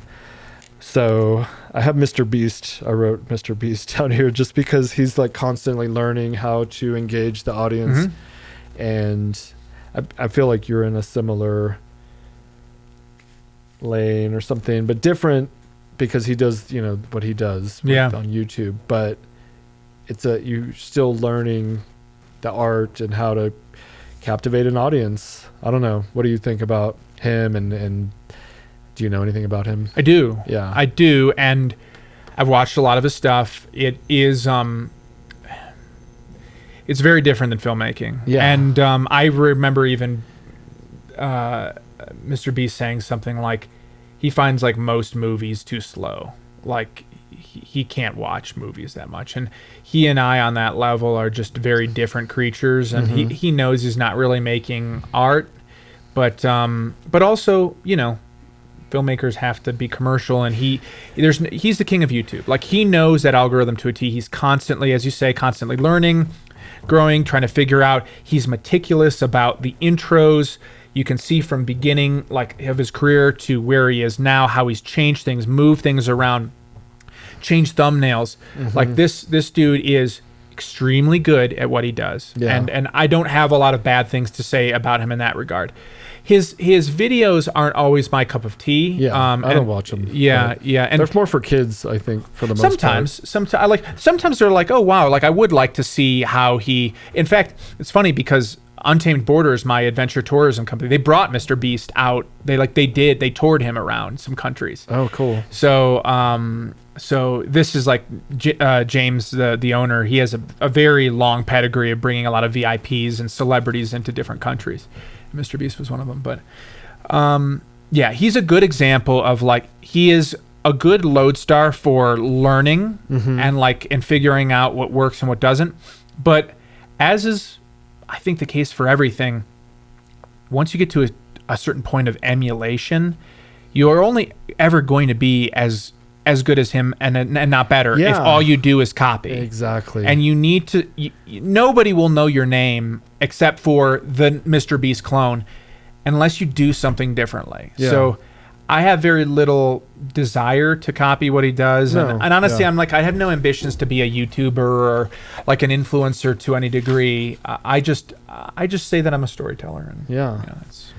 So I have Mr. Beast. I wrote Mr. Beast down here just because he's like constantly learning how to engage the audience, Mhm. and I, I feel like you're in a similar lane or something, but different because he does you know what he does with- Yeah. on YouTube. But it's a you're still learning the art and how to captivate an audience. I don't know. What do you think about him and and do you know anything about him? I do. Yeah. I do, and I've watched a lot of his stuff. It is um, it's very different than filmmaking. Yeah. and um, I remember even uh, Mr. Beast saying something like he finds like most movies too slow. Like he, he can't watch movies that much, and he and I on that level are just very different creatures. And he he knows he's not really making art, but um, but also you know filmmakers have to be commercial and he there's he's the king of YouTube. Like he knows that algorithm to a T. He's constantly as you say constantly learning, growing, trying to figure out. He's meticulous about the intros. You can see from beginning like of his career to where he is now how he's changed things, moved things around, changed thumbnails. Mm-hmm. Like this this dude is extremely good at what he does. Yeah. And and I don't have a lot of bad things to say about him in that regard. His his videos aren't always my cup of tea. Yeah, um, I don't and- them. Yeah, yeah, and They're more for kids, I think, for the most sometimes sometimes I like sometimes they're like oh wow like i would like to see how he in fact it's funny because untamed borders my adventure tourism company they brought mr beast out they like they did they toured him around some countries. Oh, cool. so um so this is like J- uh, James the the owner he has a, a very long pedigree of bringing a lot of VIPs and celebrities into different countries Mr Beast was one of them but um yeah he's a good example of like he is a good lodestar for learning and like and figuring out what works and what doesn't but as is I think the case for everything once you get to a, a certain point of emulation, you are only ever going to be as as good as him and and not better yeah. if all you do is copy. Exactly. And you need to. You- nobody will know your name except for the Mr. Beast clone, unless you do something differently. Yeah. So. I have very little desire to copy what he does, No, and, and honestly, yeah. I'm like I have no ambitions to be a YouTuber or like an influencer to any degree. I I just I just say that I'm a storyteller, and Yeah. you know, it's, Yeah. it's, No,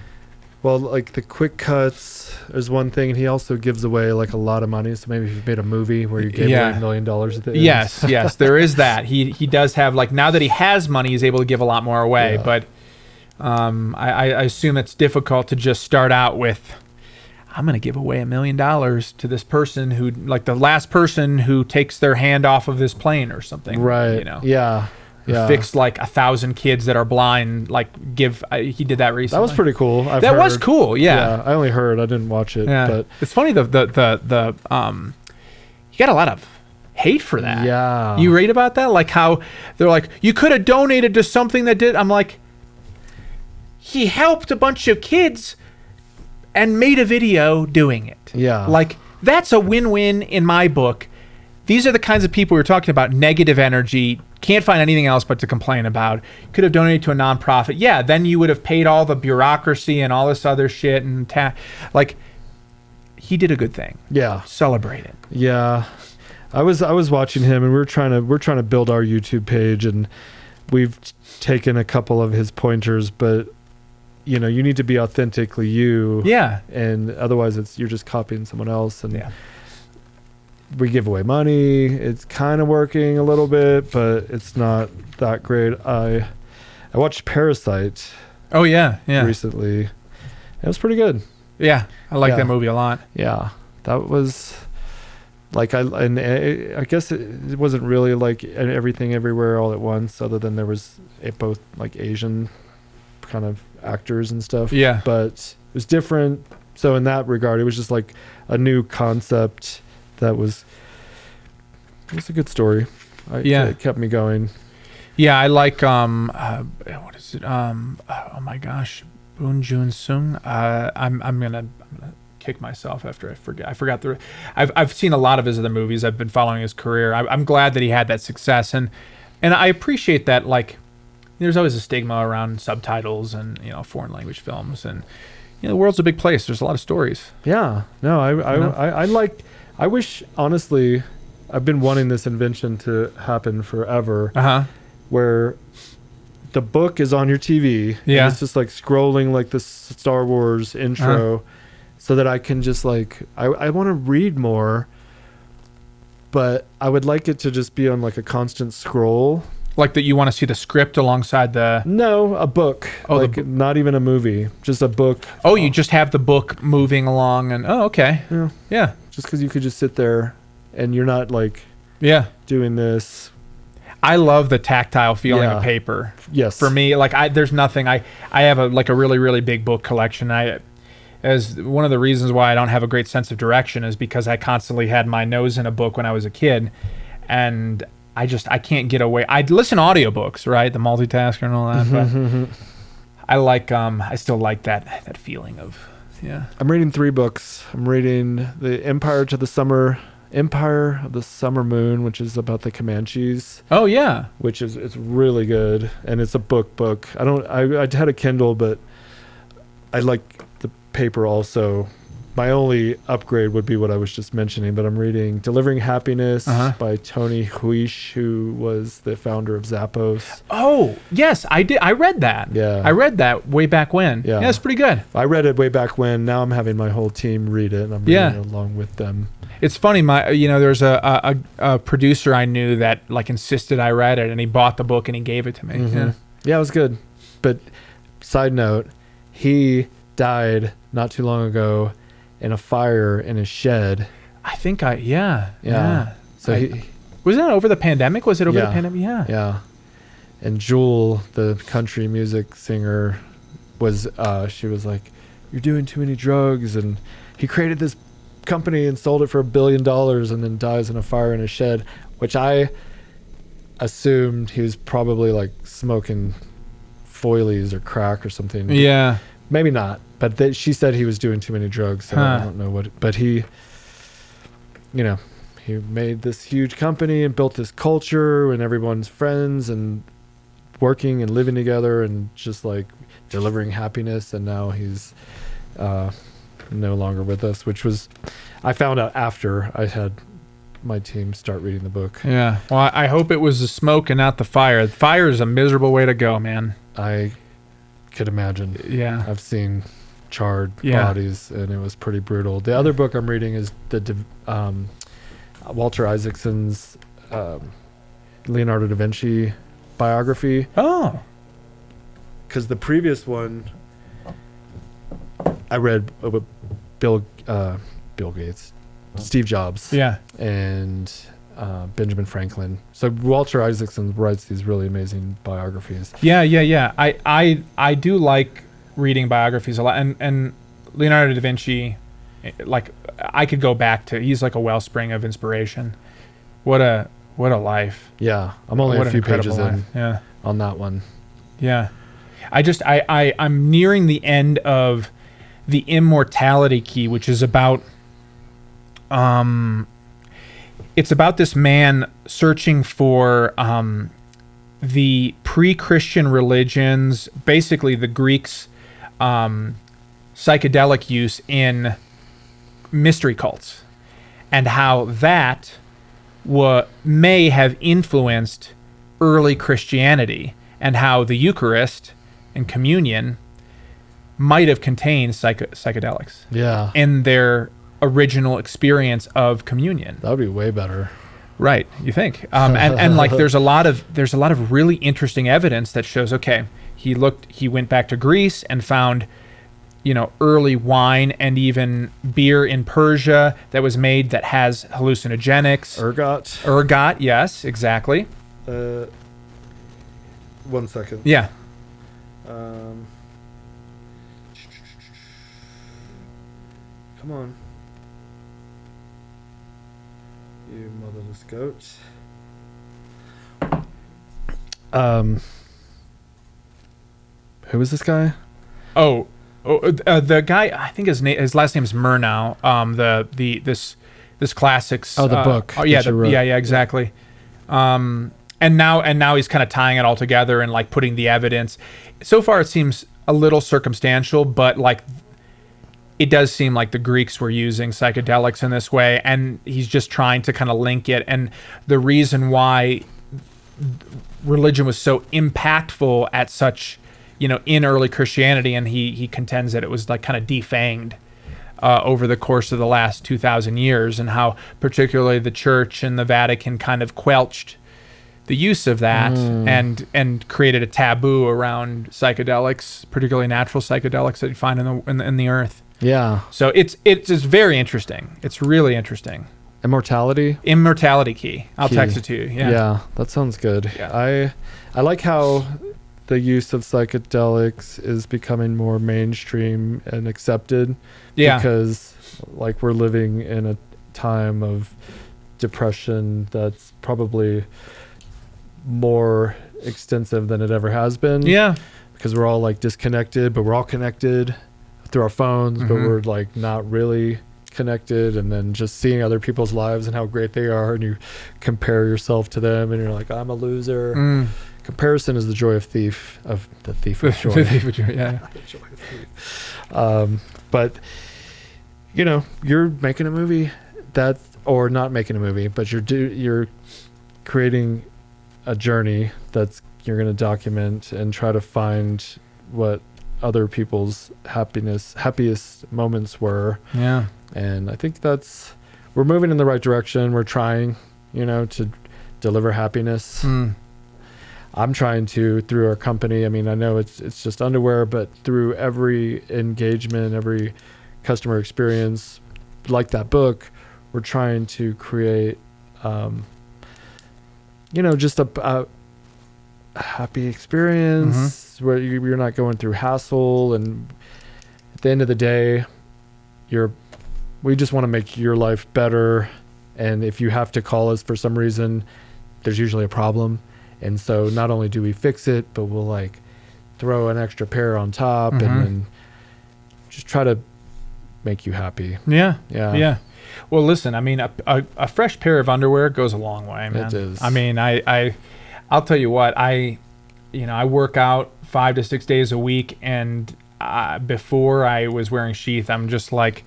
Well, like the quick cuts is one thing, and he also gives away like a lot of money. So maybe if you made a movie where you gave Yeah. away a million dollars at the end. Yes, yes, there is that. He he does have like now that he has money, he's able to give a lot more away. Yeah. But um, I I assume it's difficult to just start out with. I'm gonna give away a million dollars to this person who, like the last person who takes their hand off of this plane or something. Right. You know. Yeah. Yeah. Fixed like a thousand kids that are blind. Like give. I, he did that recently. That was pretty cool. I've That was heard. cool. Yeah. I only heard. I didn't watch it. Yeah. But it's funny the the the the um, you got a lot of hate for that. yeah. You read about that? Like how they're like, you could have donated to something that did. I'm like, he helped a bunch of kids and made a video doing it. Yeah. Like, that's a win win in my book. These are the kinds of people we are talking about negative energy, can't find anything else but to complain about. Could have donated to a nonprofit. Yeah, then you would have paid all the bureaucracy and all this other shit and ta- like he did a good thing. Yeah. Celebrate it. Yeah. I was I was watching him and we are trying to we're trying to build our YouTube page and we've taken a couple of his pointers but you know, you need to be authentically you. Yeah. And otherwise it's you're just copying someone else and Yeah. we give away money. It's kind of working a little bit, but it's not that great. I I watched Parasite Oh yeah. Yeah. recently. It was pretty good. Yeah, I like Yeah. that movie a lot. Yeah, that was like I and I guess it, wasn't really like everything everywhere all at once, other than there was it both like Asian kind of actors and stuff. Yeah. but it was different. So in that regard, it was just like a new concept that was. It was a good story. I, Yeah. it kept me going. Yeah, I like um, uh, what is it? Um, oh my gosh, Boon Joon Sung. Uh, I'm I'm gonna I'm gonna kick myself after I forget. I forgot the. I've I've seen a lot of his other movies. I've been following his career. I, I'm glad that he had that success, and and I appreciate that. Like, there's always a stigma around subtitles and you know foreign language films, and you know the world's a big place. There's a lot of stories. Yeah. No, I I, You know? I, I like. I wish honestly, I've been wanting this invention to happen forever. Uh huh. where the book is on your TV. and Yeah. it's just like scrolling like the Star Wars intro, so that I can just like I I want to read more, but I would like it to just be on like a constant scroll. Like that, you want to see the script alongside the. No, a book. Oh, like bo- not even a movie, just a book. Oh, you just have the book moving along, and oh, okay, Yeah. yeah, Just because you could just sit there, and you're not like yeah. doing this. I love the tactile feeling Yeah. of paper. Yes. For me, like I, there's nothing. I, I have a like a really really big book collection. I, as one of the reasons why I don't have a great sense of direction is because I constantly had my nose in a book when I was a kid, and I just I can't get away. I listen to audiobooks, right? The multitasker and all that. but I like um I still like that that feeling of yeah. I'm reading three books. I'm reading the Empire to the Summer Empire of the Summer Moon, which is about the Comanches, Oh yeah. which is it's really good, and it's a book book. I don't I I had a Kindle, but I like the paper also. My only upgrade would be what I was just mentioning, but I'm reading Delivering Happiness Uh-huh. by Tony Huish, who was the founder of Zappos. Oh yes, I did. I read that. Yeah. I read that way back when. Yeah. yeah it's pretty good. I read it way back when. Now I'm having my whole team read it, and I'm reading Yeah. it along with them. It's funny, my you know, there's a, a a producer I knew that like insisted I read it, and he bought the book and he gave it to me. Mhm. Yeah. Yeah, it was good. But side note, he died not too long ago in a fire in his shed. I think I yeah Yeah. yeah. So I- he, Was that over the pandemic? Was it over Yeah. the pandemic? Yeah. yeah. And Jewel, the country music singer, was uh she was like, You're doing too many drugs and he created this company and sold it for a billion dollars and then dies in a fire in a shed, which I assumed he was probably like smoking foilies or crack or something. Yeah. Maybe not, but th- she said he was doing too many drugs. So I don't know what. But he, you know, he made this huge company and built this culture, and everyone's friends and working and living together and just like delivering happiness. And now he's uh, no longer with us, which was I found out after I had my team start reading the book. Yeah. Well, I I hope it was the smoke and not the fire. The fire is a miserable way to go, man. I could imagine. Yeah. I've seen charred Yeah. bodies, and it was pretty brutal. The other book I'm reading is the um, Walter Isaacson's um, Leonardo da Vinci biography. Oh. Because the previous one, I read uh, Bill uh, Bill Gates, Steve Jobs, Yeah. and uh, Benjamin Franklin. So Walter Isaacson writes these really amazing biographies. Yeah, yeah, yeah. I, I, I do like reading biographies a lot, and and Leonardo da Vinci, like I could go back to. He's like a wellspring of inspiration. What a what a life. Yeah, I'm only what a few pages in. Yeah, on that one. yeah. I just I I I'm nearing the end of the immortality key, which is about um. It's about this man searching for um, the pre-Christian religions, basically the Greeks' um, psychedelic use in mystery cults, and how that wa- may have influenced early Christianity, and how the Eucharist and communion might have contained psycho- psychedelics Yeah, in their original experience of communion. that would be way better. Right, you think? Um, and and like there's a lot of there's a lot of really interesting evidence that shows okay, he looked he went back to Greece and found you know early wine and even beer in Persia that was made that has hallucinogenics. Ergot. Ergot, yes, exactly. Uh, one second. Yeah. Um, come on. You motherless goat. Um, who is this guy? Oh, oh uh, the guy I think his name his last name is Murnau. Um, the the this this classics. Oh, the uh, book Oh yeah, the, yeah, yeah, exactly. Um, and now and now he's kind of tying it all together and like putting the evidence. So far, it seems a little circumstantial, but like it does seem like the Greeks were using psychedelics in this way, and he's just trying to kind of link it. And the reason why religion was so impactful at such, you know, in early Christianity, and he he contends that it was like kind of defanged uh, over the course of the last two thousand years, and how particularly the Church and the Vatican kind of quelched the use of that and and created a taboo around psychedelics, particularly natural psychedelics that you find in the in the, in the earth. Yeah, So it's it's just very interesting. It's really interesting. immortality. Immortality key. I'll Key. text it to you. Yeah. Yeah. that sounds good. Yeah. I I like how the use of psychedelics is becoming more mainstream and accepted. Yeah. Because like we're living in a time of depression that's probably more extensive than it ever has been. yeah. Because we're all like disconnected, but we're all connected through our phones, but Mhm. we're like not really connected and then just seeing other people's lives and how great they are and you compare yourself to them and you're like I'm a loser. Mm. Comparison is the joy of thief of the thief of joy. yeah. um, but you know, you're making a movie that or not making a movie, but you're do you're creating a journey that's you're going to document and try to find what other people's happiness happiest moments were Yeah. and i think that's we're moving in the right direction we're trying you know to deliver happiness Mm. I'm trying to through our company. I mean i know it's it's just underwear but through every engagement every customer experience like that book we're trying to create um you know just a, a happy experience where you, you're not going through hassle. And at the end of the day you're we just want to make your life better. And if you have to call us for some reason there's usually a problem and so not only do we fix it but we'll like throw an extra pair on top Mhm. and then just try to make you happy Yeah. yeah Yeah. Well, listen. I mean, a, a, a fresh pair of underwear goes a long way, man. does. I mean, I, I, I'll tell you what. I, you know, I work out five to six days a week, and uh, before I was wearing sheath, I'm just like,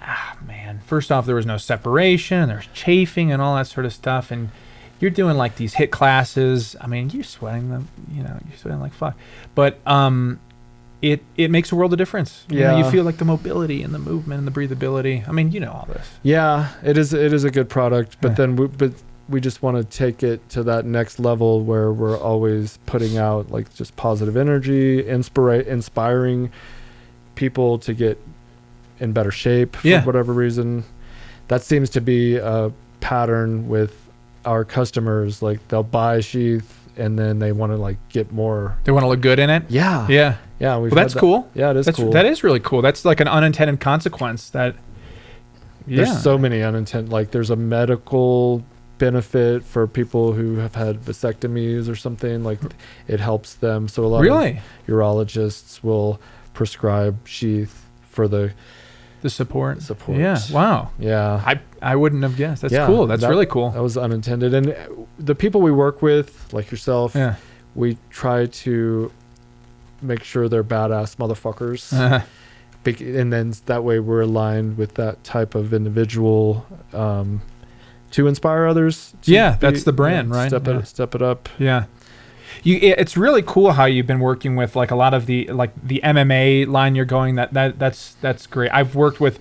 ah, man. First off, there was no separation. There's chafing and all that sort of stuff, and you're doing like these HIIT classes. I mean, you're sweating them. You know, you're sweating like fuck. But um, it it makes a world of difference. You know, you feel like the mobility and the movement and the breathability. I mean, you know all this. Yeah, it is. It is a good product, but Yeah. then we, but we just want to take it to that next level where we're always putting out like just positive energy, inspira- inspiring people to get in better shape for Yeah. whatever reason. That seems to be a pattern with our customers. Like they'll buy a sheath and then they want to like get more. They want to look good in it. Yeah, Yeah. yeah. Well, that's that- cool. Yeah, it is That's cool. that is really cool. That's like an unintended consequence that. Yeah. There's so many unintended. Like there's a medical benefit for people who have had vasectomies or something. Like it helps them. So a lot really of urologists will prescribe sheath for the the support. support. Yeah. Wow. Yeah. I I wouldn't have guessed. That's Yeah, cool. That's that- really cool. That was unintended. And uh, the people we work with, like yourself, Yeah. we try to make sure they're badass motherfuckers. Uh, Bec- and then that way we're aligned with that type of individual um, to inspire others. to Yeah, that's the brand, right? Step Yeah. it, step it up. yeah. You, it's really cool how you've been working with like a lot of the like the MMA line you're going that that that's that's great. I've worked with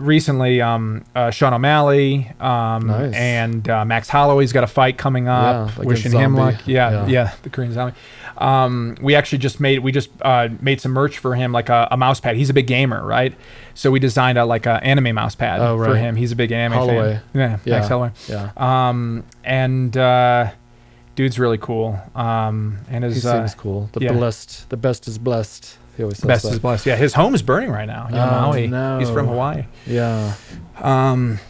recently um uh, Sean O'Malley um Nice. and uh, Max Holloway's got a fight coming Yeah, up wishing him luck. Yeah, Yeah. yeah, the Korean zombie. Um we actually just made we just uh made some merch for him like a, a mouse pad. He's a big gamer, right? So we designed a like a anime mouse pad Oh, for him. He's a big anime Holloway. fan. Yeah, Yeah. Max Holloway. Yeah. Um, and uh, dude's really cool. Um, and He his uh, seems cool. The yeah. blessed, the best is blessed. He always says best that. is blessed. Yeah, his home is burning right now. in Oh, Maui. no. He's from Hawaii. Yeah. Um,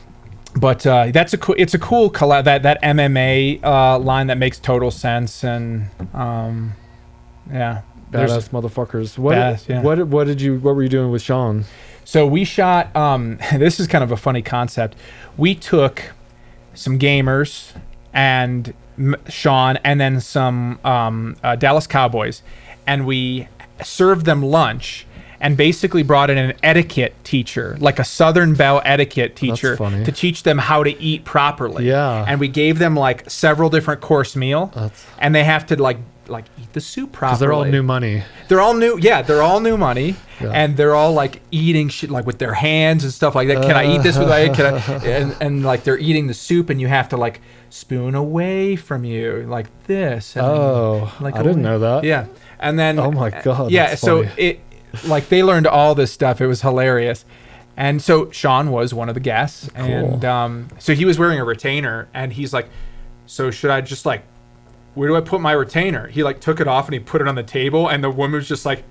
but uh, that's a cool. It's a cool collab. That that MMA uh, line that makes total sense. And um, yeah, Badass motherfuckers. What? Badass, yeah. What? What did you? What were you doing with Sean? So we shot. Um, this is kind of a funny concept. We took some gamers and M- Sean, and then some um, uh, Dallas Cowboys, and we served them lunch. And basically brought in an etiquette teacher, like a Southern Belle etiquette teacher, to teach them how to eat properly. Yeah. And we gave them like several different course meal, That's and they have to like like eat the soup properly. because they're all new money. They're all new. Yeah, they're all new money, Yeah. and they're all like eating shit like with their hands and stuff like that. Can I eat this with my? Can I? And, and like they're eating the soup, and you have to like spoon away from you like this. And Oh, like I didn't know that. Yeah, and then Oh my God, Yeah, so funny. it like they learned all this stuff. It was hilarious. And so Sean was one of the guests, and um, so he was wearing a retainer, and he's like, "So should I just like where do I put my retainer? He like took it off and he put it on the table, and the woman was just like,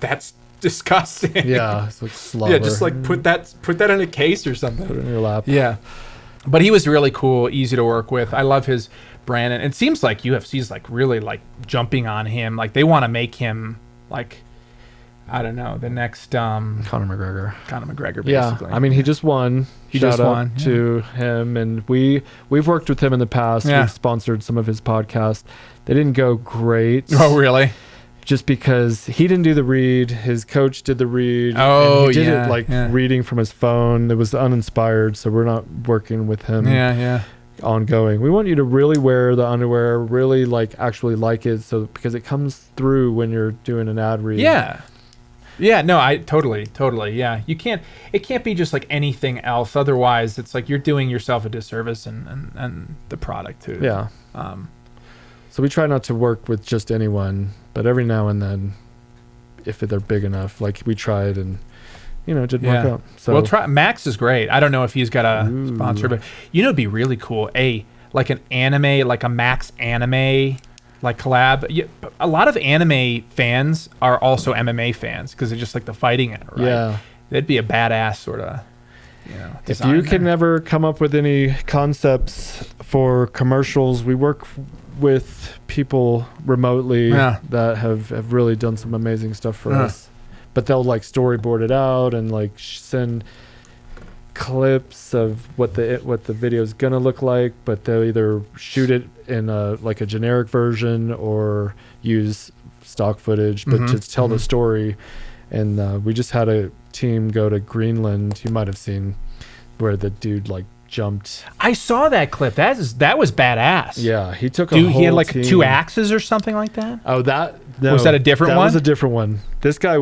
"That's disgusting." Yeah. It's like slobber. yeah, just like put that put that in a case or something. put it in your lap. Yeah, but he was really cool, easy to work with. I love his brand, and it seems like UFC's like really like jumping on him. Like they want to make him like I don't know the next um Conor McGregor. Conor McGregor. basically. Yeah, I mean he just won. He Shout just won, yeah. to him, and we we've worked with him in the past. Yeah. We've sponsored some of his podcasts. They didn't go great. oh really? Just because he didn't do the read, his coach did the read. Oh, and he did yeah, it like yeah. reading from his phone. It was uninspired, so we're not working with him Yeah, yeah. ongoing. We want you to really wear the underwear, really like actually like it, so because it comes through when you're doing an ad read. Yeah. Yeah, no, I totally, totally. Yeah. You can't it can't be just like anything else. Otherwise it's like you're doing yourself a disservice and, and, and the product too. yeah. Um So we try not to work with just anyone, but every now and then, if they're big enough, like we tried and you know it didn't work out. So well try Max is great. I don't know if he's got a Ooh. sponsor, but you know it'd be really cool. A like an anime, like a Max anime like collab. Yeah, a lot of anime fans are also MMA fans because they just like the fighting it, right? yeah, That'd be a badass sort of you know. if you can there. ever come up with any concepts for commercials, we work with people remotely Yeah. that have have really done some amazing stuff for Yeah. us. But they'll like storyboard it out and like send clips of what the what the video is gonna look like, but they'll either shoot it in a like a generic version or use stock footage, but Mhm, to tell the mhm. story. And uh, we just had a team go to Greenland. You might have seen where the dude like jumped. I saw that clip. That is that was badass. Yeah, he took a Dude, whole he had like team. two axes or something like that. Oh, that no, Was that a different that one? That was a different one. This guy,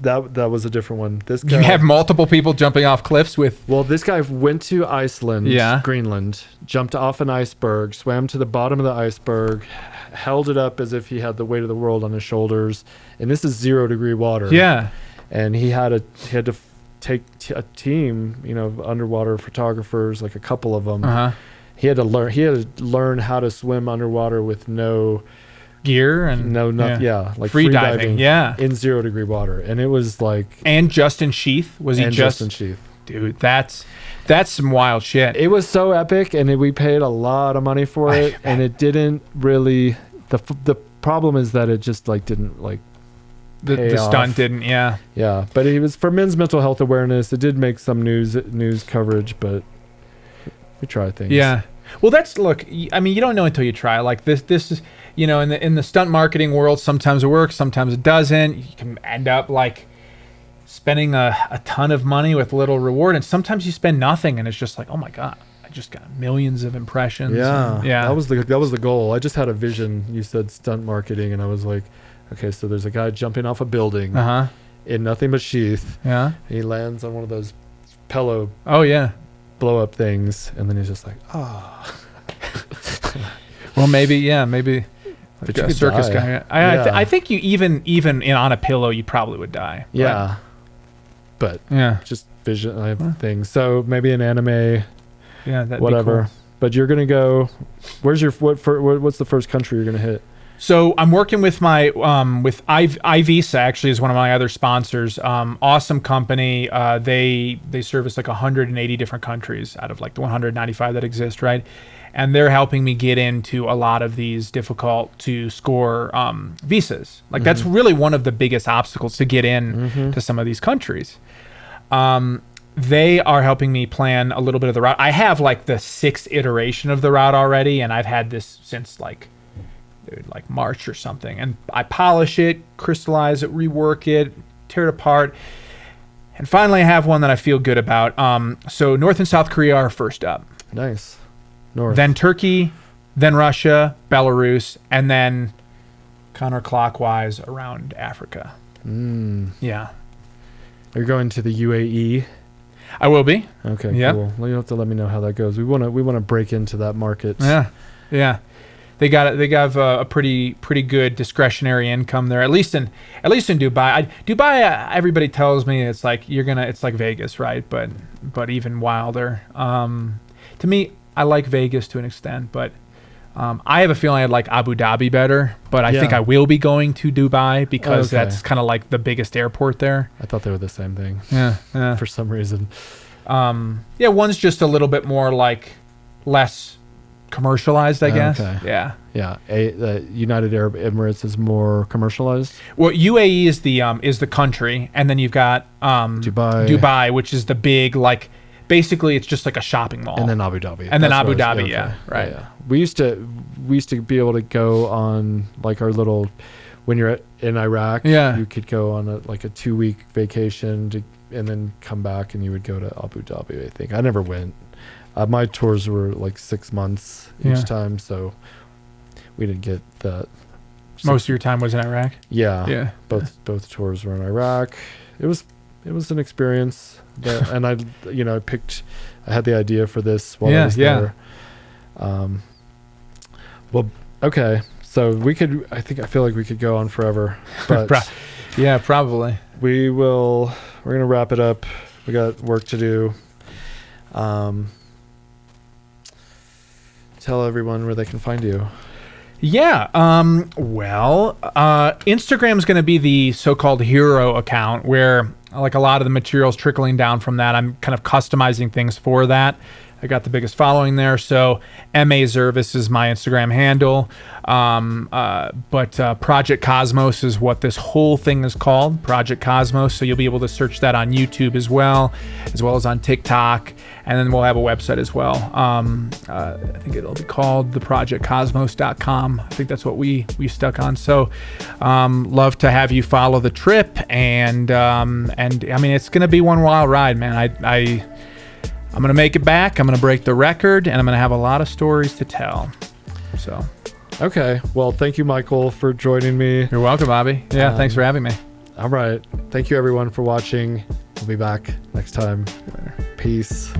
that that was a different one. This guy. You have multiple people jumping off cliffs with. well, this guy went to Iceland, Yeah. Greenland, jumped off an iceberg, swam to the bottom of the iceberg, held it up as if he had the weight of the world on his shoulders, and this is zero degree water. Yeah. and he had a he had to take t- a team, you know, underwater photographers, like a couple of them. Uh huh. He had to learn. He had to learn how to swim underwater with no, Gear and no, not yeah, like free, free, diving. Yeah. in zero degree water, and it was like And Justin Sheath was he and just Justin Sheath. dude? That's that's some wild shit. It was so epic, and it, we paid a lot of money for it, and it didn't really. the The problem is that it just like didn't like the, the stunt didn't. Yeah. yeah. But it was for men's mental health awareness. It did make some news news coverage, but we try things. Yeah. Well, that's look. I mean, you don't know until you try. Like this, this is you know, in the in the stunt marketing world, sometimes it works, sometimes it doesn't. You can end up like spending a, a ton of money with little reward, and sometimes you spend nothing, and it's just like, oh my god, I just got millions of impressions. Yeah, and- yeah. That was the that was the goal. I just had a vision. You said stunt marketing, and I was like, okay, so there's a guy jumping off a building uh huh. in nothing but sheath. Yeah. He lands on one of those pillow Oh yeah. blow up things, and then he's just like, oh. Well, maybe yeah, maybe. But Like you a could circus die. guy. I, I, th- Yeah. I think you even even in on a pillow, you probably would die. But- Yeah, but yeah. just vision I Huh. have things. So maybe an anime, Yeah. That'd whatever. Be cool. But you're gonna go. Where's your what? For, what what's the first country you're gonna hit? So I'm working with my um, with I, iVisa actually is one of my other sponsors. Um, awesome company. Uh, they they service like 180 different countries out of like the 195 that exist, right? And they're helping me get into a lot of these difficult to score um, visas. Like that's really one of the biggest obstacles to get in to some of these countries. Um, they are helping me plan a little bit of the route. I have like the sixth iteration of the route already, and I've had this since like dude, like March or something. And I polish it, crystallize it, rework it, tear it apart. And finally, I have one that I feel good about. Um, so North and South Korea are first up, Nice. North. then Turkey, then Russia, Belarus, and then counterclockwise around Africa. Mm. Yeah, You're going to the UAE. I will be. Okay, Yep. cool. Well, you have to let me know how that goes. We want to we want to break into that market. Yeah, yeah. They got they got a, a pretty pretty good discretionary income there. At least in at least in Dubai. I, Dubai, uh, everybody tells me it's like you're gonna it's like Vegas, right? But but even wilder. Um, to me, I like Vegas to an extent, but um, I have a feeling I'd like Abu Dhabi better. But I think I will be going to Dubai because Okay. that's kind of like the biggest airport there. I thought they were the same thing Yeah, yeah. for some reason. Um, yeah, one's just a little bit more like less commercialized, I guess. Okay. Yeah. Yeah, a, the United Arab Emirates is more commercialized. Well, UAE is the um is the country, and then you've got um Dubai. Dubai, which is the big like basically it's just like a shopping mall. And then Abu Dhabi. And then Abu what I was- Dhabi, yeah, right. Yeah. We used to we used to be able to go on like our little when you're at, in Iraq. Yeah. You could go on a like a two week vacation to and then come back and you would go to Abu Dhabi. I think I never went. Uh, my tours were like six months Yeah. each time, so we didn't get that. most of your time was in Iraq. Yeah. yeah. both both tours were in Iraq. It was it was an experience, that, and I you know I picked I had the idea for this while Yeah, I was yeah. there. Um, well, okay, so we could I think I feel like we could go on forever, but Pro- Yeah, probably. we will we're gonna wrap it up. We got work to do. Um, tell everyone where they can find you. Yeah. Um, well, uh, Instagram's going to be the so-called hero account where, like, a lot of the materials trickling down from that. I'm kind of customizing things for that. I got the biggest following there, so Ma Zervos is my Instagram handle. Um, uh, but uh, Project Kosmos is what this whole thing is called, Project Kosmos. So you'll be able to search that on YouTube as well, as well as on TikTok, and then we'll have a website as well. Um, uh, I think it'll be called theprojectkosmos.com. I think that's what we we stuck on. So, um, love to have you follow the trip, and um, and I mean it's gonna be one wild ride, man. I I I'm gonna make it back. I'm gonna break the record, and I'm gonna have a lot of stories to tell. So Okay. Well, thank you, Michael, for joining me. you're welcome, Bobby. Yeah, Um, thanks for having me. All right. Thank you, everyone, for watching. We'll be back next time. Peace.